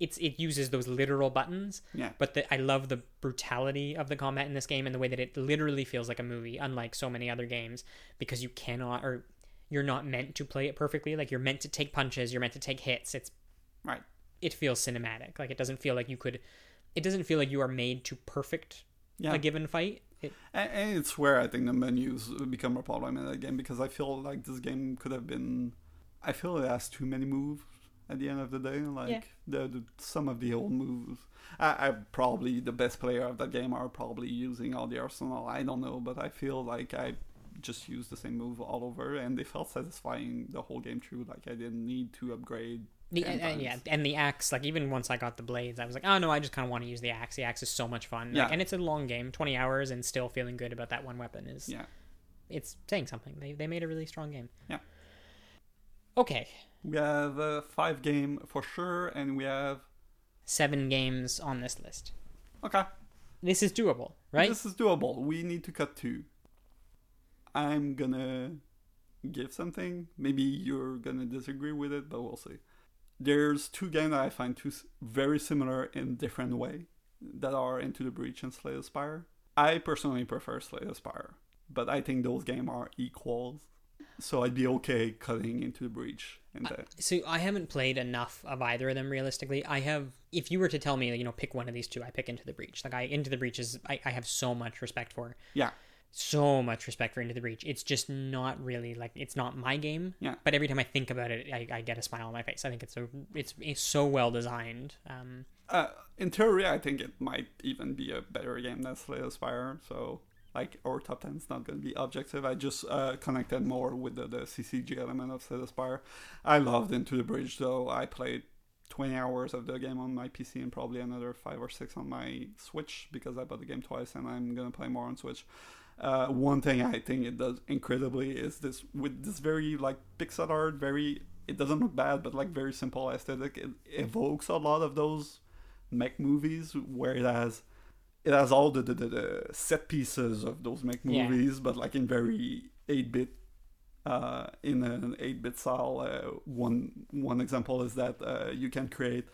It's it uses those literal buttons, Yeah. but the, I love the brutality of the combat in this game and the way that it literally feels like a movie, unlike so many other games, because you cannot or you're not meant to play it perfectly. Like you're meant to take punches, you're meant to take hits. It's Right. it feels cinematic. Like it doesn't feel like you could. It doesn't feel like you are made to perfect Yeah. a given fight. It, And, and it's where I think the menus become a problem in that game because I feel like this game could have been. I feel it has too many moves at the end of the day. Like Yeah. the, the some of the old moves. I, I probably the best player of that game are probably using all the arsenal. I don't know, but I feel like I just use the same move all over, and they felt satisfying the whole game through. Like I didn't need to upgrade. The, and, and yeah, and the axe, like even once I got the blades, I was like, oh no, I just kind of want to use the axe. The axe is so much fun. Like, Yeah. and it's a long game, 20 hours, and still feeling good about that one weapon is, Yeah, it's saying something. They, they made a really strong game. Yeah. Okay. we have a five game for sure, and we have Seven games on this list. okay. This is doable, right? This is doable. We need to cut two. I'm gonna give something. Maybe you're gonna disagree with it, but we'll see. There's two games that I find two very similar in different way that are Into the Breach and Slay the Spire. I personally prefer Slay the Spire, but I think those games are equals. So I'd be okay cutting Into the Breach and that. So I haven't played enough of either of them realistically. I have. If you were to tell me, you know, pick one of these two, I pick Into the Breach. Like I, Into the Breach is, I, I have so much respect for. Yeah, So much respect for Into the Breach. It's just not really like it's not my game. Yeah. But every time I think about it, I, I get a smile on my face. I think it's a, it's, it's so well designed. Um, uh, in theory, I think it might even be a better game than Slay the Spire. So, like, our top 10 is not going to be objective. I just uh, connected more with the, the CCG element of Slay the Spire. I loved Into the Breach, though. I played 20 hours of the game on my PC and probably another 5 or 6 on my Switch because I bought the game twice and I'm going to play more on Switch. Uh, one thing I think it does incredibly is this with this very like pixel art, very it doesn't look bad, but like very simple aesthetic. It evokes a lot of those mech movies where it has it has all the, the, the, set pieces of those mech Yeah. movies, but like in very eight bit uh, in an eight bit style. Uh, one one example is that uh, you can create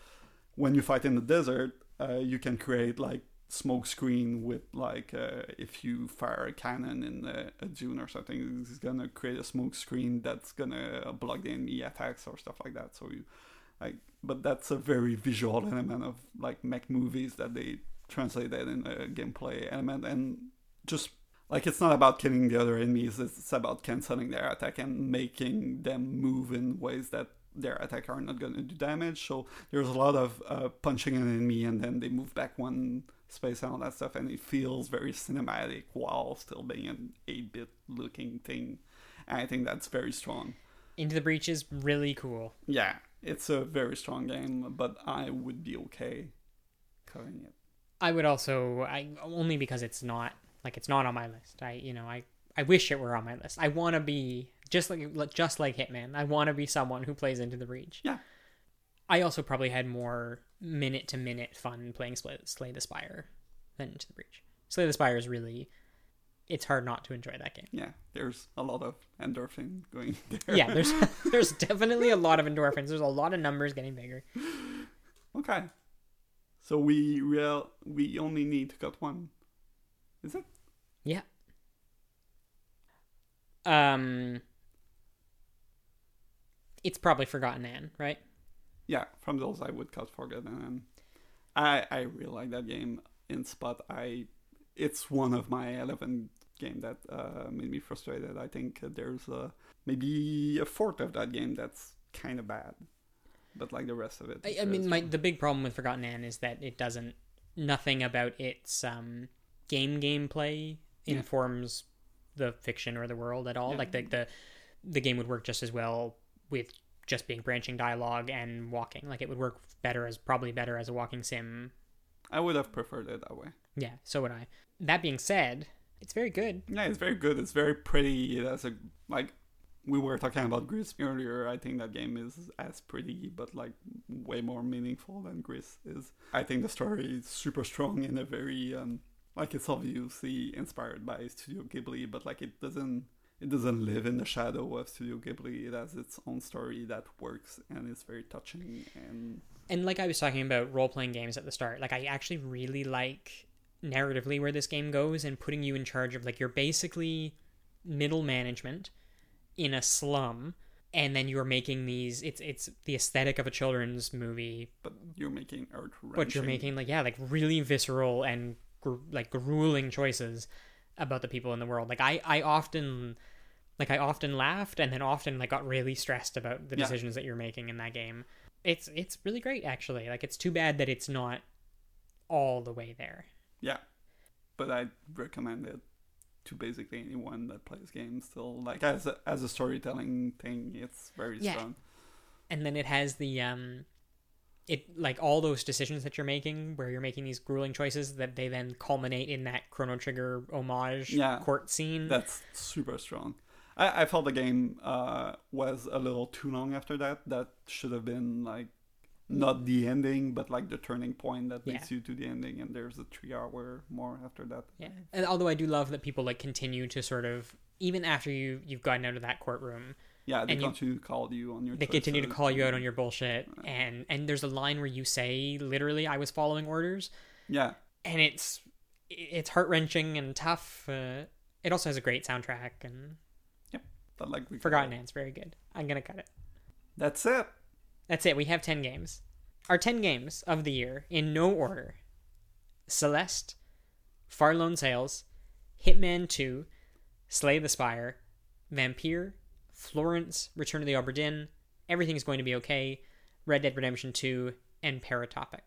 when you fight in the desert, uh, you can create like smoke screen with like uh, if you fire a cannon in a, a dune or something, it's gonna create a smoke screen that's gonna block the enemy attacks or stuff like that. So you like, but that's a very visual element of like mech movies that they translated in a gameplay element and just like it's not about killing the other enemies it's about canceling their attack and making them move in ways that their attack are not going to do damage so there's a lot of uh, punching an enemy and then they move back one space and all that stuff and it feels very cinematic while still being an 8-bit looking thing and i think that's very strong Into the Breach is really cool. yeah it's a very strong game but i would be okay cutting it I would also, I only because it's not like it's not on my list. I, you know, I, I wish it were on my list. I want to be just like just like Hitman. I want to be someone who plays Into the Breach. Yeah. I also probably had more minute to minute fun playing Slay, Slay the Spire than Into the Breach. Slay the Spire is really, it's hard not to enjoy that game. yeah there's a lot of endorphin going (laughs) there Yeah, there's (laughs) (laughs) there's definitely a lot of endorphins. There's a lot of numbers getting bigger. Okay. So we real we only need to cut one. Is it? Yeah. Um. It's probably Forgotten Anne, right? Yeah, from those I would cut Forgotten Anne I I really like that game in Spot. I it's one of my eleven game that uh, made me frustrated. I think there's uh, maybe a fourth of that game that's kind of bad, but like the rest of it. I, I mean, my the big problem with Forgotten Anne is that it doesn't. Nothing about its um game gameplay Yeah. informs the fiction or the world at all. Yeah. Like the the the game would work just as well with just being branching dialogue and walking. Like it would work better as probably better as a walking sim. I would have preferred it that way. Yeah, so would I. That being said, it's very good. Yeah, it's very good. It's very pretty. It has a like we were talking about Gris earlier. I think that game is as pretty, but like way more meaningful than Gris is. I think the story is super strong in a very um like it's obviously inspired by Studio Ghibli, but like it doesn't it doesn't live in the shadow of Studio Ghibli. It has its own story that works and is very touching and and like I was talking about role playing games at the start, like I actually really like narratively where this game goes and putting you in charge of like you're basically middle management in a slum and then you're making these it's it's the aesthetic of a children's movie. But you're making art but you're making like yeah like really visceral and gr- like grueling choices about the people in the world like i i often like i often laughed and then often like got really stressed about the Yeah. decisions that you're making in that game it's it's really great actually like it's too bad that it's not all the way there Yeah, but I recommend it to basically anyone that plays games. Still, like as a, as a storytelling thing, it's very Yeah. strong. and then it has the um it like all those decisions that you're making where you're making these grueling choices that they then culminate in that chrono trigger homage Yeah. court scene That's super strong. I, I felt the game uh, was a little too long after that. That should have been like not the ending, but like the turning point that leads you to the ending. And there's a three hour more after that. yeah and although i do love that people like continue to sort of even after you you've gotten out of that courtroom Yeah, they continue to call you on your. they continue to call you out on your bullshit and and there's a line where you say literally i was following orders Yeah, and it's it's heart-wrenching and tough uh, it also has a great soundtrack and but like we Forgotten Anne's very good i'm gonna cut it That's it. That's it. We have 10 games. Our 10 games of the year, in no order Celeste, Far: Lone Sails, Hitman 2, Slay the Spire, Vampyr, Florence, Return of the Obra Dinn, Everything's Going to Be Okay, Red Dead Redemption 2, and Paratopic.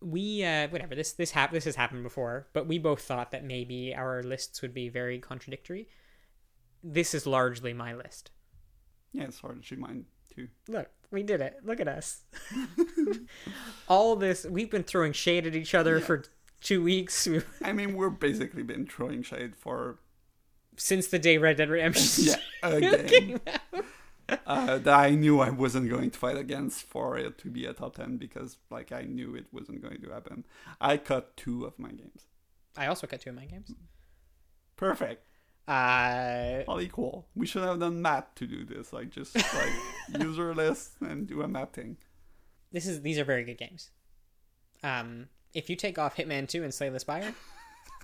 We, uh, whatever, this, this, hap- this has happened before, but we both thought that maybe our lists would be very contradictory. This is largely my list. Yeah, it's hard to shoot mine too. Look, we did it. Look at us. (laughs) All this, we've been throwing shade at each other Yeah. for two weeks (laughs) I mean, we're basically been throwing shade for since the day Red Dead Redemption (laughs) yeah (laughs) out. uh, that I knew I wasn't going to fight against for it to be a top ten because like I knew it wasn't going to happen. I cut two of my games. I also cut two of my games. Perfect. Uh, All equal. We should have done math to do this. Like just like (laughs) user list and do a math thing. this is these are very good games. Um, if you take off Hitman Two and Slay the Spire,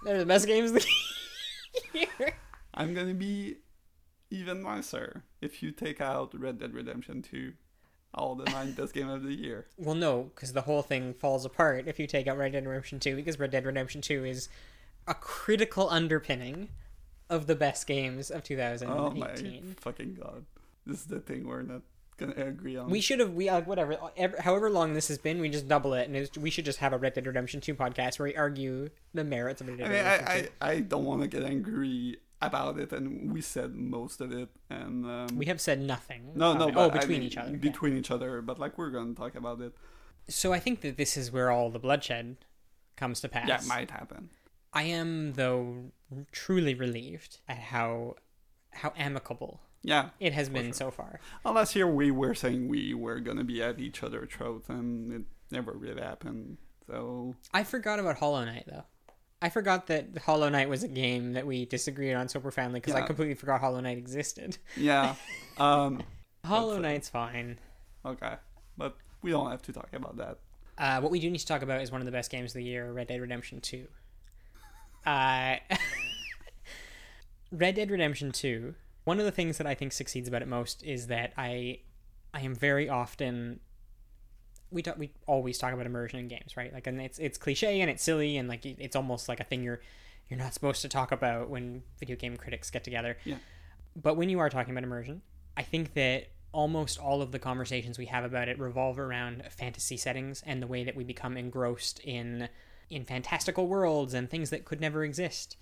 they're the best games of the year. I'm gonna be even nicer if you take out Red Dead Redemption 2, all the nine best game of the year. (laughs) Well, no, because the whole thing falls apart if you take out Red Dead Redemption 2, because Red Dead Redemption 2 is a critical underpinning of the best games of 2018. Oh my fucking god! This is the thing we're not gonna agree on. We should have, we like whatever, ever, however long this has been, we just double it, and we should just have a Red Dead Redemption 2 podcast where we argue the merits of Red Dead I mean, Redemption 2. I, I, I don't want to get angry about it, and we said most of it, and um, we have said nothing. no, no, it. oh, I between mean, each other. yeah. between each other, but like we're gonna talk about it. So I think that this is where all the bloodshed comes to pass. Yeah, might happen. I am though truly relieved at how how amicable Yeah, it has been sure. so far. Last year we were saying we were gonna be at each other's throat, and it never really happened. So I forgot about Hollow Knight though. I forgot that Hollow Knight was a game that we disagreed on so profoundly because I completely forgot Hollow Knight existed. yeah, (laughs) um, Hollow Knight's fine. okay, but we don't have to talk about that. Uh, what we do need to talk about is one of the best games of the year, Red Dead Redemption 2. Uh, (laughs) Red Dead Redemption 2, one of the things that I think succeeds about it most is that I I am very often we talk, we always talk about immersion in games, right? Like and it's it's cliche and it's silly and like it's almost like a thing you're you're not supposed to talk about when video game critics get together. Yeah. But when you are talking about immersion, I think that almost all of the conversations we have about it revolve around fantasy settings and the way that we become engrossed in in fantastical worlds and things that could never exist.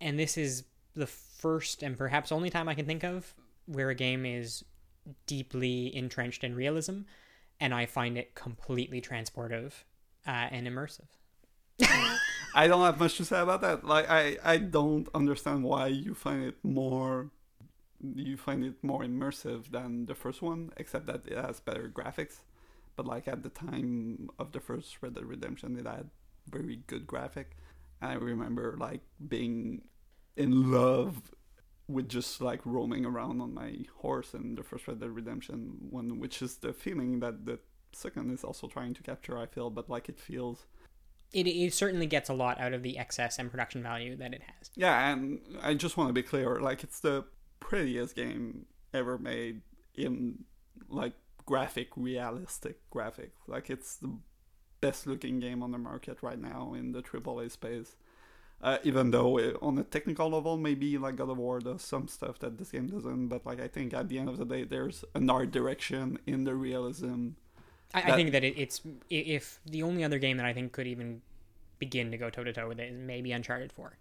And this is the first and perhaps only time I can think of where a game is deeply entrenched in realism, and I find it completely transportive uh, and immersive. (laughs) I don't have much to say about that. Like I, I don't understand why you find it more you find it more immersive than the first one, except that it has better graphics. But like at the time of the first Red Dead Redemption it had very good graphic. And I remember like being in love with just like roaming around on my horse in the first Red Dead Redemption one, which is the feeling that the second is also trying to capture, I feel, but like it feels It, it certainly gets a lot out of the excess and production value that it has. Yeah, and I just want to be clear, like it's the prettiest game ever made in like graphic realistic graphics. Like it's the best looking game on the market right now in the AAA space. Uh, even though it, on a technical level, maybe like God of War does some stuff that this game doesn't, but like I think at the end of the day, there's an art direction in the realism. I, I think that it, it's if the only other game that I think could even begin to go toe to toe with it is maybe Uncharted Four.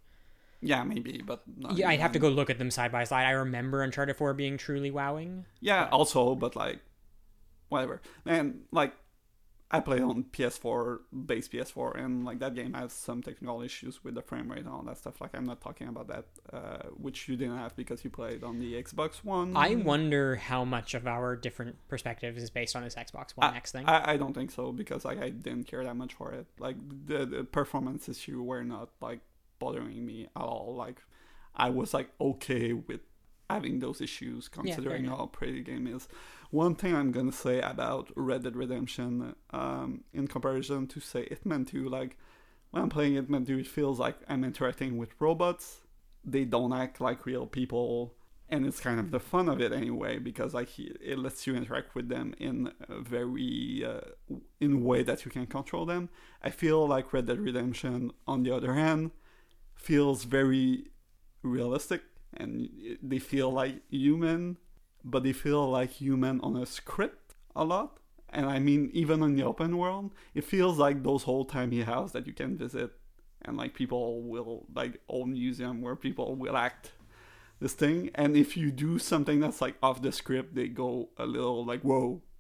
Yeah, maybe, but not Yeah, I'd have to go look at them side by side. I remember Uncharted 4 being truly wowing. Yeah, also, but like, whatever. Man, like, I play on PS4, base PS4, and like that game has some technical issues with the frame rate and all that stuff. Like, I'm not talking about that, uh, which you didn't have because you played on the Xbox One. I wonder how much of our different perspectives is based on this Xbox One I- X thing. I, I don't think so because like I didn't care that much for it. Like the, the performance issue were not like bothering me at all. Like I was like okay with having those issues considering enough. how pretty the game is. One thing I'm gonna say about Red Dead Redemption, um, in comparison to say It Hitman 2, like when I'm playing Hitman 2, it feels like I'm interacting with robots. They don't act like real people and it's kind of the fun of it anyway because like it lets you interact with them in a very uh, in a way that you can control them i feel like red dead redemption on the other hand feels very realistic and they feel like human but they feel like human on a script a lot and i mean even in the open world it feels like those whole tiny house that you can visit and like people will like old museum where people will act this thing. And if you do something that's like off the script they go a little like whoa. (laughs)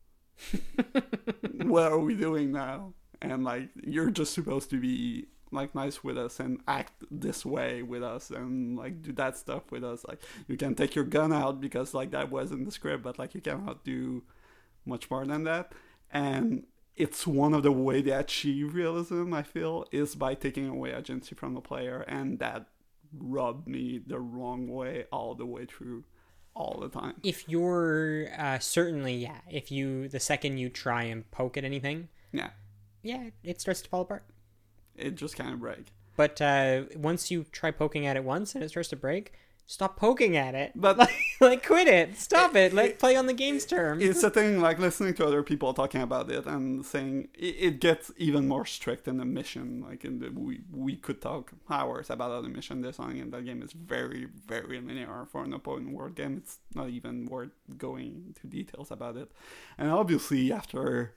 What are we doing now? And like you're just supposed to be like nice with us and act this way with us and like do that stuff with us. Like you can take your gun out because like that was in the script but like you cannot do much more than that. And it's one of the way they achieve realism i feel is by taking away agency from the player and that rubbed me the wrong way all the way through all the time. If you're uh, certainly yeah, if you the second you try and poke at anything, yeah. yeah, it starts to fall apart. It just kind of break But uh, once you try poking at it once and it starts to break, stop poking at it. But- (laughs) like, like quit it, stop it. Let play on the game's terms. it's a thing like listening to other people talking about it and saying it, it gets even more strict in the mission like in the we we could talk hours about how the mission design and that game is very very linear for an open world game it's not even worth going into details about it and obviously after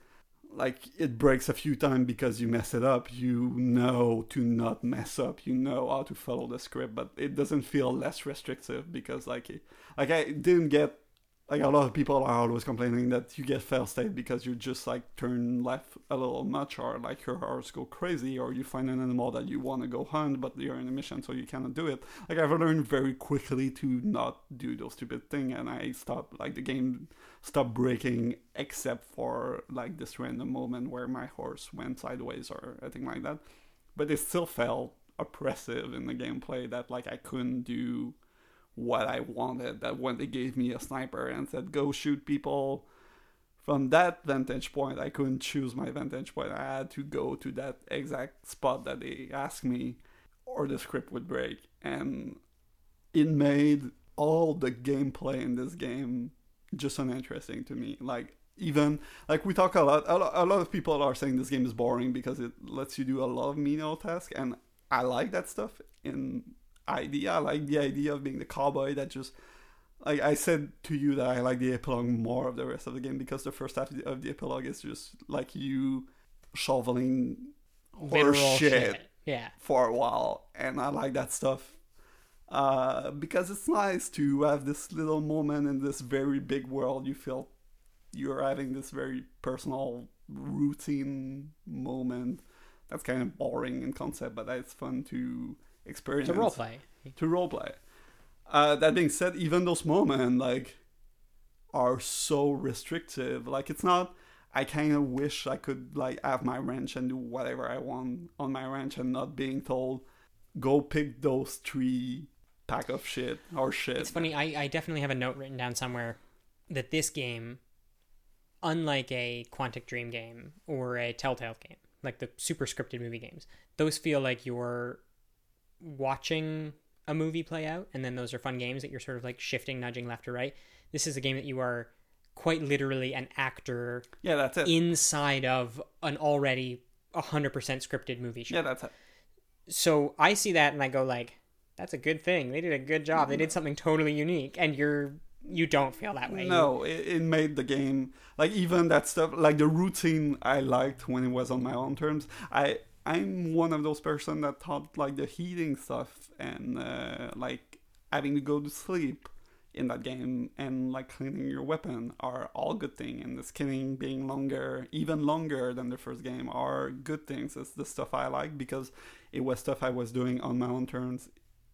like it breaks a few times because you mess it up. You know to not mess up. You know how to follow the script but it doesn't feel less restrictive because like like i didn't get like a lot of people are always complaining that you get fail state because you just like turn left a little much or like your horse go crazy or you find an animal that you want to go hunt but you're in a mission so you cannot do it. Like i've learned very quickly to not do those stupid thing and i stopped like the game stopped breaking except for like this random moment where my horse went sideways or anything like that. But it still felt oppressive in the gameplay that like i couldn't do what I wanted. That when they gave me a sniper and said, go shoot people from that vantage point, I couldn't choose my vantage point. I had to go to that exact spot that they asked me, or the script would break. And it made all the gameplay in this game just uninteresting to me. Like, even like we talk a lot, a lot, of people are saying this game is boring because it lets you do a lot of menial tasks, and I like that stuff in idea. I like the idea of being the cowboy that just like I said to you that I like the epilogue more of the rest of the game because the first half of the, of the epilogue is just like you shoveling horse shit, Yeah. for a while, and I like that stuff uh, because it's nice to have this little moment in this very big world. You feel you're having this very personal routine moment. That's kind of boring in concept, but it's fun to experience It's a role play. to roleplay. Uh, that being said, even those moments like are so restrictive. Like it's not. I kind of wish I could like have my ranch and do whatever I want on my ranch and not being told, go pick those three pack of shit or shit. It's funny. I, I definitely have a note written down somewhere that this game, unlike a Quantic Dream game or a Telltale game, like the super scripted movie games, those feel like you're watching a movie play out, and then those are fun games that you're sort of like shifting, nudging left or right. This is a game that you are quite literally an actor Yeah, that's it. inside of an already 100% scripted movie show. Yeah, that's it. so I see that and I go like, that's a good thing. They did a good job. They did something totally unique, and you're you don't feel that way. No, it, it made the game like even that stuff like the routine I liked when it was on my own terms. I I'm one of those person that thought like the heating stuff and uh, like having to go to sleep in that game and like cleaning your weapon are all good thing and the skinning being longer even longer than the first game are good things. It's the stuff i like because it was stuff i was doing on my own terms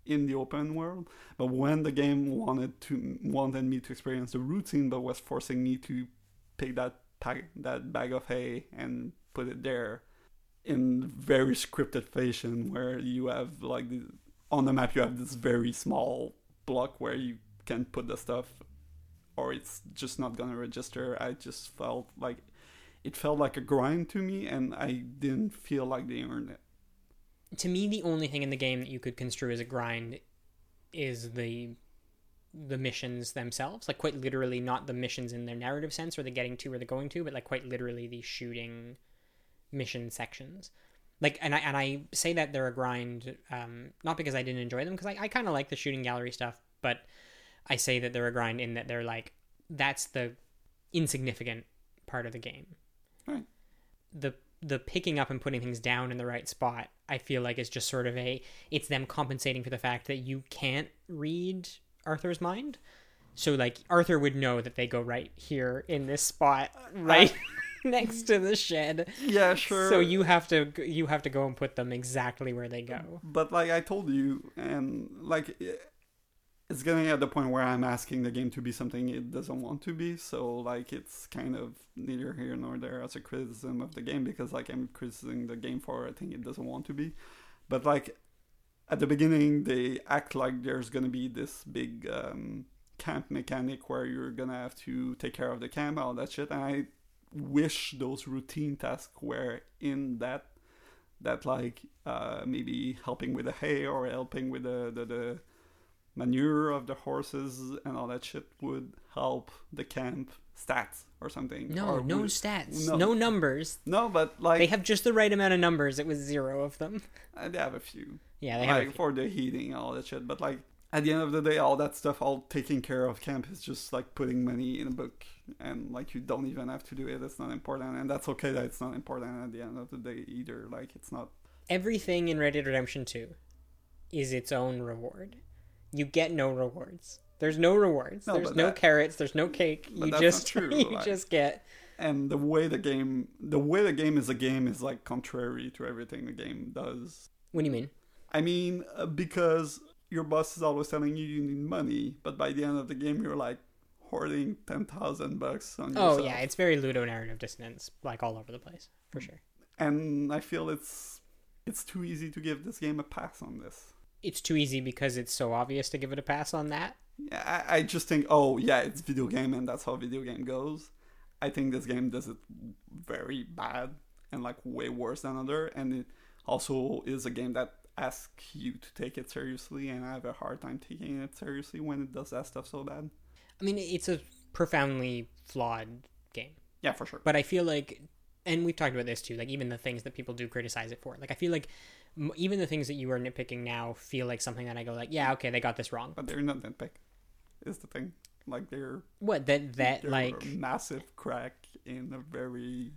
in the open world. But when the game wanted to wanted me to experience the routine but was forcing me to pick that pack that bag of hay and put it there in very scripted fashion where you have like the, on the map you have this very small block where you can put the stuff or it's just not gonna register. I just felt like it felt like a grind to me and i didn't feel like they earned it. To me the only thing in the game that you could construe as a grind is the the missions themselves. Like quite literally not the missions in their narrative sense or the getting to or the going to but like quite literally the shooting mission sections. Like and i and i say that they're a grind um not because i didn't enjoy them because i, I kind of like the shooting gallery stuff but i say that they're a grind in that they're like that's the insignificant part of the game. Right. the the picking up and putting things down in the right spot i feel like is just sort of a it's them compensating for the fact that you can't read arthur's mind. So like arthur would know that they go right here in this spot right (laughs) next to the shed. Yeah sure. So you have to you have to go and put them exactly where they go. But like i told you and like it's getting at the point where i'm asking the game to be something it doesn't want to be. So like it's kind of neither here nor there as a criticism of the game because like i'm criticizing the game for a thing it doesn't want to be. But like at the beginning they act like there's gonna be this big um, camp mechanic where you're gonna have to take care of the camp all that shit. And i wish those routine tasks were in that that like uh, maybe helping with the hay or helping with the, the, the manure of the horses and all that shit would help the camp stats or something. no or no would- stats no. no. numbers no, but like they have just the right amount of numbers it was zero of them uh, they have a few. yeah they have like for the heating and all that shit. But like at the end of the day, all that stuff, all taking care of camp is just like putting money in a book, and like you don't even have to do it. It's not important, and that's okay that it's not important at the end of the day either. Like it's not. everything in Red Dead Redemption 2 is its own reward. You get no rewards. There's no rewards. No, there's no that- carrots. There's no cake. You that's just true, (laughs) you like- just get And the way the game, the way the game is a game is like contrary to everything the game does. What do you mean? I mean, uh, because your boss is always telling you you need money, but by the end of the game, you're like hoarding ten thousand bucks on your Oh yeah, it's very ludonarrative dissonance, like all over the place for sure. and I feel it's it's too easy to give this game a pass on this. It's too easy because it's so obvious to give it a pass on that. Yeah, I, I just think, oh yeah, it's video game, and that's how video game goes. I think this game does it very bad and like way worse than other, and it also is a game that asks you to take it seriously, and I have a hard time taking it seriously when it does that stuff so bad. I mean, it's a profoundly flawed game. Yeah, for sure. but I feel like, and we've talked about this too. Like even the things that people do criticize it for, like I feel like m- even the things that you are nitpicking now feel like something that I go like, yeah, okay, they got this wrong. But they're not nitpick. Is the thing like they're What that that like massive crack in a very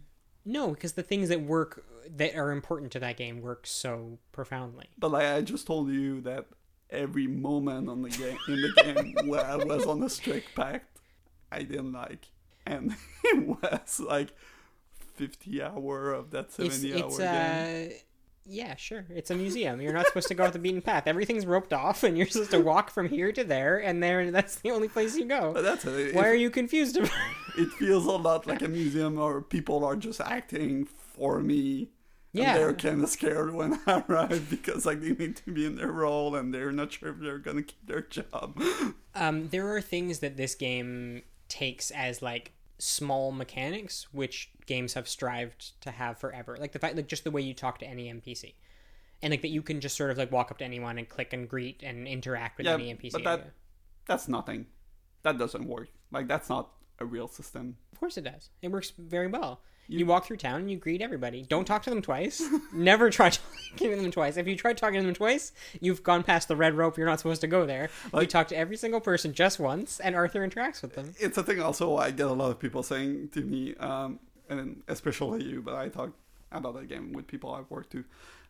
no, because the things that work that are important to that game work so profoundly. But like I just told you that every moment on the game in the game (laughs) where I was on a strict pact, I didn't like, and (laughs) it was like fifty hour of that It's seventy hour game. uh yeah, sure. It's a museum. You're not supposed to go off the beaten path. Everything's roped off, and you're supposed to walk from here to there, and there. That's the only place you go. But that's. It, Why are you confused about? it feels a lot like a (laughs) museum, or people are just acting for me. Yeah. And they're kind of scared when (laughs) I arrive because like they need to be in their role and they're not sure if they're gonna keep their job. (laughs) Um, there are things that this game takes as like small mechanics, which games have strived to have forever. Like the fact, like just the way you talk to any NPC, and like that you can just sort of like walk up to anyone and click and greet and interact with Yeah, any NPC. but that- area. That's nothing. That doesn't work. Like that's not a real system. Of course, it does. It works very well. You, walk through town and you greet everybody. Don't talk to them twice. (laughs) Never try (laughs) talking to them twice. If you try talking to them twice, you've gone past the red rope. You're not supposed to go there. you talk to every single person just once, and Arthur interacts with them. it's a thing also i get a lot of people saying to me um and especially you but i talk about that game with people I've worked to,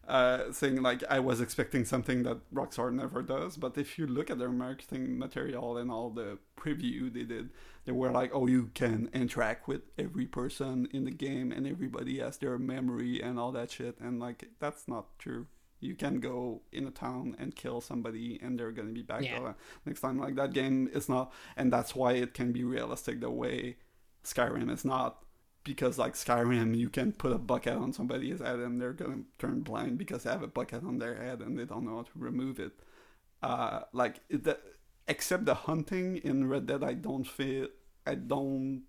uh, saying like I was expecting something that Rockstar never does. But if you look at their marketing material and all the preview they did, they were like, oh, you can interact with every person in the game and everybody has their memory and all that shit. And like that's not true. You can go in a town and kill somebody, and they're gonna be back Yeah. next time. Like that game is not, and that's why it can be realistic the way Skyrim is not because like Skyrim, you can put a bucket on somebody's head and they're gonna turn blind because they have a bucket on their head and they don't know how to remove it. Uh, like the, except the hunting in Red Dead, I don't feel I don't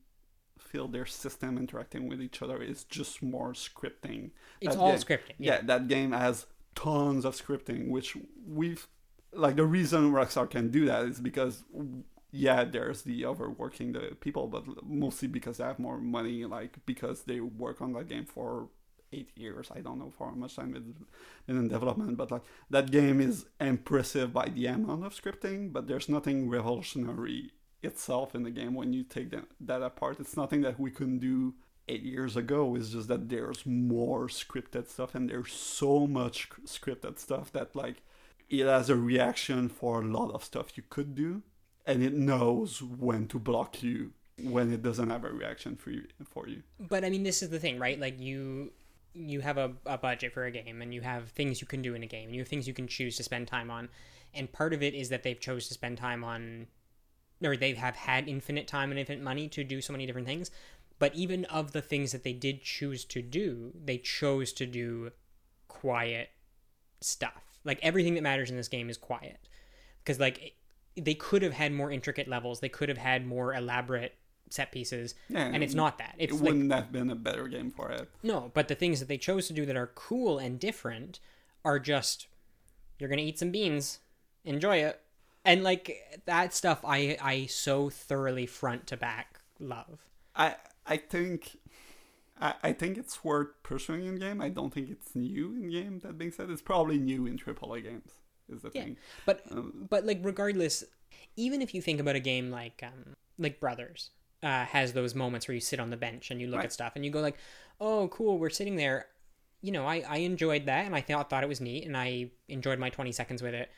feel their system interacting with each other is just more scripting. It's That all game- scripting. Yeah. Yeah. that game has tons of scripting, which we've like the reason Rockstar can do that is because yeah, there's the overworking the people, but mostly because they have more money, like because they work on that game for eight years. I don't know for how much time it's been in development, but like that game is impressive by the amount of scripting, but there's nothing revolutionary itself in the game when you take that, that apart. It's nothing that we couldn't do eight years ago. It's just that there's more scripted stuff and there's so much scripted stuff that like it has a reaction for a lot of stuff you could do and it knows when to block you when it doesn't have a reaction for you for you. But I mean, this is the thing, right? Like you you have a, a budget for a game and you have things you can do in a game and you have things you can choose to spend time on and part of it is that they've chose to spend time on or they have had infinite time and infinite money to do so many different things but even of the things that they did choose to do they chose to do quiet stuff like everything that matters in this game is quiet because like they could have had more intricate levels they could have had more elaborate set pieces Yeah, and it's not that It it's like wouldn't have been a better game for it. no, but the things that they chose to do that are cool and different are just you're gonna eat some beans, enjoy it, and like that stuff. I I so thoroughly front to back love. I I think I, I think it's worth pursuing in game. I don't think it's new in game. That being said, it's probably new in AAA games. Is the Yeah, thing. but Um, but like regardless, even if you think about a game like um like Brothers. Uh, has those moments where you sit on the bench and you look Right. at stuff and you go like, "Oh, cool, we're sitting there." You know, I, I enjoyed that and I thought thought it was neat and I enjoyed my twenty seconds with it.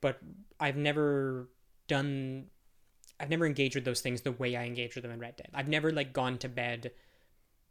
But I've never done I've never engaged with those things the way I engaged with them in Red Dead. I've never like gone to bed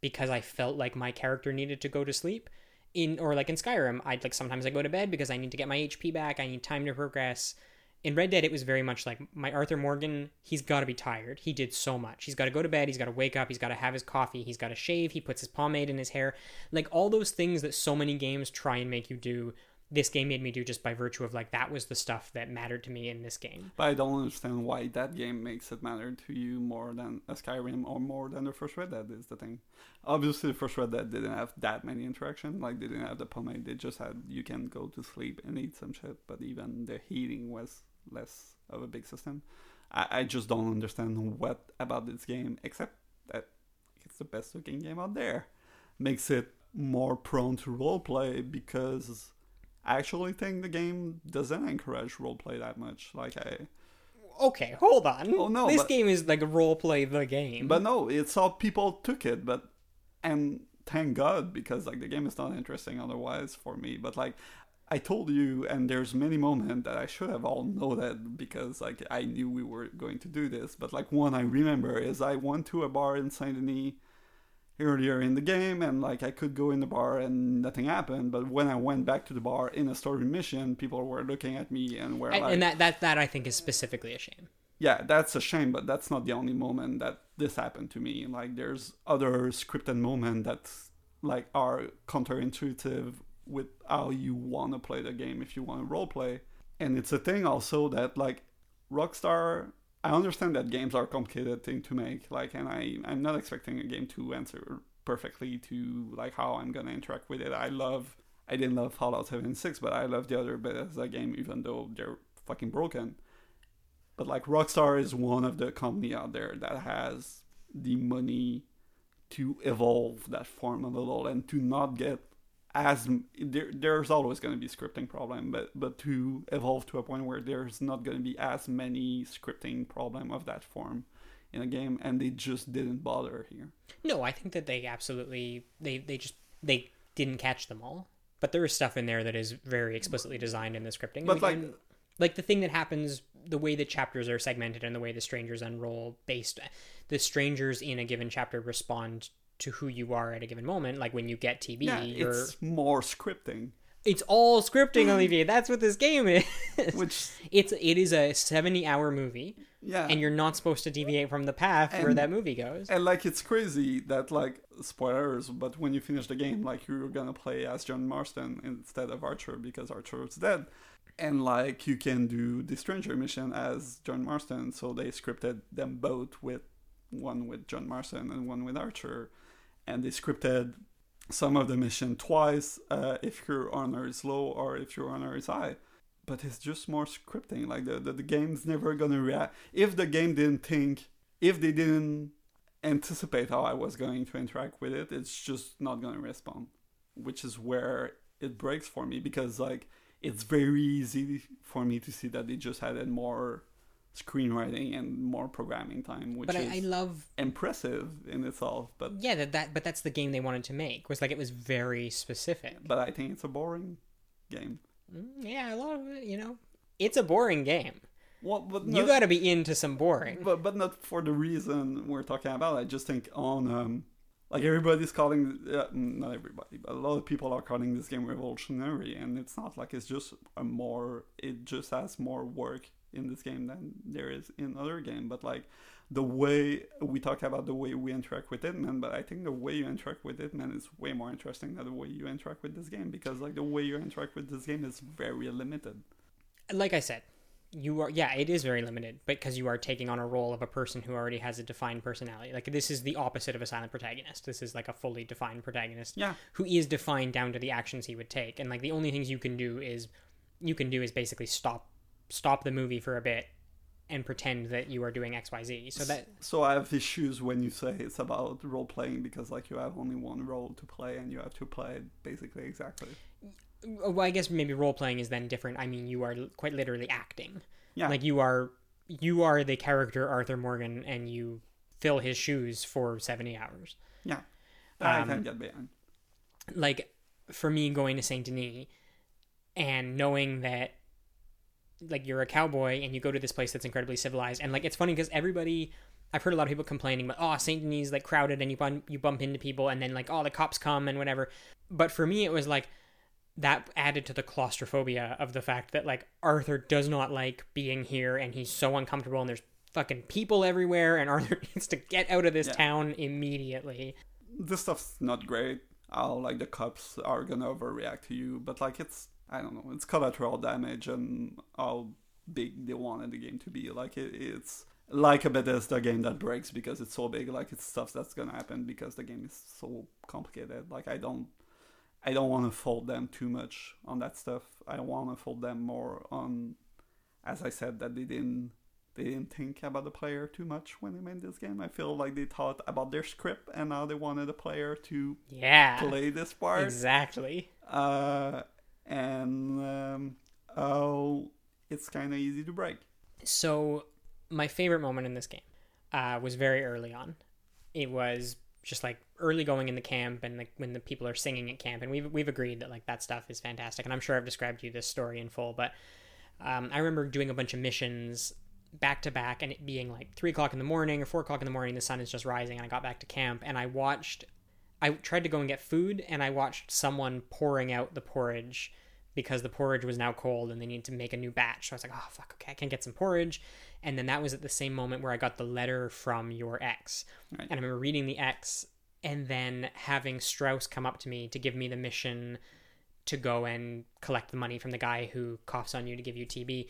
because I felt like my character needed to go to sleep. In or like in Skyrim, I'd like sometimes I go to bed because I need to get my HP back, I need time to progress. In Red Dead, it was very much like my Arthur Morgan, he's got to be tired. He did so much. He's got to go to bed, he's got to wake up, he's got to have his coffee, he's got to shave, he puts his pomade in his hair. Like all those things that so many games try and make you do, this game made me do just by virtue of like that was the stuff that mattered to me in this game. But I don't understand why that game makes it matter to you more than a Skyrim or more than the first Red Dead is the thing. Obviously, the first Red Dead didn't have that many interaction. Like they didn't have the pomade. They just had you can go to sleep and eat some shit. But even the heating was less of a big system. I, I just don't understand what about this game except that it's the best looking game out there. Makes it more prone to roleplay because actually think the game doesn't encourage roleplay that much. Like I Okay, hold on. Oh, no, this but- game is like role play the game. But no, it's how people took it. But and thank God because like the game is not interesting otherwise for me. But like I told you, and there's many moments that I should have all noted because like I knew we were going to do this. But like one I remember is I went to a bar in Saint Denis earlier in the game and like I could go in the bar and nothing happened but when I went back to the bar in a story mission people were looking at me and were and, like and that, that that I think is specifically a shame. yeah, that's a shame, but that's not the only moment that this happened to me. Like, there's other scripted moments that like are counterintuitive with how you want to play the game if you want to role play. And it's a thing also that like Rockstar. I understand that games are a complicated thing to make. Like, and I I'm not expecting a game to answer perfectly to like how I'm gonna interact with it. I love. I didn't love Fallout 76, but I love the other Bethesda game, even though they're fucking broken. But like Rockstar is one of the company out there that has the money to evolve that form a little and to not get as there, there's always going to be scripting problem but but to evolve to a point where there's not going to be as many scripting problem of that form in a game and they just didn't bother here No, I think that they absolutely they they just they didn't catch them all. But there is stuff in there that is very explicitly designed in the scripting. But like, like the thing that happens, the way the chapters are segmented and the way the strangers unroll based, the strangers in a given chapter respond to who you are at a given moment. Like when you get TB, yeah, you're it's more scripting, it's all scripting, Olivier. That's what this game is. which it's it is a seventy hour movie, yeah, and you're not supposed to deviate from the path where that movie goes. And like it's crazy that like spoilers, but when you finish the game, like you're gonna play as John Marston instead of Arthur because Arthur is dead. And like you can do the Stranger mission as John Marston, so they scripted them both with one with John Marston and one with Arthur. And they scripted some of the mission twice uh, if your honor is low or if your honor is high. But it's just more scripting. Like the, the, the game's never gonna react. If the game didn't think, if they didn't anticipate how I was going to interact with it, it's just not to respond, which is where it breaks for me because like it's very easy for me to see that they just added more screenwriting and more programming time, which But I, is I love impressive in itself. But yeah that, that but that's the game they wanted to make was like it was very specific. but I think it's a boring game. Mm, Yeah, a lot of it, you know, it's a boring game. Well, but You got to be into some boring. but but not for the reason we're talking about. I just think on um, like everybody's calling uh, not everybody, but a lot of people are calling this game revolutionary, and it's not like it's just a more. It just has more work in this game than there is in other game. But like the way we talk about the way we interact with it man but I think the way you interact with it man is way more interesting than the way you interact with this game because like the way you interact with this game is very limited. Like I said, you are yeah, it is very limited because you are taking on a role of a person who already has a defined personality. Like this is the opposite of a silent protagonist. This is like a fully defined protagonist Yeah. who is defined down to the actions he would take. And like the only things you can do is you can do is basically stop stop the movie for a bit and pretend that you are doing XYZ. So that So I have issues when you say it's about role playing because like you have only one role to play and you have to play it basically exactly. well, I guess maybe role playing is then different. I mean, you are quite literally acting. Yeah. Like you are you are the character Arthur Morgan and you fill his shoes for 70 hours. Yeah. That I Um, can get behind. Like for me going to Saint Denis and knowing that like you're a cowboy and you go to this place that's incredibly civilized and like it's funny because everybody I've heard a lot of people complaining about oh Saint Denis is like crowded and you bump you bump into people and then like oh the cops come and whatever. But for me it was like that added to the claustrophobia of the fact that like Arthur does not like being here and he's so uncomfortable and there's fucking people everywhere and (laughs) Arthur needs to get out of this Yeah. town immediately. This stuff's not great. How like the cops are gonna overreact to you, but like it's I don't know, it's collateral damage and how big they wanted the game to be. Like it, it's like a Bethesda game that breaks because it's so big. Like it's stuff that's gonna happen because the game is so complicated. Like I don't I don't want to fault them too much on that stuff. I want to fault them more on, as I said, that they didn't they didn't think about the player too much when they made this game. I feel like they thought about their script and now they wanted the player to Yeah. play this part. Exactly. Uh, and um, oh, it's kind of easy to break. So, my favorite moment in this game uh, was very early on. It was just like early going in the camp and like when the people are singing at camp, and we've we've agreed that like that stuff is fantastic. And I'm sure I've described you this story in full, but um, I remember doing a bunch of missions back to back, and it being like three o'clock in the morning or four o'clock in the morning. The sun is just rising, and I got back to camp, and I watched. I tried to go and get food, and I watched someone pouring out the porridge because the porridge was now cold and they needed to make a new batch. So I was like, oh, fuck, okay, I can't get some porridge. And then that was at the same moment where I got the letter from your ex. Right. And I remember reading the ex and then having Strauss come up to me to give me the mission to go and collect the money from the guy who coughs on you to give you TB.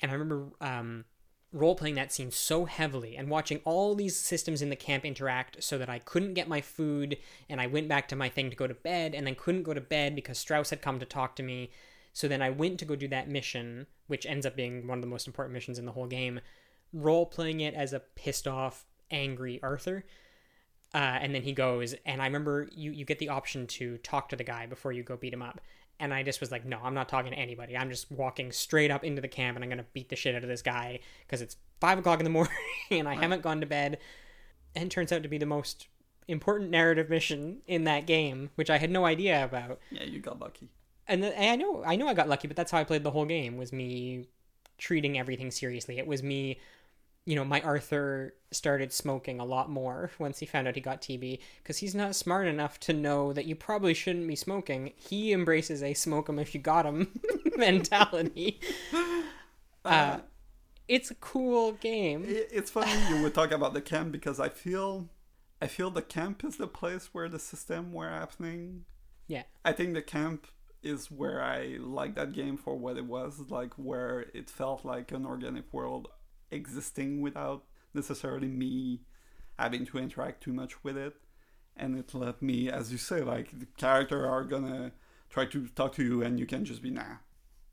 And I remember um, role playing that scene so heavily and watching all these systems in the camp interact so that I couldn't get my food and I went back to my thing to go to bed and then couldn't go to bed because Strauss had come to talk to me. So then I went to go do that mission, which ends up being one of the most important missions in the whole game, role playing it as a pissed off, angry Arthur. Uh, and then he goes, and I remember you, you get the option to talk to the guy before you go beat him up. And I just was like, no, I'm not talking to anybody. I'm just walking straight up into the camp and I'm going to beat the shit out of this guy because it's five o'clock in the (laughs) morning and I haven't gone to bed. And turns out to be the most important narrative mission in that game, which I had no idea about. Yeah, you got lucky. And, the, and I know I know I got lucky, but that's how I played the whole game. Was me treating everything seriously. It was me you know, my Arthur started smoking a lot more once he found out he got TB because he's not smart enough to know that you probably shouldn't be smoking. He embraces a smoke 'em if you got 'em (laughs) mentality. (laughs) Uh, it's a cool game. It's funny you would talk about the camp because I feel, I feel the camp is the place where the system were happening. Yeah, I think the camp is where I like that game for what it was, like where it felt like an organic world existing without necessarily me having to interact too much with it. And it let me, as you say, like the character are gonna try to talk to you and you can just be nah.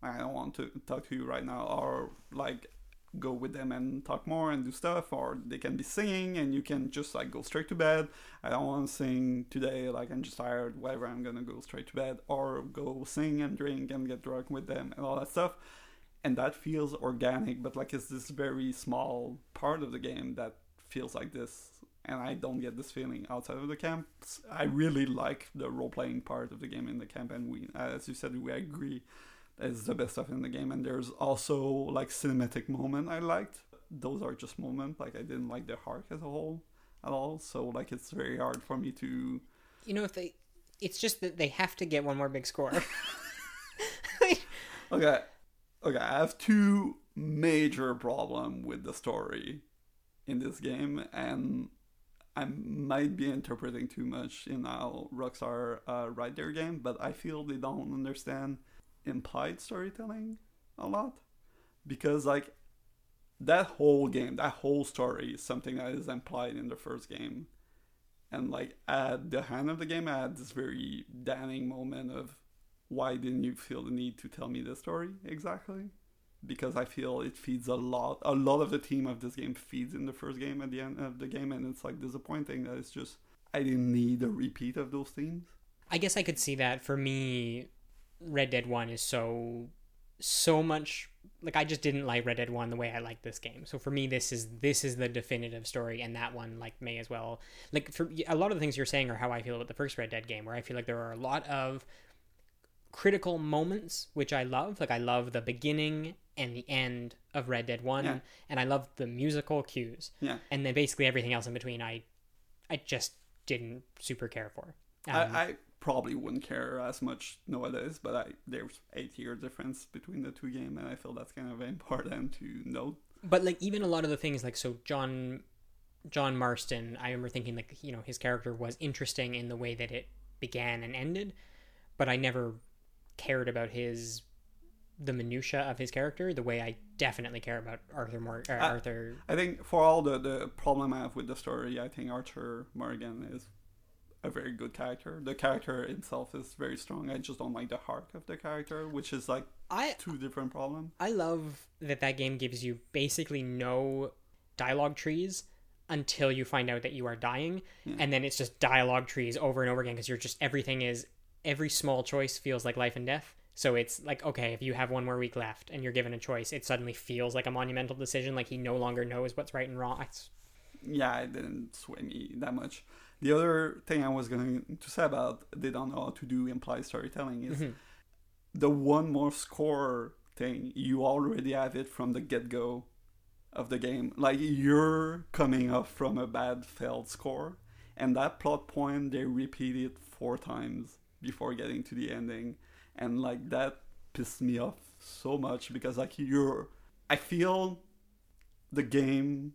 I don't want to talk to you right now or like go with them and talk more and do stuff or they can be singing and you can just like go straight to bed i don't want to sing today like i'm just tired whatever i'm gonna go straight to bed or go sing and drink and get drunk with them and all that stuff and that feels organic but like it's this very small part of the game that feels like this and i don't get this feeling outside of the camp i really like the role-playing part of the game in the camp and we as you said we agree is the best stuff in the game and there's also like cinematic moment i liked. Those are just moments like i didn't like the arc as a whole at all so like it's very hard for me to you know if they it's just that they have to get one more big score. (laughs) (laughs) Okay okay i have two major problem with the story in this game and i might be interpreting too much in how rockstar uh, write their game but i feel they don't understand implied storytelling a lot. Because like that whole game that whole story is something that is implied in the first game. And like at the end of the game i had this very damning moment of why didn't you feel the need to tell me the story exactly? Because i feel it feeds a lot a lot of the theme of this game feeds in the first game at the end of the game and it's like disappointing that it's just i didn't need a repeat of those themes i guess i could see that. For me Red Dead 1 is so so much like I just didn't like Red Dead 1 the way I like this game. So for me this is this is the definitive story and that one like may as well like for a lot of the things you're saying are how I feel about the first Red Dead game where I feel like there are a lot of critical moments which I love. Like I love the beginning and the end of Red Dead 1 Yeah. and I love the musical cues. yeah And then basically everything else in between I I just didn't super care for. Um, I, I probably wouldn't care as much nowadays, but I there's eight year difference between the two games, and I feel that's kind of important to note. but like even a lot of the things like so john john marston i remember thinking like you know his character was interesting in the way that it began and ended but i never cared about his the minutia of his character the way i definitely care about arthur Mor- or Ah. arthur I think for all the the problem I have with the story, I think Arthur Morgan is a very good character. The character itself is very strong. I just don't like the arc of the character, which is like i two different problems. i love that that game gives you basically no dialogue trees until you find out that you are dying and then it's just dialogue trees over and over again because you're just everything is every small choice feels like life and death so it's like okay if you have one more week left and you're given a choice it suddenly feels like a monumental decision like he no longer knows what's right and wrong It's- yeah, it didn't sway me that much. The other thing I was going to say about they don't know how to do implied storytelling is mm-hmm. the one more score thing. You already have it from the get go of the game. Like you're coming up from a bad failed score, and that plot point they repeat it four times before getting to the ending, and like that pissed me off so much because like you're, I feel the game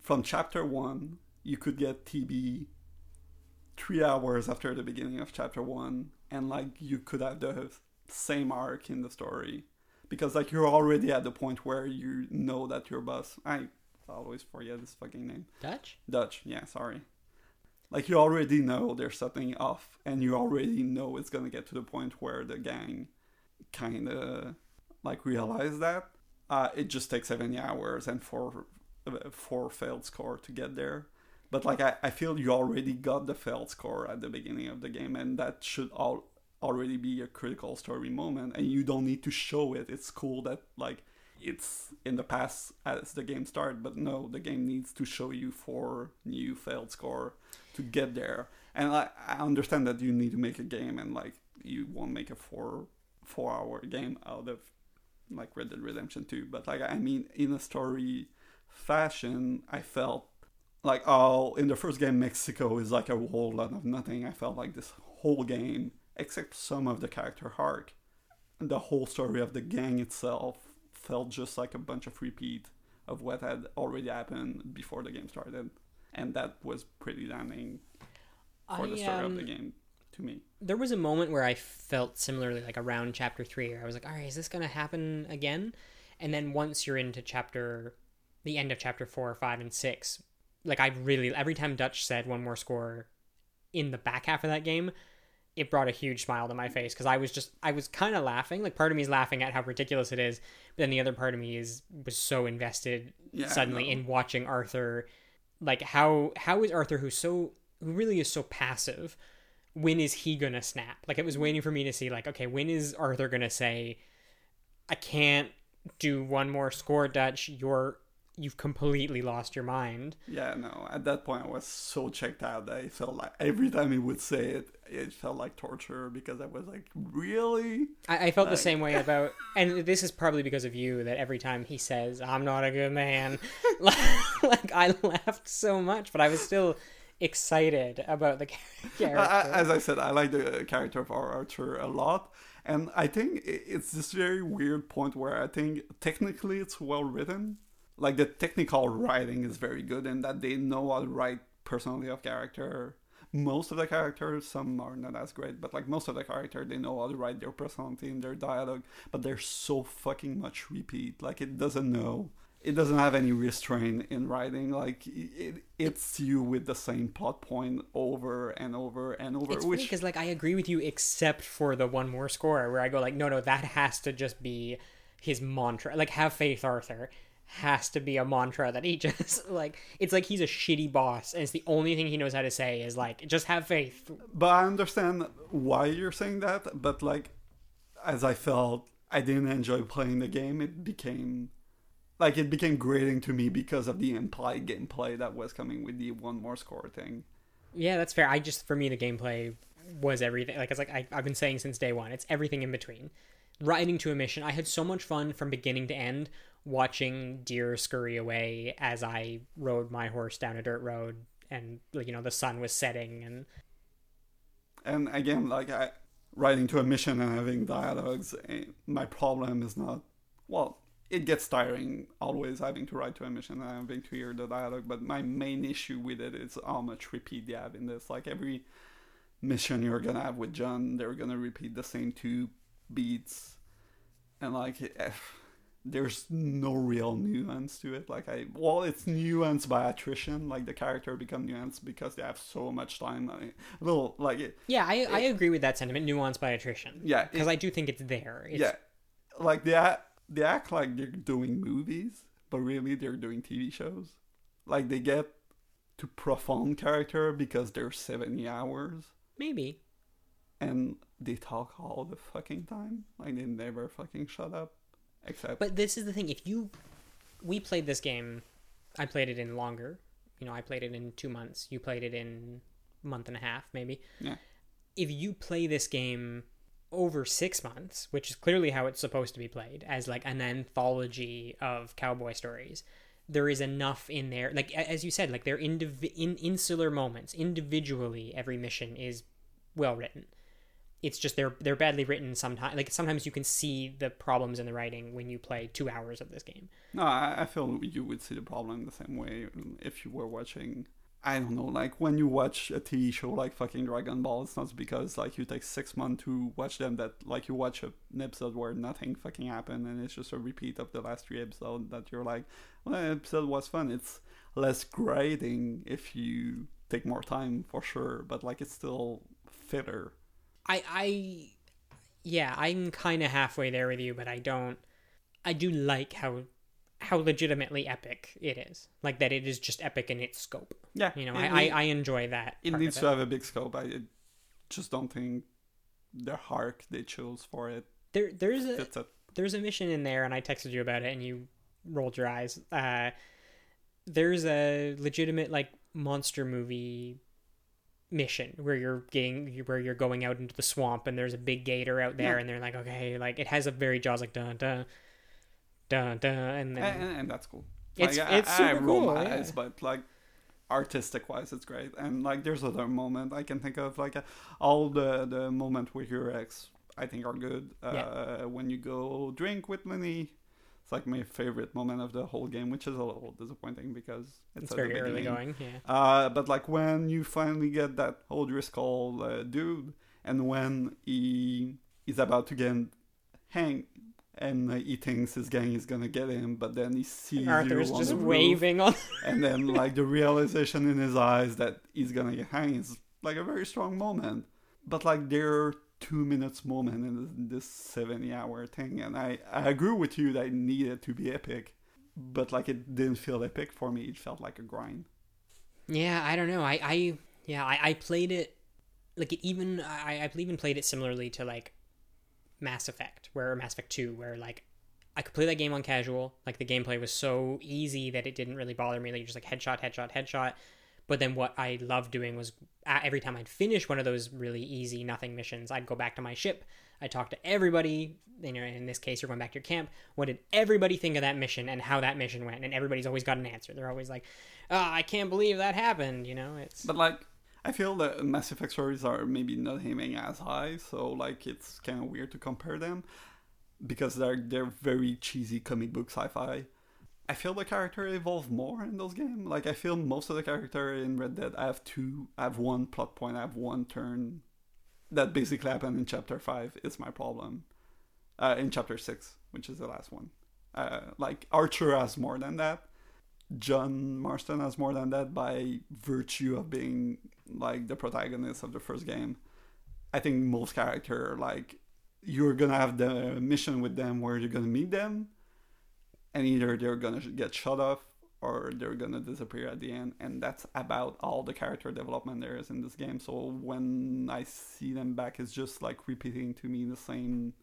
from chapter one, you could get TB three hours after the beginning of chapter one, and like you could have the same arc in the story because like you're already at the point where you know that your boss. I always forget his fucking name. dutch Dutch, yeah, sorry. Like you already know there's something off, and you already know it's gonna get to the point where the gang kind of like realize that. Uh, it just takes 70 hours and four uh, four failed score to get there. But like I, I feel you already got the failed score at the beginning of the game, and that should all already be a critical story moment, and you don't need to show it. It's cool that like it's in the past as the game started, but no, the game needs to show you four new failed score to get there. And I, I understand that you need to make a game and like you won't make a four four hour game out of like Red Dead Redemption 2. But like I mean in a story fashion, I felt like oh in the first game Mexico is like a whole lot of nothing. I felt like this whole game, except some of the character arc, the whole story of the gang itself felt just like a bunch of repeat of what had already happened before the game started. And that was pretty damning for I, the story um, of the game to me. there was a moment where I felt similarly, like around chapter three, where I was like, all right, is this going to happen again? And then once you're into chapter, the end of chapter four, five, and six, like I really, every time Dutch said one more score in the back half of that game, it brought a huge smile to my face because I was just, I was kind of laughing. Like part of me is laughing at how ridiculous it is, but then the other part of me is was so invested Yeah, suddenly in watching Arthur. Like how how is Arthur who's so who really is so passive when is he gonna snap? Like it was waiting for me to see like, okay, when is Arthur gonna say, I can't do one more score, Dutch. You're you've completely lost your mind. Yeah, no. At that point, I was so checked out that I felt like every time he would say it, it felt like torture because I was like, really? I, I felt the same way (laughs) about, and this is probably because of you that every time he says, "I'm not a good man," (laughs) like I laughed so much, but I was still excited about the (laughs) character. I, as I said, I like the character of our Arthur a lot, and I think it's this very weird point where I think technically it's well written. Like the technical writing is very good, and that they know how to write personality of character. Most of the characters, some are not as great, but like most of the character, they know how to write their personality and their dialogue. But there's so fucking much repeat. Like it doesn't know. It doesn't have any restraint in writing. Like it, it's you with the same plot point over and over and over. It's which because like I agree with you, except for the one more score where I go like, no, no, that has to just be his mantra. Like, have faith, Arthur has to be a mantra that he (laughs) just like. It's like he's a shitty boss, and it's the only thing he knows how to say is like, just have faith. But I understand why you're saying that. But like, as I felt, I didn't enjoy playing the game. It became like it became grating to me because of the implied gameplay that was coming with the one more score thing. Yeah, that's fair. I just for me the gameplay was everything. Like it's like I, I've been saying since day one. It's everything in between. Riding to a mission, I had so much fun from beginning to end watching deer scurry away as I rode my horse down a dirt road, and you know the sun was setting, and And again, like I writing to a mission and having dialogues, eh, my problem is not well. It gets tiring always having to write to a mission and having to hear the dialogue. But my main issue with it is how much repeat you have in this. Like every mission you're gonna have with John, they're gonna repeat the same two beats, and like eh, there's no real nuance to it. Like I, well, it's nuanced by attrition. Like the character become nuanced because they have so much time. I mean, a little like it, yeah, I, I agree with that sentiment. Nuanced by attrition. yeah, because I do think it's there. It's, yeah, like they act, they act like they're doing movies, but really they're doing TV shows. Like they get to profound character because they're seventy hours, maybe. and they talk all the fucking time. Like they never fucking shut up, except But this is the thing. If you, we played this game. I played it in longer. You know, I played it in two months. You played it in a month and a half, maybe. yeah, if you play this game over six months, which is clearly how it's supposed to be played, as like an anthology of cowboy stories, there is enough in there. Like as you said, like they're indiv- in insular moments. Individually, every mission is well written. It's just they're they're badly written sometimes. Like sometimes you can see the problems in the writing when you play two hours of this game. No, I, I feel you would see the problem the same way if you were watching. I don't know, like when you watch a TV show like fucking Dragon Ball, it's not because like you take six months to watch them that like you watch a, an episode where nothing fucking happened and it's just a repeat of the last three episodes that you're like, well, episode was fun. It's less grating if you take more time for sure, but like it's still fitter. I I yeah, I'm kind of halfway there with you, but I don't. I do like how how legitimately epic it is. Like that, it is just epic in its scope. Yeah, You know, it, I, I, need- I enjoy that. it needs of to have a big scope. I just don't think the arc they chose for it There, there's a it. there's a mission in there, and I texted you about it, and you rolled your eyes. Uh, there's a legitimate like monster movie mission where you're getting where you're going out into the swamp and there's a big gator out there Yeah. and they're like okay like it has a very jaws like dun dun dun dun and then and, and, that's cool. It's- like, it's I, super roll cool, my yeah. eyes, but like artistic wise, it's great. And like, there's other moment I can think of, like uh, all the the moment with your ex, I think are good. Uh, Yeah. When you go drink with Lenny, it's like my favorite moment of the whole game, which is a little disappointing because it's, it's very early going yeah Uh, but like when you finally get that O'Driscoll uh, dude, and when he is about to get hang, and uh, he thinks his gang is gonna get him, but then he sees arthur's you on just the roof, waving on (laughs) and then like the realization in his eyes that he's gonna get hanged is like a very strong moment. But like there are two minutes moment in this, this seventy hour thing, and I I agree with you that it needed to be epic, but like it didn't feel epic for me. It felt like a grind. Yeah, I don't know. I, I yeah, I, I played it like it even I, I even played it similarly to like Mass Effect, where Mass Effect Two, where like I could play that game on casual. Like the gameplay was so easy that it didn't really bother me. Like just like headshot, headshot, headshot. But then what I loved doing was every time I'd finish one of those really easy nothing missions, I'd go back to my ship. I'd talk to everybody. You know, in this case, you're going back to your camp. What did everybody think of that mission and how that mission went? And everybody's always got an answer. They're always like, "Oh, I can't believe that happened." You know, it's But like, I feel that Mass Effect stories are maybe not aiming as high, so like it's kind of weird to compare them because they're they're very cheesy comic book sci-fi. I feel the character evolve more in those games. Like I feel most of the character in Red Dead I have two, I have one plot point, I have one turn. That basically happened in chapter five. Is my problem. Uh, in chapter six, which is the last one. Uh, like Arthur has more than that. John Marston has more than that by virtue of being like the protagonist of the first game. I think most character like you're gonna have the mission with them where you're gonna meet them, and either they're gonna get shut off or they're gonna disappear at the end, and that's about all the character development there is in this game. So when I see them back, it's just like repeating to me the same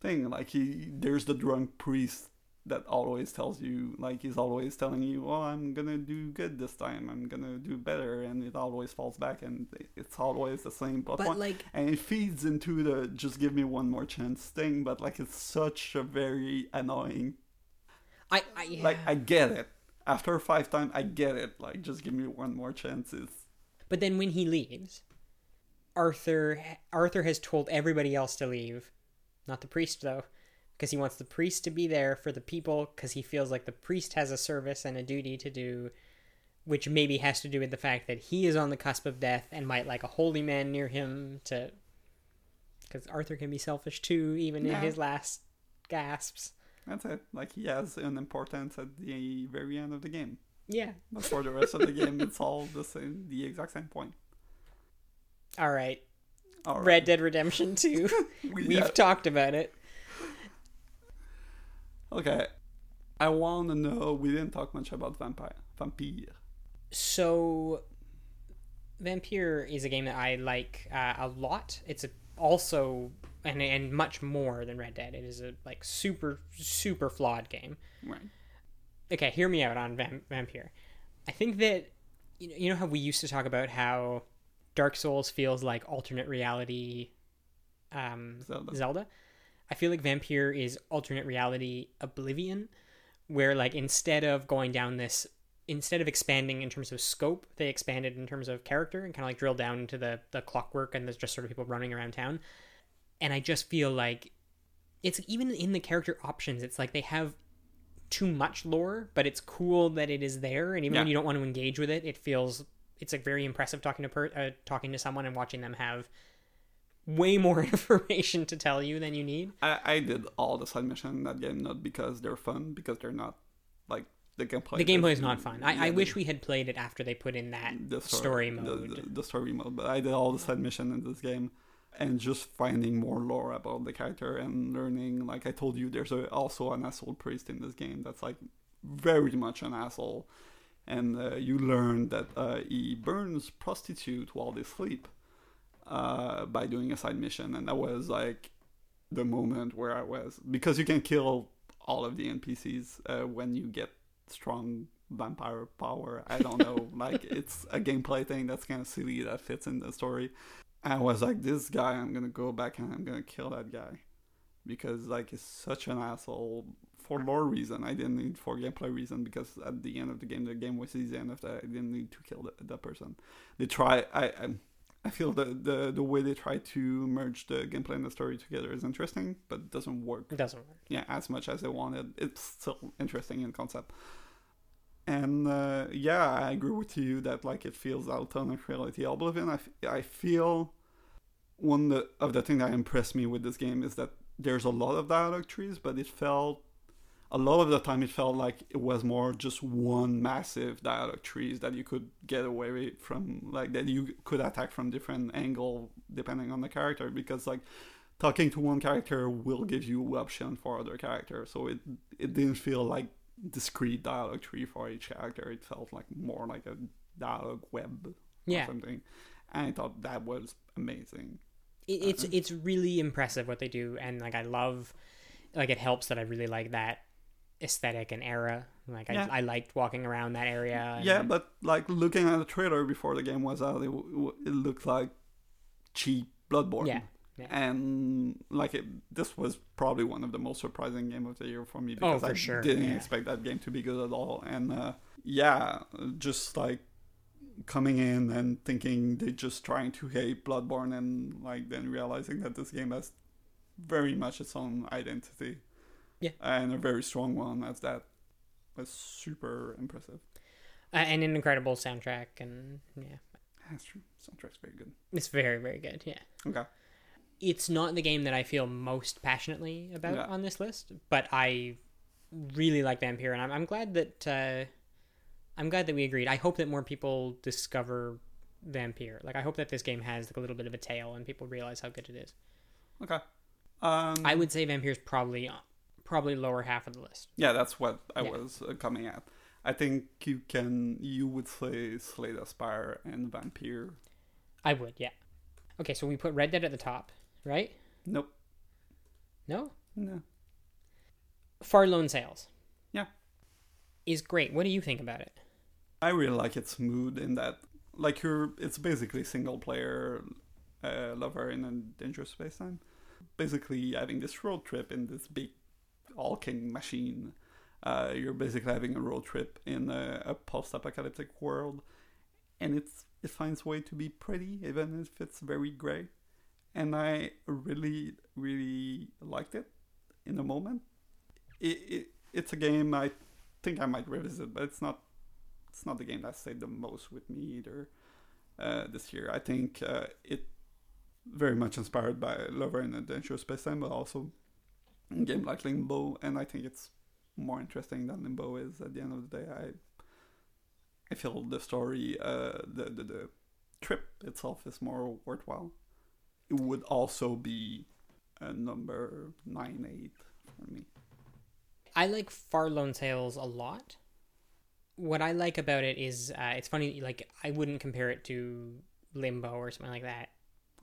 thing. Like he, there's the drunk priest that always tells you like he's always telling you oh i'm gonna do good this time i'm gonna do better and it always falls back and it's always the same plot but point. like and it feeds into the just give me one more chance thing but like it's such a very annoying I, I yeah. like i get it after five times i get it like just give me one more chances. But then when he leaves, Arthur Arthur has told everybody else to leave, not the priest though, because he wants the priest to be there for the people because he feels like the priest has a service and a duty to do, which maybe has to do with the fact that he is on the cusp of death and might like a holy man near him to. Because Arthur can be selfish too, even in his last gasps. That's it like he has an importance at the very end of the game Yeah. but for the rest of the game it's all the same the exact same point All right. all right Red Dead Redemption 2. (laughs) We- (laughs) We've yeah. talked about it. Okay. I want to know. We didn't talk much about Vampyr. Vampyr. So, Vampyr is a game that I like uh, a lot. It's a, also and and much more than Red Dead. It is a like super super flawed game. Right. Okay, hear me out on Vam- Vampyr. I think that you know, you know how we used to talk about how Dark Souls feels like alternate reality um, Zelda. Zelda. I feel like Vampyr is alternate reality Oblivion, where like instead of going down this, instead of expanding in terms of scope, they expanded in terms of character and kind of like drilled down into the the clockwork and there's just sort of people running around town. And I just feel like it's even in the character options, it's like they have too much lore, but it's cool that it is there. And even when you don't want to engage with it, it feels it's like very impressive talking to per, uh, talking to someone and watching them have way more (laughs) information to tell you than you need. I, I did all the side mission in that game not because they're fun, because they're not like the gameplay. The gameplay is not fun. I, Yeah, I the- wish we had played it after they put in that the story, the- mode. The, the story mode, but I did all the side mission in this game, and just finding more lore about the character and learning. Like I told you, there's a, also an asshole priest in this game that's like very much an asshole, and uh, you learn that uh, he burns prostitute while they sleep uh, by doing a side mission, and that was like the moment where I was because you can kill all of the NPCs uh, when you get strong vampire power. I don't know. (laughs) like it's a gameplay thing that's kind of silly that fits in the story. I was like, this guy, I'm gonna go back and I'm gonna kill that guy because like he's such an asshole for lore reason. I didn't need for gameplay reason because at the end of the game, the game was easy enough that I didn't need to kill the, that person. They try. I, I I feel the, the the way they try to merge the gameplay and the story together is interesting, but it doesn't work. It doesn't work. Yeah, as much as they wanted. It's still interesting in concept. And uh, yeah, I agree with you that like it feels alternate reality. Oblivion, I, f- I feel one the, of the things that impressed me with this game is that there's a lot of dialogue trees, but it felt a lot of the time it felt like it was more just one massive dialogue trees that you could get away from like that you could attack from different angle depending on the character because like talking to one character will give you option for other characters so it it didn't feel like discrete dialogue tree for each character it felt like more like a dialogue web Yeah. or something and i thought that was amazing It, it's it's really impressive what they do, and like I love, like it helps that I really like that aesthetic and era. Like I, Yeah. I liked walking around that area. and- Yeah, but like looking at the trailer before the game was out, it, it looked like cheap Bloodborne. Yeah, yeah. And like it, this was probably one of the most surprising game of the year for me because Oh, for I sure, didn't yeah. expect that game to be good at all. And uh, yeah, just like coming in and thinking they're just trying to hate Bloodborne and like then realizing that this game has very much its own identity. Yeah. And a very strong one as that was super impressive. Uh, and an incredible soundtrack, and yeah, That's true. Soundtrack's very good. it's very very good. Yeah. Okay. It's not the game that I feel most passionately about Yeah. on this list, but I really like Vampyr, and I'm, I'm glad that uh, I'm glad that we agreed. I hope that more people discover Vampyr. Like, I hope that this game has like a little bit of a tail, and people realize how good it is. Okay. Um, I would say Vampyr's probably probably lower half of the list. yeah, that's what I Yeah. was uh, coming at. I think you can. You would say Slay the Spire and Vampyr. I would, yeah. Okay, so we put Red Dead at the top, right? Nope. No, No. Far: Lone Sails Yeah. is great. What do you think about it? I really like its mood in that, like you're. It's basically single player uh, lover in a dangerous space time. Basically, having this road trip in this big hulking machine. Uh, you're basically having a road trip in a, a post-apocalyptic world, and it's it finds a way to be pretty, even if it's very gray. And I really, really liked it in the moment. It, it it's a game I think I might revisit, but it's not it's not the game that stayed the most with me either uh, this year. I think uh, it very much inspired by Lover and Adventure Space Time, but also a game like Limbo, and I think it's more interesting than Limbo is. At the end of the day, I I feel the story, uh, the, the the trip itself is more worthwhile. It would also be a number nine eight for me. I like Far: Lone Sails a lot. What I like about it is uh, it's funny. Like I wouldn't compare it to Limbo or something like that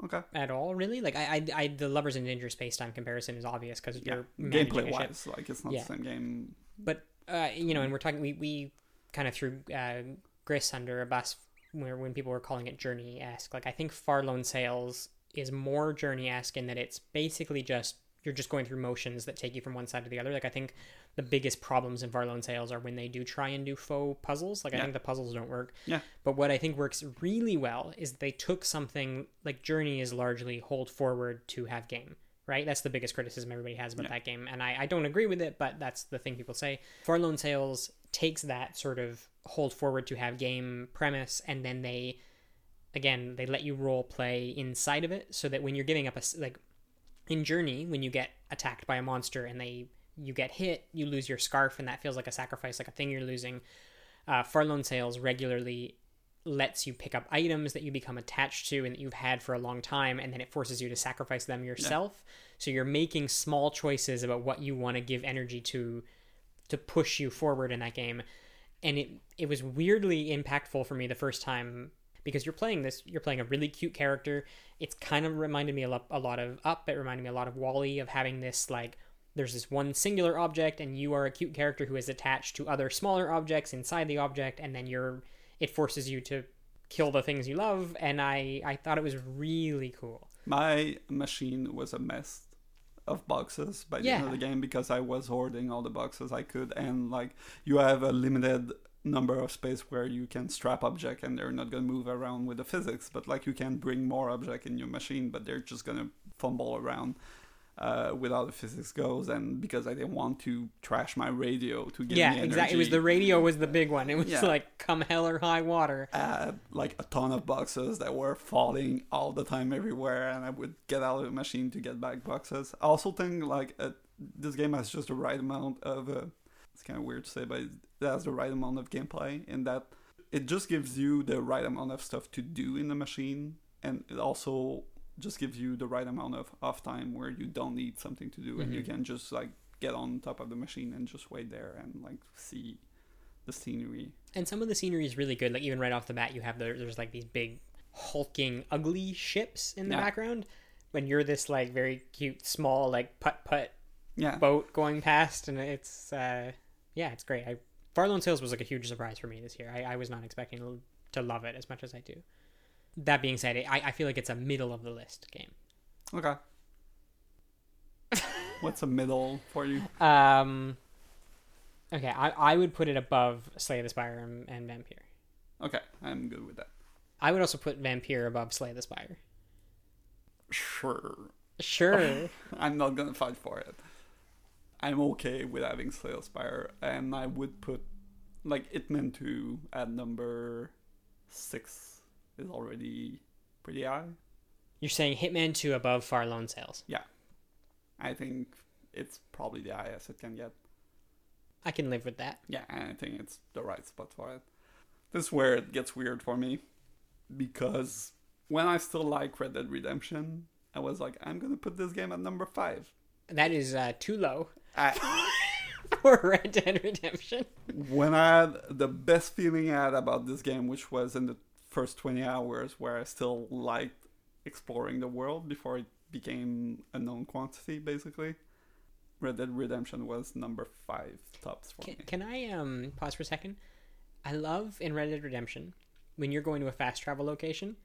Okay. at all. Really, like I, I, I the Lovers in Danger Space Time comparison is obvious because Yeah. you're Gameplay wise, like it's not Yeah. the same game. But uh, you know, and we're talking. We we kind of threw uh, Gris under a bus where when people were calling it journey esque. Like I think Far: Lone Sails is more journey esque in that it's basically just you're just going through motions that take you from one side to the other. Like I think the biggest problems in Far: Lone Sails are when they do try and do faux puzzles. Like I think the puzzles don't work. Yeah. But what I think works really well is they took something like Journey is largely hold forward to have game, right? That's the biggest criticism everybody has about Yeah. that game. And I, I don't agree with it, but that's the thing people say. Far: Lone Sails takes that sort of hold forward to have game premise and then they, again, they let you role play inside of it so that when you're giving up a like, in Journey, when you get attacked by a monster and they you get hit, you lose your scarf, and that feels like a sacrifice, like a thing you're losing. Uh, Far: Lone Sails regularly lets you pick up items that you become attached to and that you've had for a long time, and then it forces you to sacrifice them yourself. So you're making small choices about what you want to give energy to to push you forward in that game. And it it was weirdly impactful for me the first time because you're playing this you're playing a really cute character. It's kind of reminded me a lot, a lot of Up. It reminded me a lot of WALL-E of having this like there's this one singular object and you are a cute character who is attached to other smaller objects inside the object and then you're it forces you to kill the things you love and i i thought it was really cool My machine was a mess of boxes by the end of the game because I was hoarding all the boxes I could, and like you have a limited number of space where you can strap object and they're not gonna move around with the physics, but like you can bring more object in your machine, but they're just gonna fumble around. Uh, with how the physics goes, and because I didn't want to trash my radio to give yeah exactly it was the radio was the big one it was Yeah. like come hell or high water had like a ton of boxes that were falling all the time everywhere and i would get out of the machine to get back boxes i also think like uh, this game has just the right amount of uh, it's kind of weird to say but it has the right amount of gameplay in that it just gives you the right amount of stuff to do in the machine and it also just gives you the right amount of off time where you don't need something to do and you Mhm. can just like get on top of the machine and just wait there and like see the scenery and some of the scenery is really good like even right off the bat you have the, there's like these big hulking ugly ships in the Yeah. background when you're this like very cute small like putt putt yeah boat going past and it's uh yeah it's great i Far: Lone Sails was like a huge surprise for me this year i, I was not expecting to love it as much as i do that being said I, I feel like it's a middle of the list game Okay. (laughs) What's a middle for you? um okay i, I would put it above slay the spire and, and Vampyr Okay, I'm good with that. i would also put Vampyr above slay the spire Sure. sure (laughs) I'm not gonna fight for it. I'm okay with having Slay the Spire, and I would put like Hitman 2 at number six is already pretty high. you're saying hitman 2 above Far: Lone Sails Yeah. I think it's probably the highest it can get. i can live with that Yeah, and I think it's the right spot for it. This is where it gets weird for me because when I still like Red Dead Redemption, I was like, I'm gonna put this game at number five. that is uh, too low I, (laughs) for red dead redemption when I had the best feeling I had about this game, which was in the first 20 hours, where I still liked exploring the world before it became a known quantity, basically. Red Dead Redemption was number five tops for Can, me. can I um pause for a second? I love in Red Dead Redemption when you're going to a fast travel location,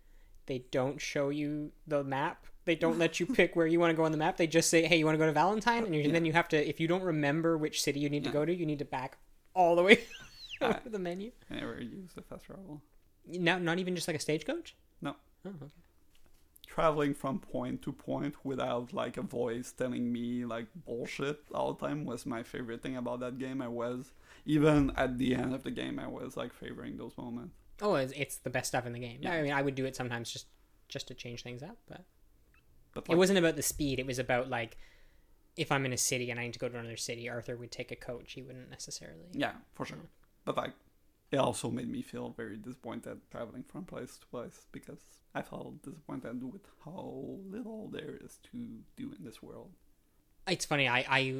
they don't show you the map. They don't let you pick where you want to go on the map. They just say, "Hey, you want to go to Valentine?" And, you, and then you have to, if you don't remember which city you need to go to, you need to back all the way (laughs) over the menu. I never used the fast travel. Not, not even just like a stagecoach. No. Oh, okay. Traveling from point to point without like a voice telling me like bullshit all the time was my favorite thing about that game. I was even at the end of the game, I was like favoring those moments. Oh, it's, it's the best stuff in the game. Yeah. I mean, I would do it sometimes just just to change things up, but But it wasn't about the speed. It was about like if I'm in a city and I need to go to another city, Arthur would take a coach. He wouldn't necessarily. Yeah, for sure. But like, it also made me feel very disappointed traveling from place to place because I felt disappointed with how little there is to do in this world. It's funny. I I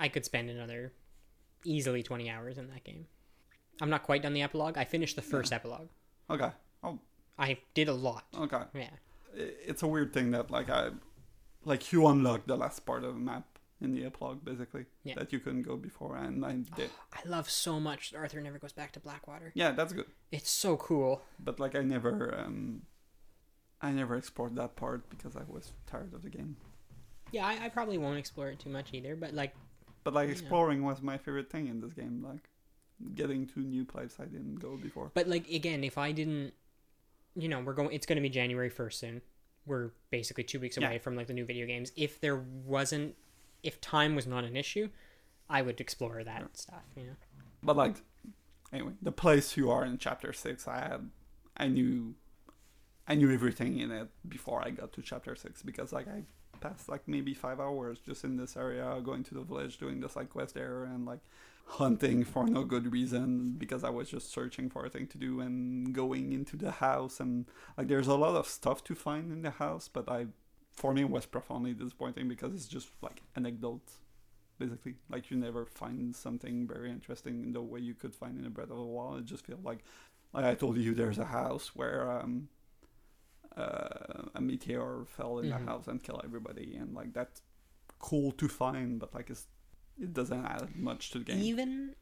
I could spend another easily 20 hours in that game. I'm not quite done the epilogue. I finished the first epilogue. Okay. Oh, I did a lot. okay. Yeah. It's a weird thing that like I, like you unlock the last part of the map in the epilogue basically Yeah. that you couldn't go before, and I did. I love so much that Arthur never goes back to Blackwater. Yeah, that's good. It's so cool. But like I never, um, I never explored that part because I was tired of the game. Yeah, I, I probably won't explore it too much either, but like But like exploring was my favorite thing in this game. Like getting to new places I didn't go before. But like again, if I didn't, you know, we're going. It's going to be January first soon. We're basically two weeks away Yeah. from like the new video games. If there wasn't, if time was not an issue, I would explore that Yeah. stuff. You know. But like, anyway, the place you are in chapter six, I had, I knew, I knew everything in it before I got to chapter six because like I passed like maybe five hours just in this area, going to the village, doing the side quest there, and like hunting for no good reason because I was just searching for a thing to do and going into the house and like there's a lot of stuff to find in the house, but I, for me, it was profoundly disappointing because it's just like anecdotes basically. Like you never find something very interesting in the way you could find in a Breath of the Wild. It just feels like, like I told you, there's a house where um, uh, a meteor fell in Mhm. the house and killed everybody, and like that's cool to find, but like it's it doesn't add much to the game. even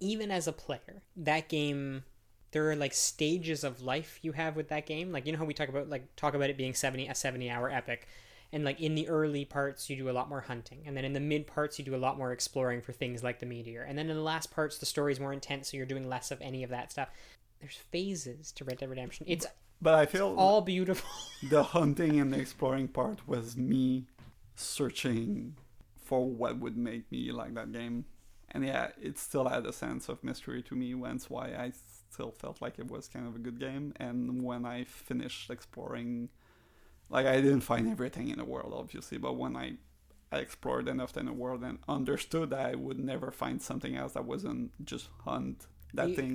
even as a player that game there are like stages of life you have with that game. Like you know how we talk about like talk about it being 70 a 70 hour epic? And like in the early parts you do a lot more hunting. And then in the mid parts you do a lot more exploring for things like the meteor. And then in the last parts the story's more intense so you're doing less of any of that stuff. There's phases to red dead redemption. It's But I feel all beautiful. (laughs) the hunting and the exploring part was me searching for what would make me like that game. And yeah, it still had a sense of mystery to me, hence why I still felt like it was kind of a good game. And when I finished exploring, like I didn't find everything in the world, obviously, but when I, I explored enough in the world and understood that I would never find something else that wasn't just hunt that You- thing.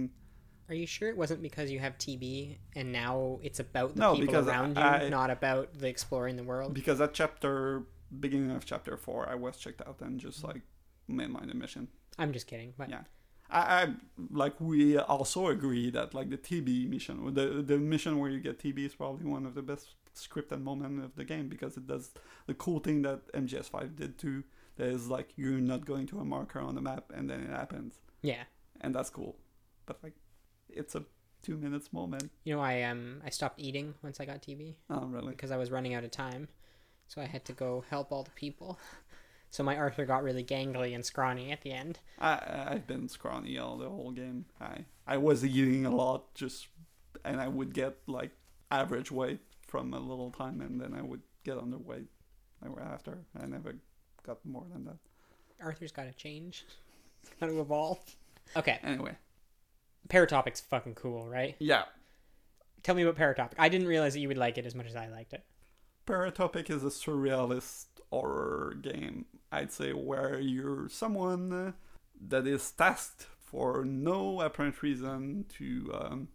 are you sure it wasn't because you have tb and now it's about the No, people around you I- not about the exploring the world Because that chapter, beginning of chapter four, I was checked out and just like mainline the mission. i'm just kidding but Yeah. I, I like we also agree that like the TB mission, the the mission where you get TB is probably one of the best scripted moment of the game because it does the cool thing that MGS5 did too. That is like you're not going to a marker on the map and then it happens, yeah and that's cool. But like, it's a two minutes moment. You know, I um I stopped eating once I got TB Oh really? because I was running out of time, so I had to go help all the people. (laughs) So my Arthur got really gangly and scrawny at the end. I I've been scrawny all the whole game. I I was eating a lot just, and I would get like average weight from a little time, and then I would get underweight after. I never got more than that. Arthur's got to change, (laughs) got to evolve. Okay, Anyway, Paratopic's fucking cool, right? yeah, Tell me about Paratopic. I didn't realize that you would like it as much as I liked it. Paratopic is a surrealist horror game. I'd say where you're someone that is tasked for no apparent reason to um,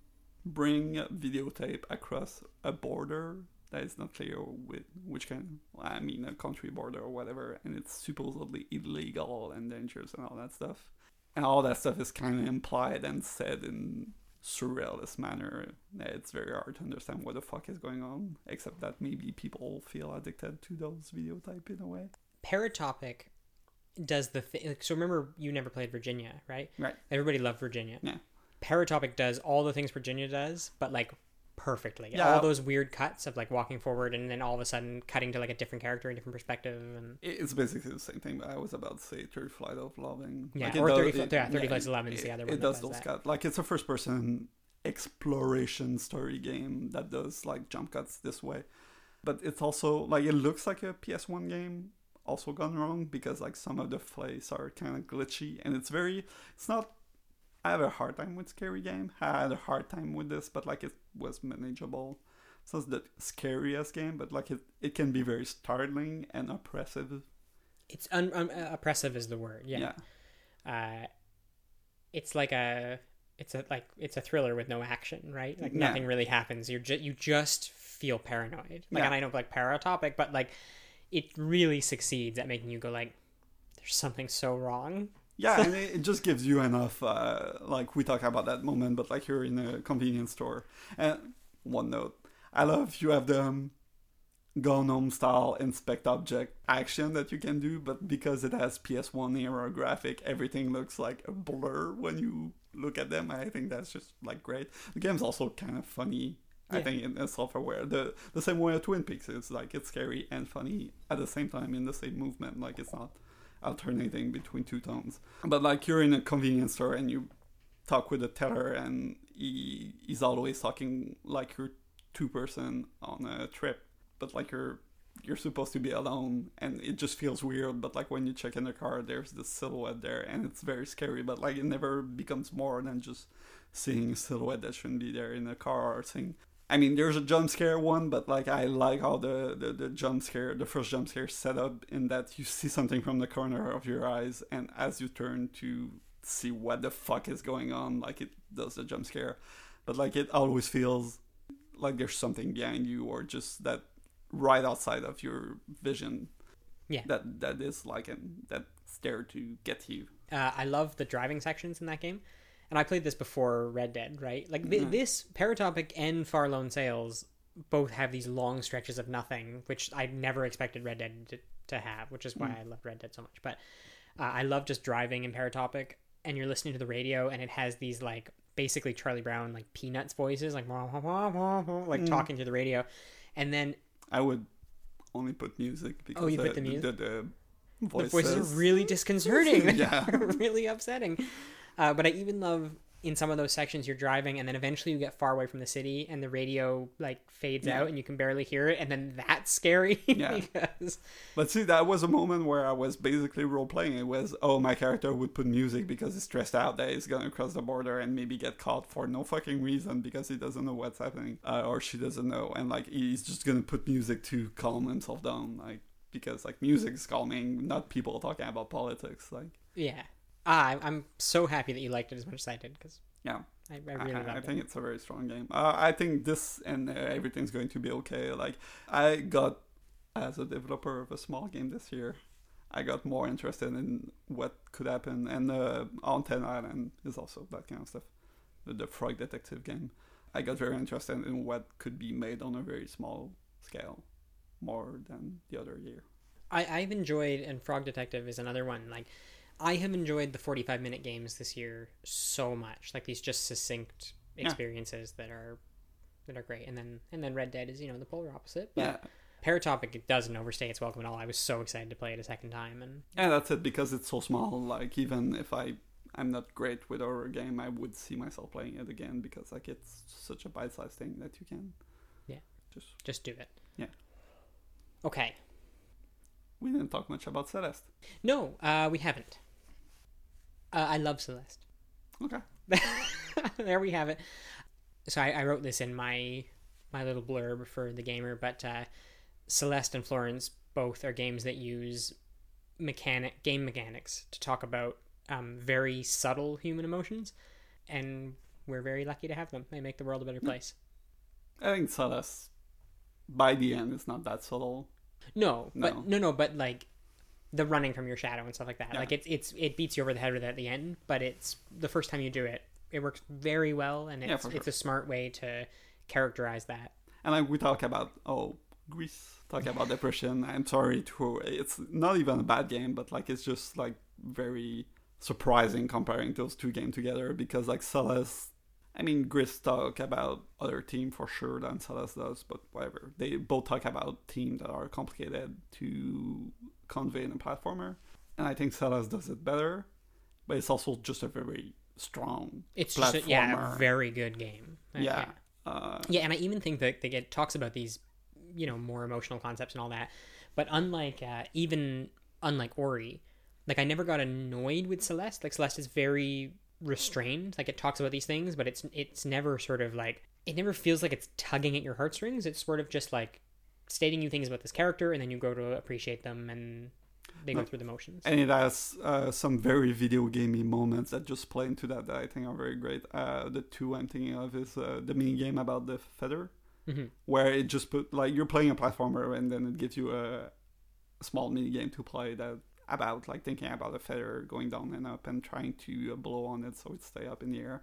bring videotape across a border that is not clear with which kind. I mean, a country border or whatever, and it's supposedly illegal and dangerous and all that stuff. And all that stuff is kind of implied and said in surrealist manner. Eh, it's very hard to understand what the fuck is going on, except that maybe people feel addicted to those video type in a way. Paratopic does the thing. Like, so remember, you never played Virginia, right? Right. Everybody loved Virginia. Yeah. Paratopic does all the things Virginia does, but like perfectly. Yeah. All those weird cuts of like walking forward and then all of a sudden cutting to like a different character, a different perspective, and It's basically the same thing, but I was about to say Third Flight of Loving. Yeah, it or does- 30 it- Flight- yeah, 30 Flights of it- Loving is the it- other one It that does does those that. cuts. Like it's a first person exploration story game that does like jump cuts this way. But it's also like it looks like a PS1 game also gone wrong because like some of the plays are kind of glitchy and it's very it's not I have a hard time with scary game. I had a hard time with this, but like it was manageable. So It's the scariest game, but like it, it can be very startling and oppressive. it's un- un- uh, oppressive is the word. Yeah. Uh, it's like a it's a like it's a thriller with no action, right? Like Yeah. nothing really happens. You're just you just feel paranoid. Like Yeah. and I know like paratopic, but like it really succeeds at making you go like, there's something so wrong. Yeah, and it, it just gives you enough. Uh, like we talk about that moment, but like you're in a convenience store. And one note, I love you have the um, Gone Home style inspect object action that you can do, but because it has PS1 era graphic, everything looks like a blur when you look at them. I think that's just like great. The game's also kind of funny. I think in it's self-aware. The the same way a Twin Peaks is like it's scary and funny at the same time in the same movement. Like it's not alternating between two tones. But like you're in a convenience store and you talk with the teller and he he's always talking like you're two person on a trip, but like you're you're supposed to be alone and it just feels weird but like when you check in the car there's this silhouette there and it's very scary but like it never becomes more than just seeing a silhouette that shouldn't be there in a car or seeing I mean, there's a jump scare one, but like I like how the, the, the jump scare, the first jump scare, set up in that you see something from the corner of your eyes, and as you turn to see what the fuck is going on, like it does the jump scare, but like it always feels like there's something behind you, or just that right outside of your vision. Yeah. That that is like an that's there to get you. Uh, I love the driving sections in that game, and I played this before Red Dead. Right, like th- Mhm. this Paratopic and Far: Lone Sails both have these long stretches of nothing, which I never expected Red Dead to, to have, which is why I love Red Dead so much. But uh, I love just driving in Paratopic, and you're listening to the radio, and it has these like basically Charlie Brown like Peanuts voices, like wah, wah, wah, like talking to the radio, and then I would only put music because Oh, you put the, the music? the, the the voices, voices are really disconcerting. (laughs) Yeah. (laughs) Really upsetting. Uh, but I even love in some of those sections you're driving, and then eventually you get far away from the city, and the radio like fades Yeah. out, and you can barely hear it, and then that's scary (laughs) Yeah. because But see, that was a moment where I was basically role playing. It was, oh, my character would put music because he's stressed out that he's gonna cross the border and maybe get caught for no fucking reason because he doesn't know what's happening, uh, or she doesn't know, and like he's just gonna put music to calm himself down, like because like music is calming, not people talking about politics. Like, yeah. Ah, I'm- so happy that you liked it as much as I did because yeah, I, I really I, I it. think it's a very strong game. Uh, I think this and uh, everything's going to be okay. Like I got as a developer of a small game this year, I got more interested in what could happen. And uh, Haunted Island is also that kind of stuff. The, the Frog Detective game. I got very interested in what could be made on a very small scale, more than the other year. I, I've enjoyed, and Frog Detective is another one. Like, I have enjoyed the 45 minute games this year so much. Like these just succinct Yeah. experiences that are that are great. And then and then Red Dead is you know the polar opposite. But Yeah, Paratopic it doesn't overstay its welcome at all. I was so excited to play it a second time, and and that's it because it's so small. Like even if I I'm not great with horror game, I would see myself playing it again because like it's such a bite-sized thing that you can. Yeah. Just just do it. Yeah. Okay. we didn't talk much about Celeste. No, uh, we haven't. Uh, I love Celeste. Okay. (laughs) there we have it. So I, I wrote this in my my little blurb for the gamer, but uh, Celeste and Florence both are games that use mechanic game mechanics to talk about um, very subtle human emotions, and we're very lucky to have them. They make the world a better place. I think Celeste, by the end, is not that subtle. No, No. but no, no, but like the running from your shadow and stuff like that. Yeah. Like it's it's it beats you over the head with it at the end, but it's the first time you do it, it works very well, and Yeah, it's it's a smart way to characterize that. And like we talk about oh Gris, talk about (laughs) depression. I'm sorry to it's not even a bad game, but like it's just like very surprising comparing those two games together because like Celeste I mean Gris talk about other team for sure than Celeste does, but whatever. They both talk about teams that are complicated to convey in a platformer. And I think Celeste does it better. But it's also just a very strong It's just a, yeah, a platformer. very good game. Uh, yeah. Uh, yeah, and I even think that they get talks about these, you know, more emotional concepts and all that. But unlike uh, even unlike Ori, like I never got annoyed with Celeste. Like Celeste is very restrained. Like it talks about these things, but it's it's never sort of like it never feels like it's tugging at your heartstrings. It's sort of just like stating you things about this character, and then you go to appreciate them, and they go No. through the motions. and it has uh, some very video gamey moments that just play into that that I think are very great. Uh, the two I'm thinking of is uh, the mini game about the feather, hmm where it just put like you're playing a platformer and then it gives you a small mini game to play that about like thinking about a feather going down and up and trying to blow on it so it stay up in the air.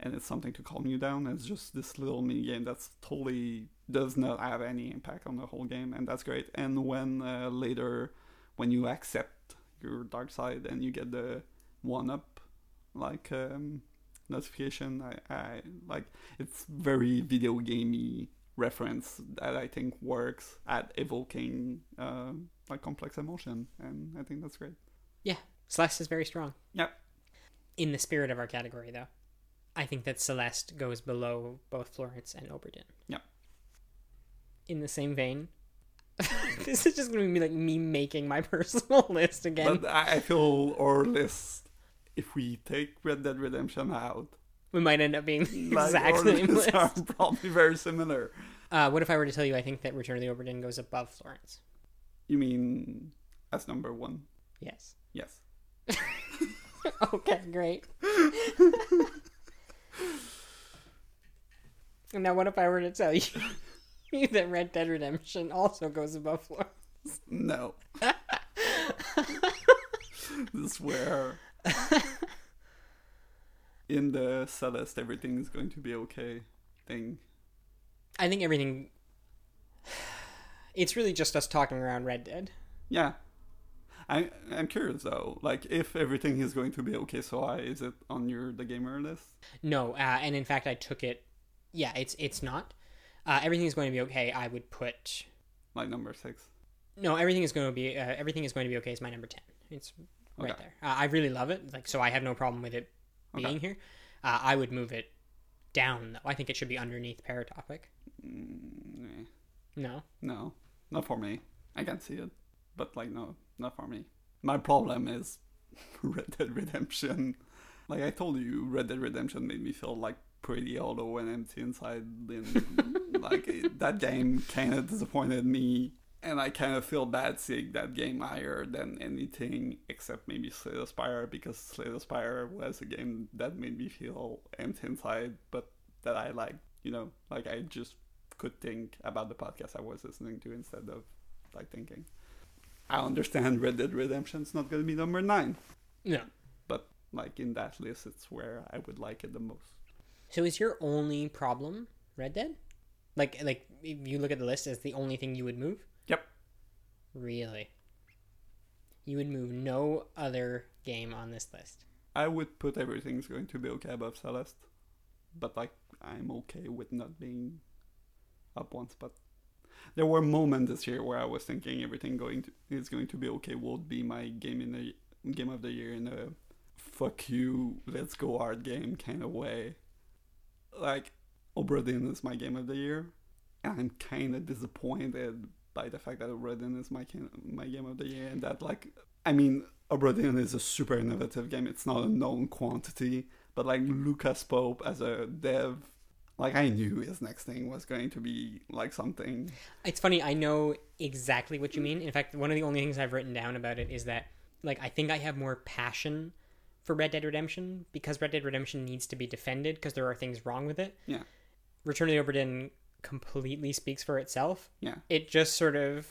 And it's something to calm you down. It's just this little mini game that's totally does not have any impact on the whole game and that's great. And when uh, later when you accept your dark side and you get the one up like um, notification I, I like it's very video gamey reference that I think works at evoking uh, like complex emotion, and I think that's great. Yeah, Celeste is very strong. Yep. In the spirit of our category, though, I think that Celeste goes below both Florence and Obra Dinn. Yep. In the same vein, (laughs) this is just going to be like me making my (laughs) personal list again. But I feel our list, if we take Red Dead Redemption out, we might end up being the exact same list. are probably very similar. Uh, what if I were to tell you I think that Return of the Obra Dinn goes above Florence? You mean as number one? Yes. Yes. (laughs) okay, great. (laughs) now, what if I were to tell you (laughs) that Red Dead Redemption also goes above Florence? No. this is where in the Celeste everything is going to be okay thing. I think everything (sighs) It's really just us talking around Red Dead. Yeah. I I'm curious though, like if everything is going to be okay, so I is it on your the gamer list? No, uh, and in fact, I took it. Yeah, it's it's not. Uh, everything is going to be okay. I would put Like number six. no. Everything is going to be uh, everything is going to be okay. Is my number ten. It's right Okay. there. Uh, I really love it. Like so, I have no problem with it Okay. being here. Uh, I would move it down though. I think it should be underneath Paratopic. Mm, eh. No. No, not for me. I can see it, but like no, not for me. My problem is (laughs) Red Dead Redemption. Like I told you, Red Dead Redemption made me feel like pretty hollow and empty inside. And (laughs) like it, that game kind of disappointed me, and I kind of feel bad seeing that game higher than anything except maybe Slay the Spire because Slay the Spire was a game that made me feel empty inside, but that I like. You know, like I just could think about the podcast I was listening to instead of like thinking. I understand Red Dead Redemption's not going to be number nine, Yeah. but like in that list, it's where I would like it the most. So is your only problem Red Dead? Like like if you look at the list as the only thing you would move? Really? You would move no other game on this list. I would put everything's going to be okay above Celeste, but like I'm okay with not being up one spot. There were moments this year where I was thinking everything going to is going to be okay would be my game in the game of the year in a fuck you, let's go hard game kind of way. Like Obra is my game of the year, and I'm kind of disappointed by the fact that Obra Dinn is my kin- my game of the year, and that like I mean Obra Dinn is a super innovative game. It's not a known quantity, but like Lucas Pope as a dev, like I knew his next thing was going to be like something. It's funny, I know exactly what you mean. In fact, one of the only things I've written down about it is that like I think I have more passion for Red Dead Redemption because Red Dead Redemption needs to be defended because there are things wrong with it. Yeah, Return of the Obra completely speaks for itself. yeah, It just sort of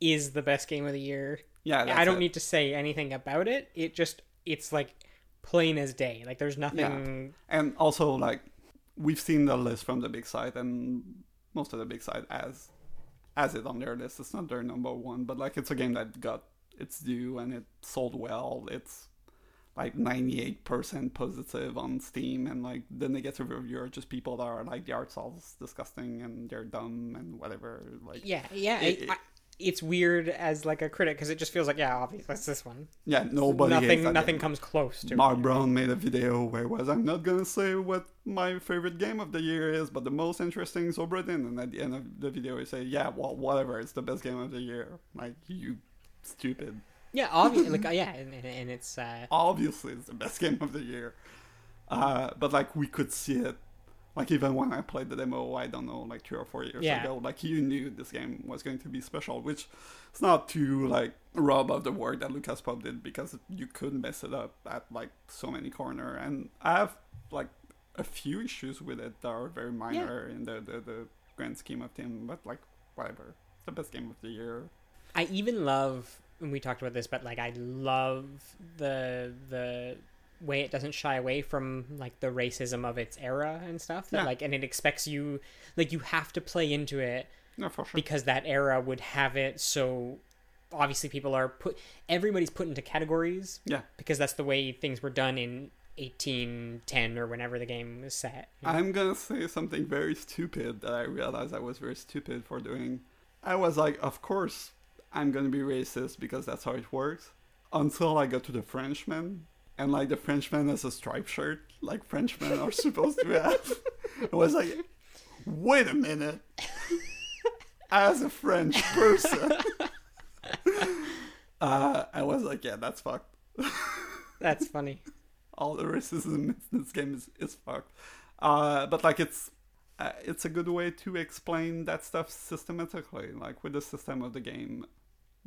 is the best game of the year yeah. I don't it. need to say anything about it. It just it's like plain as day. Like there's nothing. And also, like, we've seen the list from the big side, and most of the big side as as it on their list. It's not their number one, but like, it's a game that got its due and it sold well. It's like 98% positive on Steam, and like the negative review are just people that are like the art style's disgusting and they're dumb and whatever. Like, Yeah, yeah. It- I- I- it's weird as like a critic because it just feels like yeah, obviously it's this one. yeah, nobody. nothing, nothing game. comes close to. Mark it. Brown made a video where it was I'm not gonna say what my favorite game of the year is, but the most interesting is Obra And at the end of the video, he say, "Yeah, well, whatever. It's the best game of the year." Like you, stupid. Yeah, obviously, (laughs) like uh, yeah, and, and, and it's uh, Obviously, it's the best game of the year. Uh, but like we could see it. Like even when I played the demo, I don't know, like three or four years Yeah. ago, like you knew this game was going to be special, which it's not too like rob of the work that Lucas Pope did because you could mess it up at like so many corner. And I have like a few issues with it that are very minor in the, the the grand scheme of things, but like whatever, it's the best game of the year. I even love and we talked about this, but like I love the the way it doesn't shy away from like the racism of its era and stuff. That Yeah. like and it expects you like you have to play into it No, for sure. because that era would have it so obviously people are put everybody's put into categories yeah. because that's the way things were done in 1810 or whenever the game was set. I'm gonna say something very stupid that I realized I was very stupid for doing. I was like, of course, I'm gonna be racist because that's how it works. Until I got to the Frenchman, and like the Frenchman has a striped shirt, like Frenchmen are supposed to have. (laughs) I was like, wait a minute. As a French person, (laughs) uh, I was like, yeah, that's fucked (laughs) That's funny. all the racism in this game is, is fucked. Uh, but like it's uh, it's a good way to explain that stuff systematically, like with the system of the game,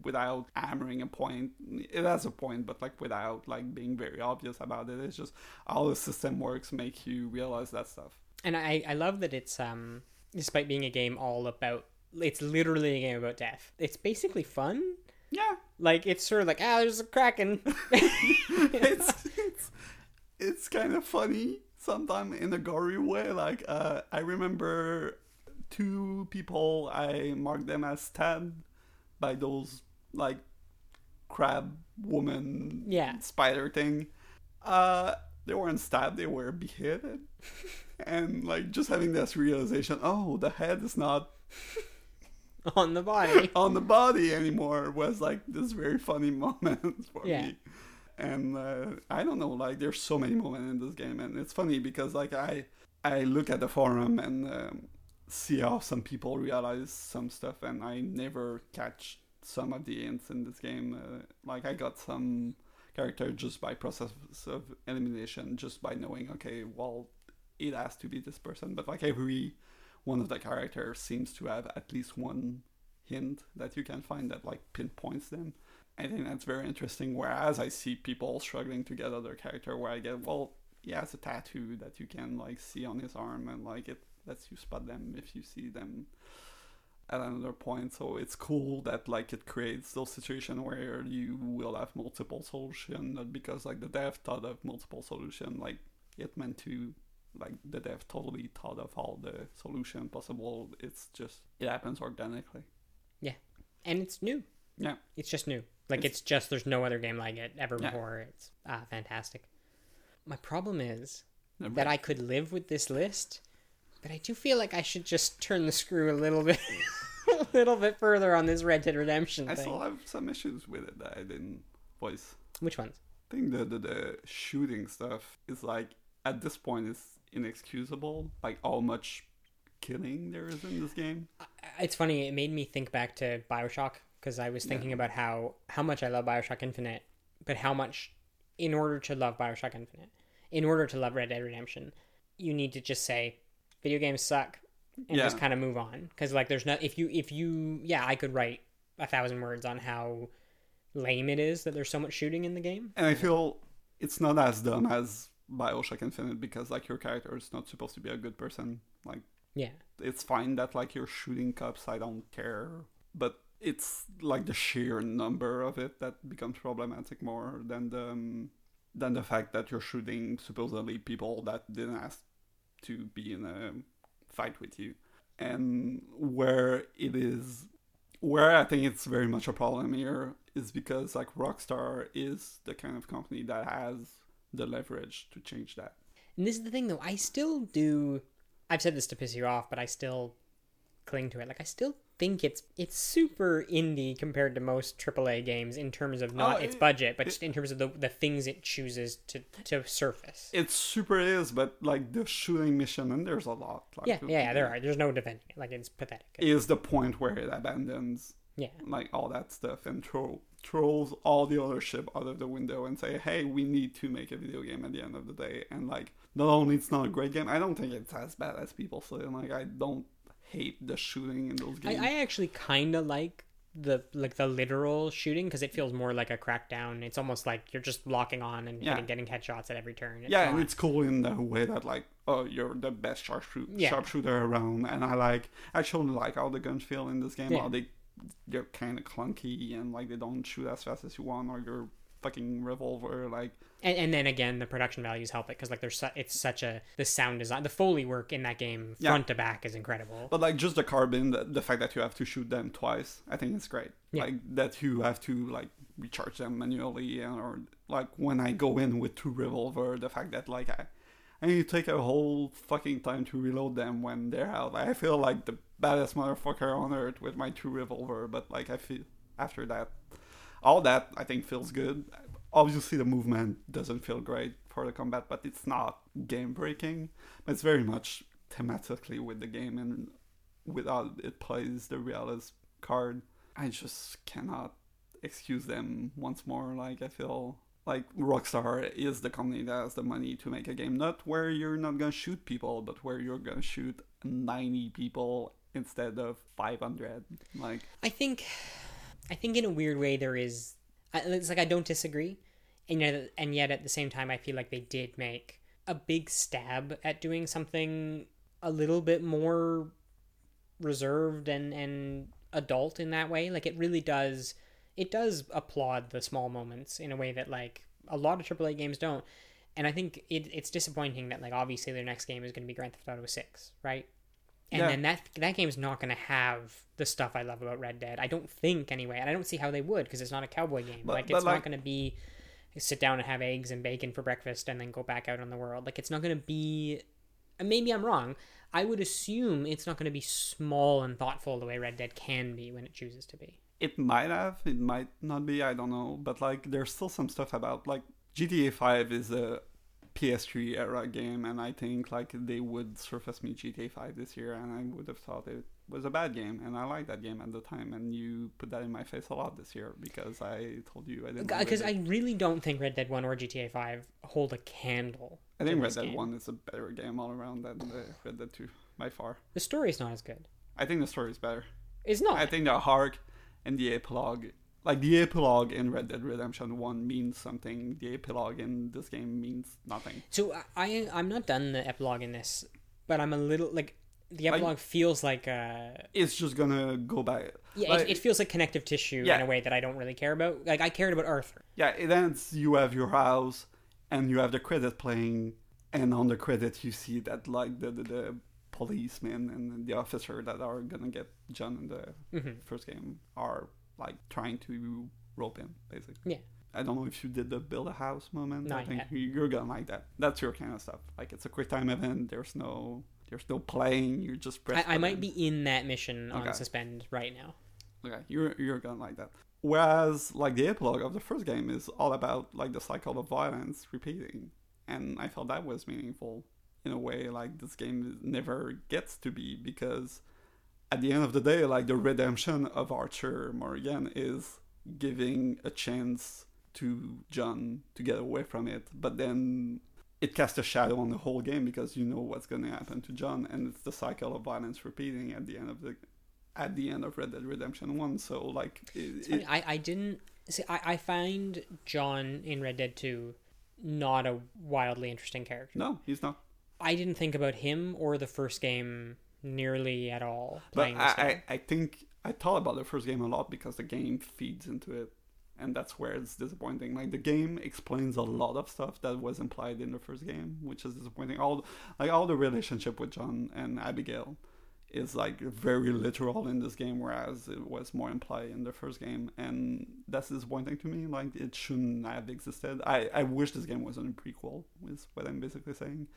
without hammering a point. It has a point, but like without like being very obvious about it. It's just how the system works make you realize that stuff. And I, I love that it's um despite being a game all about it's literally a game about death. It's basically fun. Yeah, Like it's sort of like ah, there's a kraken. (laughs) (laughs) it's it's it's kind of funny sometimes in a gory way. Like uh, I remember two people I marked them as stabbed by those like crab woman Yeah. spider thing. Uh they weren't stabbed, they were beheaded. (laughs) and like just having this realization, oh, the head is not (laughs) on the body. (laughs) on the body anymore was like this very funny moment for Yeah. me. And uh, I don't know, like there's so many moments in this game, and it's funny because like I I look at the forum and um, see how some people realize some stuff, and I never catch some of the hints in this game. Uh, like I got some character just by process of elimination, just by knowing, okay, well, it has to be this person, but like every one of the characters seems to have at least one hint that you can find that like pinpoints them. I think that's very interesting. Whereas I see people struggling to get other character where I get, well, he has a tattoo that you can like see on his arm and like it lets you spot them if you see them at another point. So it's cool that like it creates those situations where you will have multiple solution, not because like the dev thought of multiple solution, like it meant to like the dev totally thought of all the solution possible. It's just it happens organically. Yeah. And it's new. Yeah. It's just new. Like it's, just there's no other game like it ever Yeah. before. It's ah, fantastic. My problem is that I could live with this list, but I do feel like I should just turn the screw a little bit, (laughs) a little bit further on this Red Dead Redemption I thing. still have some issues with it that I didn't voice. Which ones? I think the, the the shooting stuff is like at this point is inexcusable. Like how much killing there is in this game. It's funny. It made me think back to Bioshock because I was thinking about how how much I love Bioshock Infinite, but how much, in order to love Bioshock Infinite, in order to love Red Dead Redemption, you need to just say, video games suck, and Yeah. just kind of move on. Because like, there's no if you if you yeah, I could write a thousand words on how lame it is that there's so much shooting in the game. And I feel it's not as dumb as Bioshock Infinite because like your character is not supposed to be a good person. Like Yeah, it's fine that like you're shooting cops, I don't care. But it's like the sheer number of it that becomes problematic more than the um, than the fact that you're shooting supposedly people that didn't ask to be in a fight with you. And where it is where I think it's very much a problem here is because like Rockstar is the kind of company that has the leverage to change that. and this is the thing though. I still do. I've said this to piss you off, but I still cling to it. Like I still think it's it's super indie compared to most AAA games in terms of not Oh, its it- budget, but just in terms of the the things it chooses to to surface. It super is, but like the shooting mission, and there's a lot. Like, yeah, yeah, yeah, there are. There's no defending it. Like it's pathetic. Is the point where it abandons yeah, like all that stuff and throw throws all the other shit out of the window and say, "Hey, we need to make a video game at the end of the day." And like, not only it's not a great game, I don't think it's as bad as people say. And like, I don't hate the shooting in those I, games. I actually kind of like the like the literal shooting because it feels more like a crackdown. It's almost like you're just locking on and Yeah. getting, getting headshots at every turn. It's yeah, and it's cool in the way that like, oh, you're the best sharpshooter, Yeah. sharpshooter around, and I like actually like how the guns feel in this game. Yeah. How they they're kind of clunky and like they don't shoot as fast as you want, or your fucking revolver like and, and then again the production values help it because like there's su- it's such a the sound design the foley work in that game Yeah. front to back is incredible But like just the carbine, the, the fact that you have to shoot them twice, I think it's great. Yeah. Like that you have to like recharge them manually, and, or like when I go in with two revolver, the fact that like I, I need take a whole fucking time to reload them when they're out. I feel like the baddest motherfucker on earth with my two revolver, but like I feel after that, all that I think feels good. Obviously, the movement doesn't feel great for the combat, but it's not game breaking. It's very much thematically with the game and with how it plays the realist card. I just cannot excuse them once more. Like I feel like Rockstar is the company that has the money to make a game, not where you're not gonna shoot people, but where you're gonna shoot 90 people instead of 500. Like i think i think in a weird way there is it's like i don't disagree and yet and yet at the same time i feel like they did make a big stab at doing something a little bit more reserved and and adult in that way. Like it really does it does applaud the small moments in a way that like a lot of AAA games don't. And I think it, it's disappointing that like obviously their next game is going to be Grand Theft Auto 6 right And Yeah. then that that game's not going to have the stuff I love about Red Dead. I don't think anyway, and I don't see how they would because it's not a cowboy game. But- like but it's like- not going to be sit down and have eggs and bacon for breakfast and then go back out on the world. Like it's not going to be. Maybe I'm wrong. I would assume it's not going to be small and thoughtful the way Red Dead can be when it chooses to be. It might have, it might not be, I don't know. But like, there's still some stuff about like GTA 5 is a PS3 era game, and I think like they would surface me GTA 5 this year, and I would have thought it was a bad game, and I liked that game at the time, and you put that in my face a lot this year because I told you I didn't. like Because. I really don't think Red Dead 1 or GTA 5 hold a candle. I think Red Dead game. 1 is a better game all around than the Red Dead 2 by far. The story is not as good. I think the story is better. It's not. I think the arc and the epilogue, like the epilogue in Red Dead Redemption 1 means something. The epilogue in this game means nothing. So I- I I'm not done the epilogue in this, but I'm a little like the Like- epilogue feels like uh It's just gonna go by. yeah like, it, it feels like connective tissue Yeah. in a way that I don't really care about. Like I cared about Arthur. yeah, it ends. You have your house, and you have the credit playing, and on the credit you see that like the the, the policemen and the officer that are gonna get John in the Mhm. first game are like trying to rope him, basically. Yeah. I don't know if you did the build a house moment. I Not think yet. you- you're gonna like that. That's your kind of stuff. Like it's a quick time event. There's no there's no playing. You're just press. I, I might be in that mission on suspend right now. Okay, you're you're gonna like that. Whereas like the epilogue of the first game is all about like the cycle of violence repeating, and I felt that was meaningful in a way like this game never gets to be because at the end of the day, like the redemption of Arthur Morgan is giving a chance to John to get away from it, but then it casts a shadow on the whole game because you know what's going to happen to John, and it's the cycle of violence repeating at the end of the at the end of Red Dead Redemption One. So like, it, it, I I didn't see. I I find John in Red Dead Two not a wildly interesting character. no, he's not. I didn't think about him or the first game nearly at all But playing. I, I, I think I thought about the first game a lot because the game feeds into it, and that's where it's disappointing. Like the game explains a lot of stuff that was implied in the first game, which is disappointing. All like all the relationship with John and Abigail is like very literal in this game, whereas it was more implied in the first game, and that's disappointing to me. Like it shouldn't have existed. I I wish this game wasn't a prequel. Is what I'm basically saying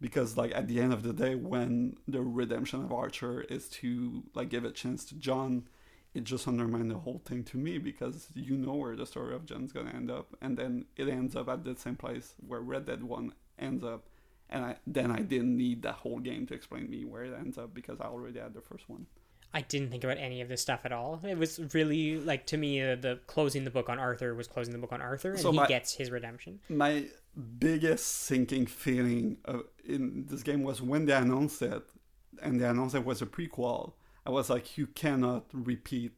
because like at the end of the day when the redemption of arthur is to like give a chance to john it just undermined the whole thing to me because you know where the story of john's gonna end up and then it ends up at the same place where red dead 1 ends up and I, then i didn't need that whole game to explain me where it ends up because i already had the first one I didn't think about any of this stuff at all. It was really like to me uh, the closing the book on Arthur was closing the book on Arthur, and So he my- gets his redemption. my biggest sinking feeling of, in this game was when they announced it, and they announced it was a prequel. I was like, you cannot repeat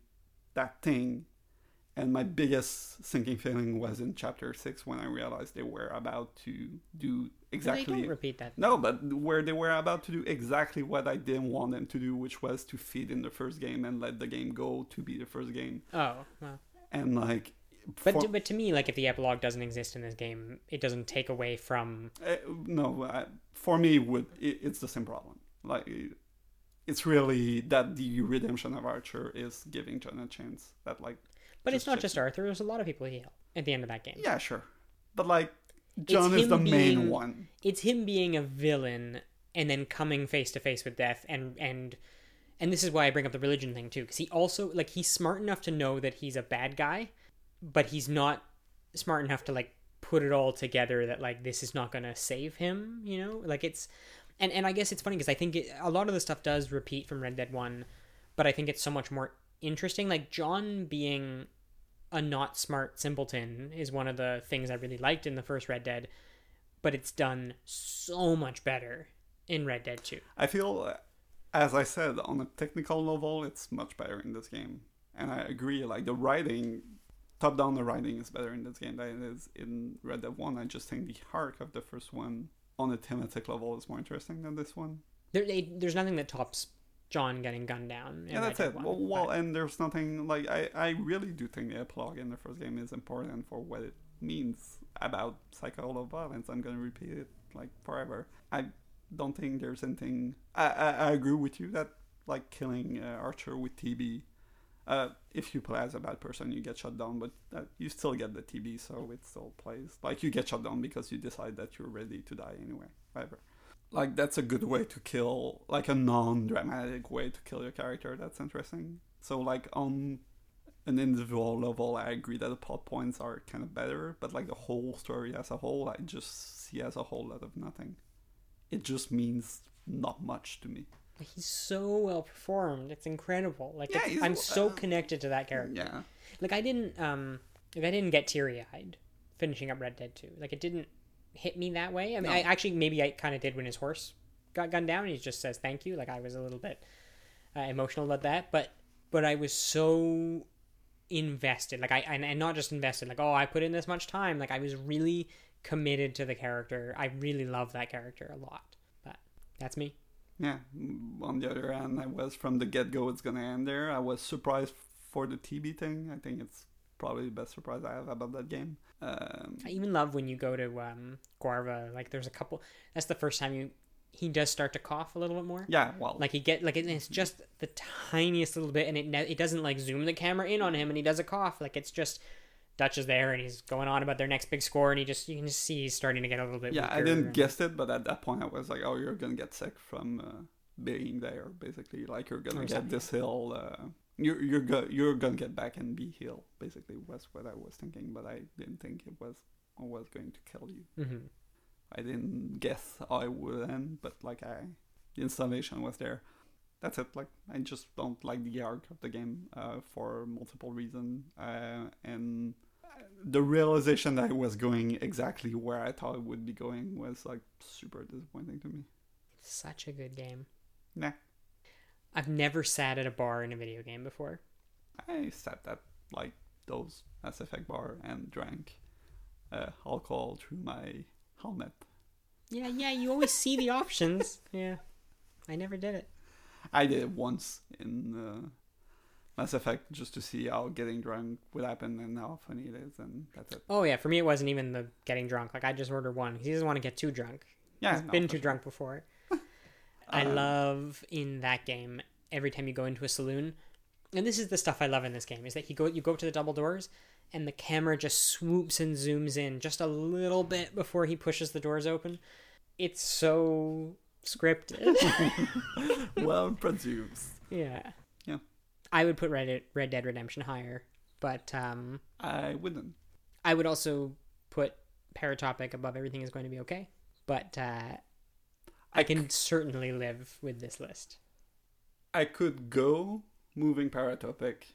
that thing. And my biggest sinking feeling was in chapter six when I realized they were about to do exactly. They don't repeat that. No, but where they were about to do exactly what I didn't want them to do, which was to feed in the first game and let the game go to be the first game. Oh, well. And like, But for- to, but to me, like if the epilogue doesn't exist in this game, it doesn't take away from. Uh, no, uh, for me, would it, it's the same problem. Like, it- it's really that the redemption of Arthur is giving John a chance. That like, But it's not just Arthur. There's a lot of people he helped at the end of that game. yeah, sure, but like, John is him the main one. It's him being a villain and then coming face to face with death, and and and this is why I bring up the religion thing too, because he also like he's smart enough to know that he's a bad guy, but he's not smart enough to like put it all together that like this is not gonna save him. You know, like it's and and I guess it's funny because I think it, a lot of the stuff does repeat from Red Dead One, but I think it's so much more interesting. Like John being a not smart simpleton is one of the things I really liked in the first Red Dead, but it's done so much better in Red Dead 2. I feel, as I said, on a technical level, it's much better in this game, and I agree. Like the writing, top down, the writing is better in this game than it is in Red Dead One. I just think the arc of the first one on a thematic level is more interesting than this one. There, there's nothing that tops John getting gunned down. yeah, that's it. Dead Well, well, and there's nothing like I. I really do think the epilogue in the first game is important for what it means about of violence. I'm gonna repeat it like forever. I don't think there's anything. I I, I agree with you that like killing uh, Arthur with TB. Uh, if you play as a bad person, you get shot down, but uh, you still get the TB, so it still plays. Like you get shot down because you decide that you're ready to die anyway. Whatever. Like that's a good way to kill, like a non-dramatic way to kill your character. That's interesting. So like on an individual level, I agree that the plot points are kind of better, but like the whole story as a whole, I just see as a whole lot of nothing. It just means not much to me. He's so well performed. It's incredible. Like Yeah, it's- I'm so uh, connected to that character. Yeah, Like I didn't um like I didn't get teary eyed finishing up Red Dead 2. Like it didn't hit me that way. I mean No. I actually maybe I kind of did when his horse got gunned down and he just says thank you. Like I was a little bit uh, emotional about that, but but I was so invested. Like I and, and not just invested like oh I put in this much time. Like I was really committed to the character. I really love that character a lot. But that's me. yeah. On the other hand, I was from the get-go. It's gonna end there. I was surprised for the TB thing. I think it's probably the best surprise I have about that game. Um, I even love when you go to um, Guarma. Like, there's a couple. That's the first time you. He does start to cough a little bit more. yeah, well, Like he get like it's just the tiniest little bit, and it ne- it doesn't like zoom the camera in on him, and he does a cough. Like it's just Dutch is there, and he's going on about their next big score, and he just you can just see he's starting to get a little bit. yeah, I didn't and- guess it, but at that point, I was like, "Oh, you're gonna get sick from uh, being there." Basically, like you're gonna Or get something. this hill. Uh, you're you're go- you're gonna get back and be healed. Basically, was what I was thinking, but I didn't think it was was going to kill you. Mhm. I didn't guess I would end, but like I, the installation was there. That's it. Like I just don't like the arc of the game uh, for multiple reasons, uh, and the realization that it was going exactly where I thought it would be going was like super disappointing to me. It's such a good game. Nah, I've never sat at a bar in a video game before. I sat at like those Mass Effect bar and drank uh, alcohol through my helmet. Yeah, yeah. You always see the options. (laughs) Yeah, I never did it. I did it once in uh, Mass Effect just to see how getting drunk would happen and how funny it is, and that's it. Oh yeah, for me it wasn't even the getting drunk. Like I just ordered one. 'cause He doesn't want to get too drunk. Yeah, He's no, been too sure. drunk before. I Um, love in that game every time you go into a saloon, and this is the stuff I love in this game is that you go you go up to the double doors, and the camera just swoops and zooms in just a little bit before he pushes the doors open. It's so scripted. (laughs) well, presumes. yeah. Yeah. I would put Red Dead, Red Dead Redemption higher, but um, I wouldn't. I would also put Paratopic above Everything is Going to Be Okay. But uh, I can certainly live with this list. I could go moving Paratopic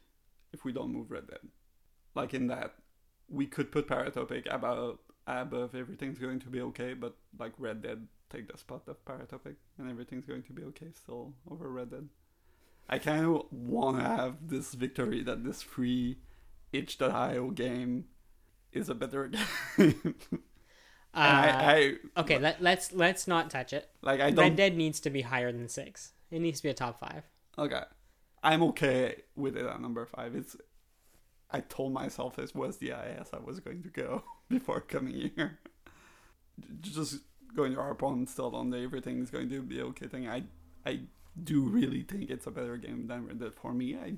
if we don't move Red Dead. Like in that, we could put Paratopic above above everything's going to be okay, but like Red Dead take the spot of Paratopic and everything's going to be okay still over Red Dead. I kind of want to have this victory that this free itch.io game is a better (laughs) game. Uh, I, I okay, let, let's let's not touch it. like I don't Red Dead needs to be higher than six. It needs to be a top five. Okay. I'm okay with it at number five. It's I told myself this was the IS I was going to go (laughs) before coming here. Just going to our opponent still on the is going to be okay thing. I I do really think it's a better game than Red Dead for me. I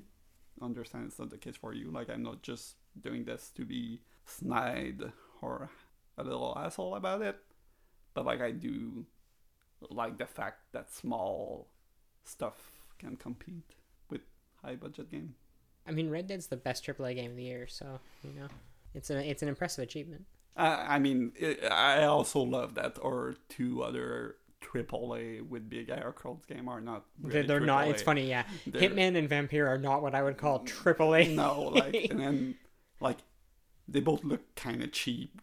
understand it's not the case for you. Like I'm not just doing this to be snide or a little asshole about it. But like I do like the fact that small stuff can compete with high budget game. I mean, Red Dead's the best AAA game of the year, so you know, it's a it's an impressive achievement. Uh, I mean, it, I also love that or two other AAA with big air aircraft game are not. They're, they're not. It's funny, yeah. They're- Hitman and Vampyr are not what I would call AAA. No, like and then (laughs) like they both look kind of cheap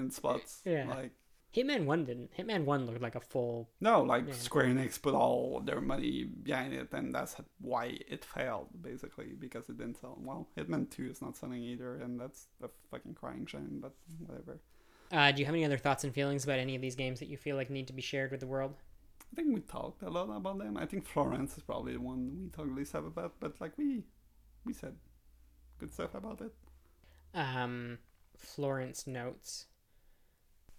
in spots. Yeah. Like Hitman One didn't. Hitman One looked like a full. no, like Yeah. Square Enix put all their money behind it, and that's why it failed basically because it didn't sell well. Hitman Two is not selling either, and that's a fucking crying shame. But whatever. Uh, do you have any other thoughts and feelings about any of these games that you feel like need to be shared with the world? I think we talked a lot about them. I think Florence is probably the one we talked least about, but like we we said good stuff about it. um, Florence notes.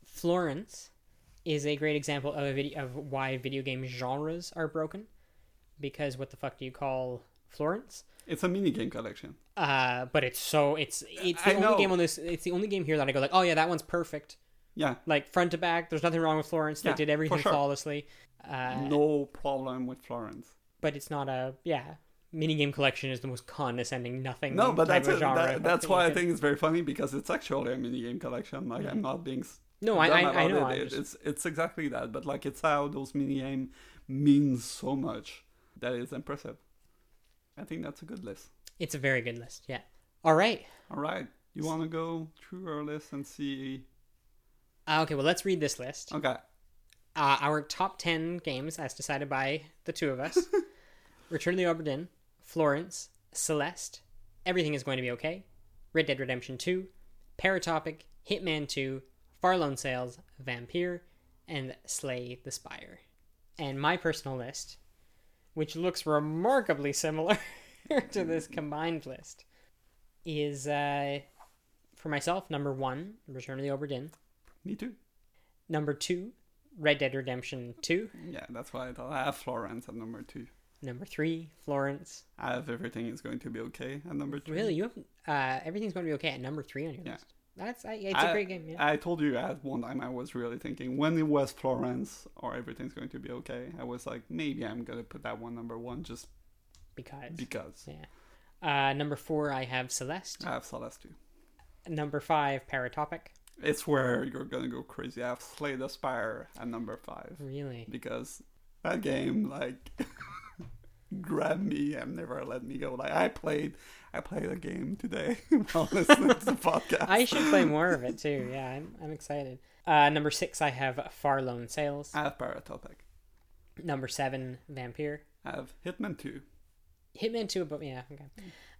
Florence is a great example of a video of why video game genres are broken. Because what the fuck do you call Florence? It's a mini game collection. Uh, but it's so it's it's the I only know. game on this. It's the only game here that I go like, oh yeah, that one's perfect. Yeah, Like front to back, there's nothing wrong with Florence. They did everything sure. flawlessly. Uh, no problem with Florence. but it's not a yeah. Minigame collection is the most condescending nothing. No, but that's it. genre That, that's why I think it's very funny because it's actually a mini game collection. Like I'm not being No, I I, I know. It. I'm just- It's it's exactly that. But like it's how those mini game means so much that is impressive. I think that's a good list. It's a very good list. Yeah. All right. All right, you want to go through our list and see? Uh, okay. Well, let's read this list. Okay, Uh, our top ten games, as decided by the two of us: (laughs) Return of the Obra Dinn, Florence, Celeste, Everything is Going to Be Okay, Red Dead Redemption Two, Paratopic, Hitman Two, Far: Lone Sails, Vampyr, and Slay the Spire. And my personal list, which looks remarkably similar (laughs) to this combined list, is uh, for myself number one, Return of the Obra Dinn. me too. Number two, Red Dead Redemption 2. Yeah, that's why I thought I have Florence at number two. Number three, Florence. I have everything is going to be okay at number three. Really, you have uh, everything's going to be okay at number three on your Yeah. list. That's I, it's a I- great game. Yeah. I told you at one time I was really thinking when it was Florence or everything's going to be okay. I was like, maybe I'm gonna put that one number one just because because yeah. Uh, number four, I have Celeste. I have Celeste too. Number five, Paratopic. It's where you're gonna go crazy. I have Slay the Spire at number five Really, because that game like (laughs) grabbed me and never let me go. Like I played, I played a game today (laughs) while listening to the (laughs) podcast. I should play more of it too. Yeah, I'm I'm excited. Uh, number six, I have Far: Lone Sails. I have Paratopic. Number seven, Vampyr. I have Hitman two. Hitman two, but yeah, okay.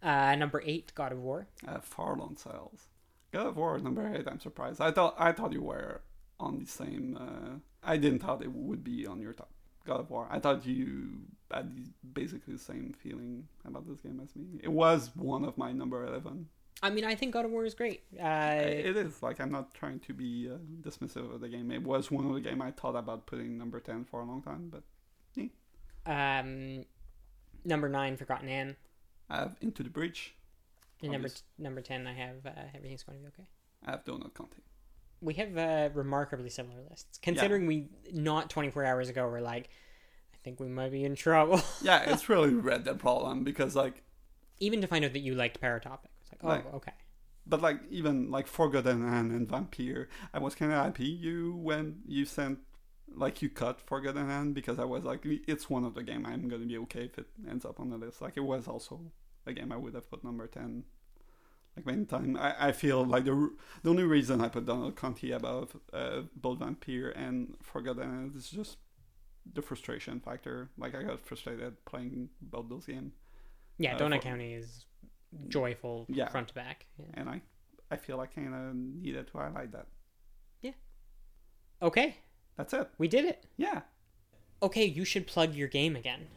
Uh, number eight, God of War. I have Far: Lone Sails. God of War number eight. I'm surprised. I thought I thought you were on the same. Uh, I didn't thought it would be on your top. God of War. I thought you had basically the same feeling about this game as me. It was one of my number eleven. I mean, I think God of War is great. Uh, it is like I'm not trying to be uh, dismissive of the game. It was one of the game I thought about putting number ten for a long time, but Yeah. um, number nine, Forgotten Anne. I have Into the Breach. Number Obvious. number ten, I have uh, everything's going to be okay. I have Donut County. We have uh, remarkably similar lists, considering we not 24 hours ago were like, think we might be in trouble. (laughs) Yeah, it's really Red Dead problem because like Even to find out that you liked Paratopic, it's like, oh, Like- okay. But like even like Forgotten Anne and Vampyr, I was kind of happy you when you sent like you cut Forgotten Anne because I was like it's one of the game I'm gonna be okay if it ends up on the list. Like it was also a game I would have put number ten. Like many time, I, I feel like the the only reason I put Donut County above uh, both Vampyr and Forgotten Anne is just the frustration factor. Like I got frustrated playing both those games. Yeah, Uh, Donut for- County is joyful Yeah. front to back. Yeah. and I I feel like I kind of needed to highlight that. Yeah. Okay, That's it. we did it. Yeah, Okay, you should plug your game again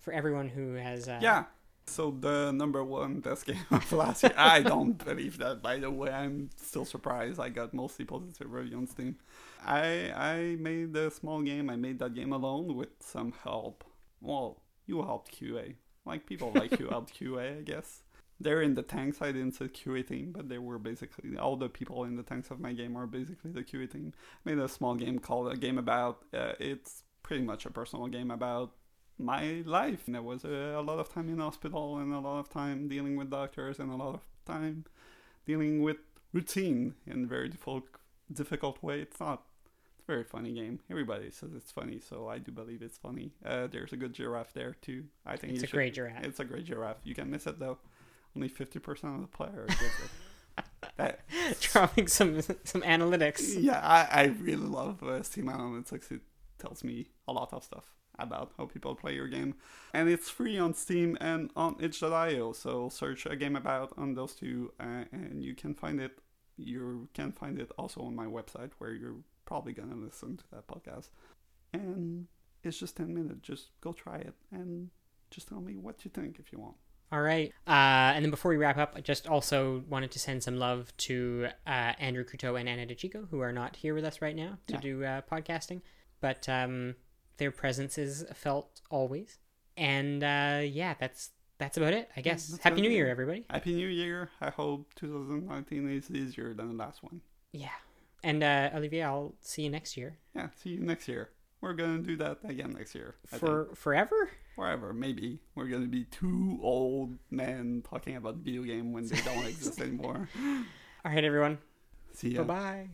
for everyone who has. Uh, yeah. So the number one best game (laughs) of last year. I don't believe that. By the way, I'm still surprised. I got mostly positive review on Steam. I I made a small game. I made that game alone with some help. Well, you helped QA. Like people like you helped (laughs) QA, I guess. They're in the tanks. I didn't say QA team, but they were basically all the people in the tanks of my game are basically the QA team. I made a small game called a game about. Uh, it's pretty much a personal game about my life. There was a, a lot of time in hospital and a lot of time dealing with doctors and a lot of time dealing with routine in a very difficult difficult way. It's not. It's a very funny game. Everybody says it's funny, so I do believe it's funny. Uh, there's a good giraffe there too. I think It's a should- great giraffe. It's a great giraffe. You can miss it though. Only fifty percent of the player gets it. (laughs) That- dropping some some analytics. yeah, I, I really love uh, Steam Analytics. It tells me a lot of stuff about how people play your game. And it's free on Steam and on itch.io. So search a game about on those two uh, and you can find it. You can find it also on my website where you're probably going to listen to that podcast. And it's just 10 minutes. Just go try it and just tell me what you think if you want. All right. Uh, and then before we wrap up, I just also wanted to send some love to uh, Andrew Couteau and Anna DeChico, who are not here with us right now to Yeah. do uh, podcasting, but um, their presence is felt always. And uh, yeah, that's that's about it, I guess. that's Happy New. Year, everybody. Happy New Year. I hope 2019 is easier than the last one. Yeah. And uh, Olivier, I'll see you next year. Yeah, see you next year. We're gonna do that again next year. I For think. forever? Forever, maybe. We're gonna be two old men talking about video game when they don't (laughs) exist anymore. All right, everyone. See Bye ya. bye.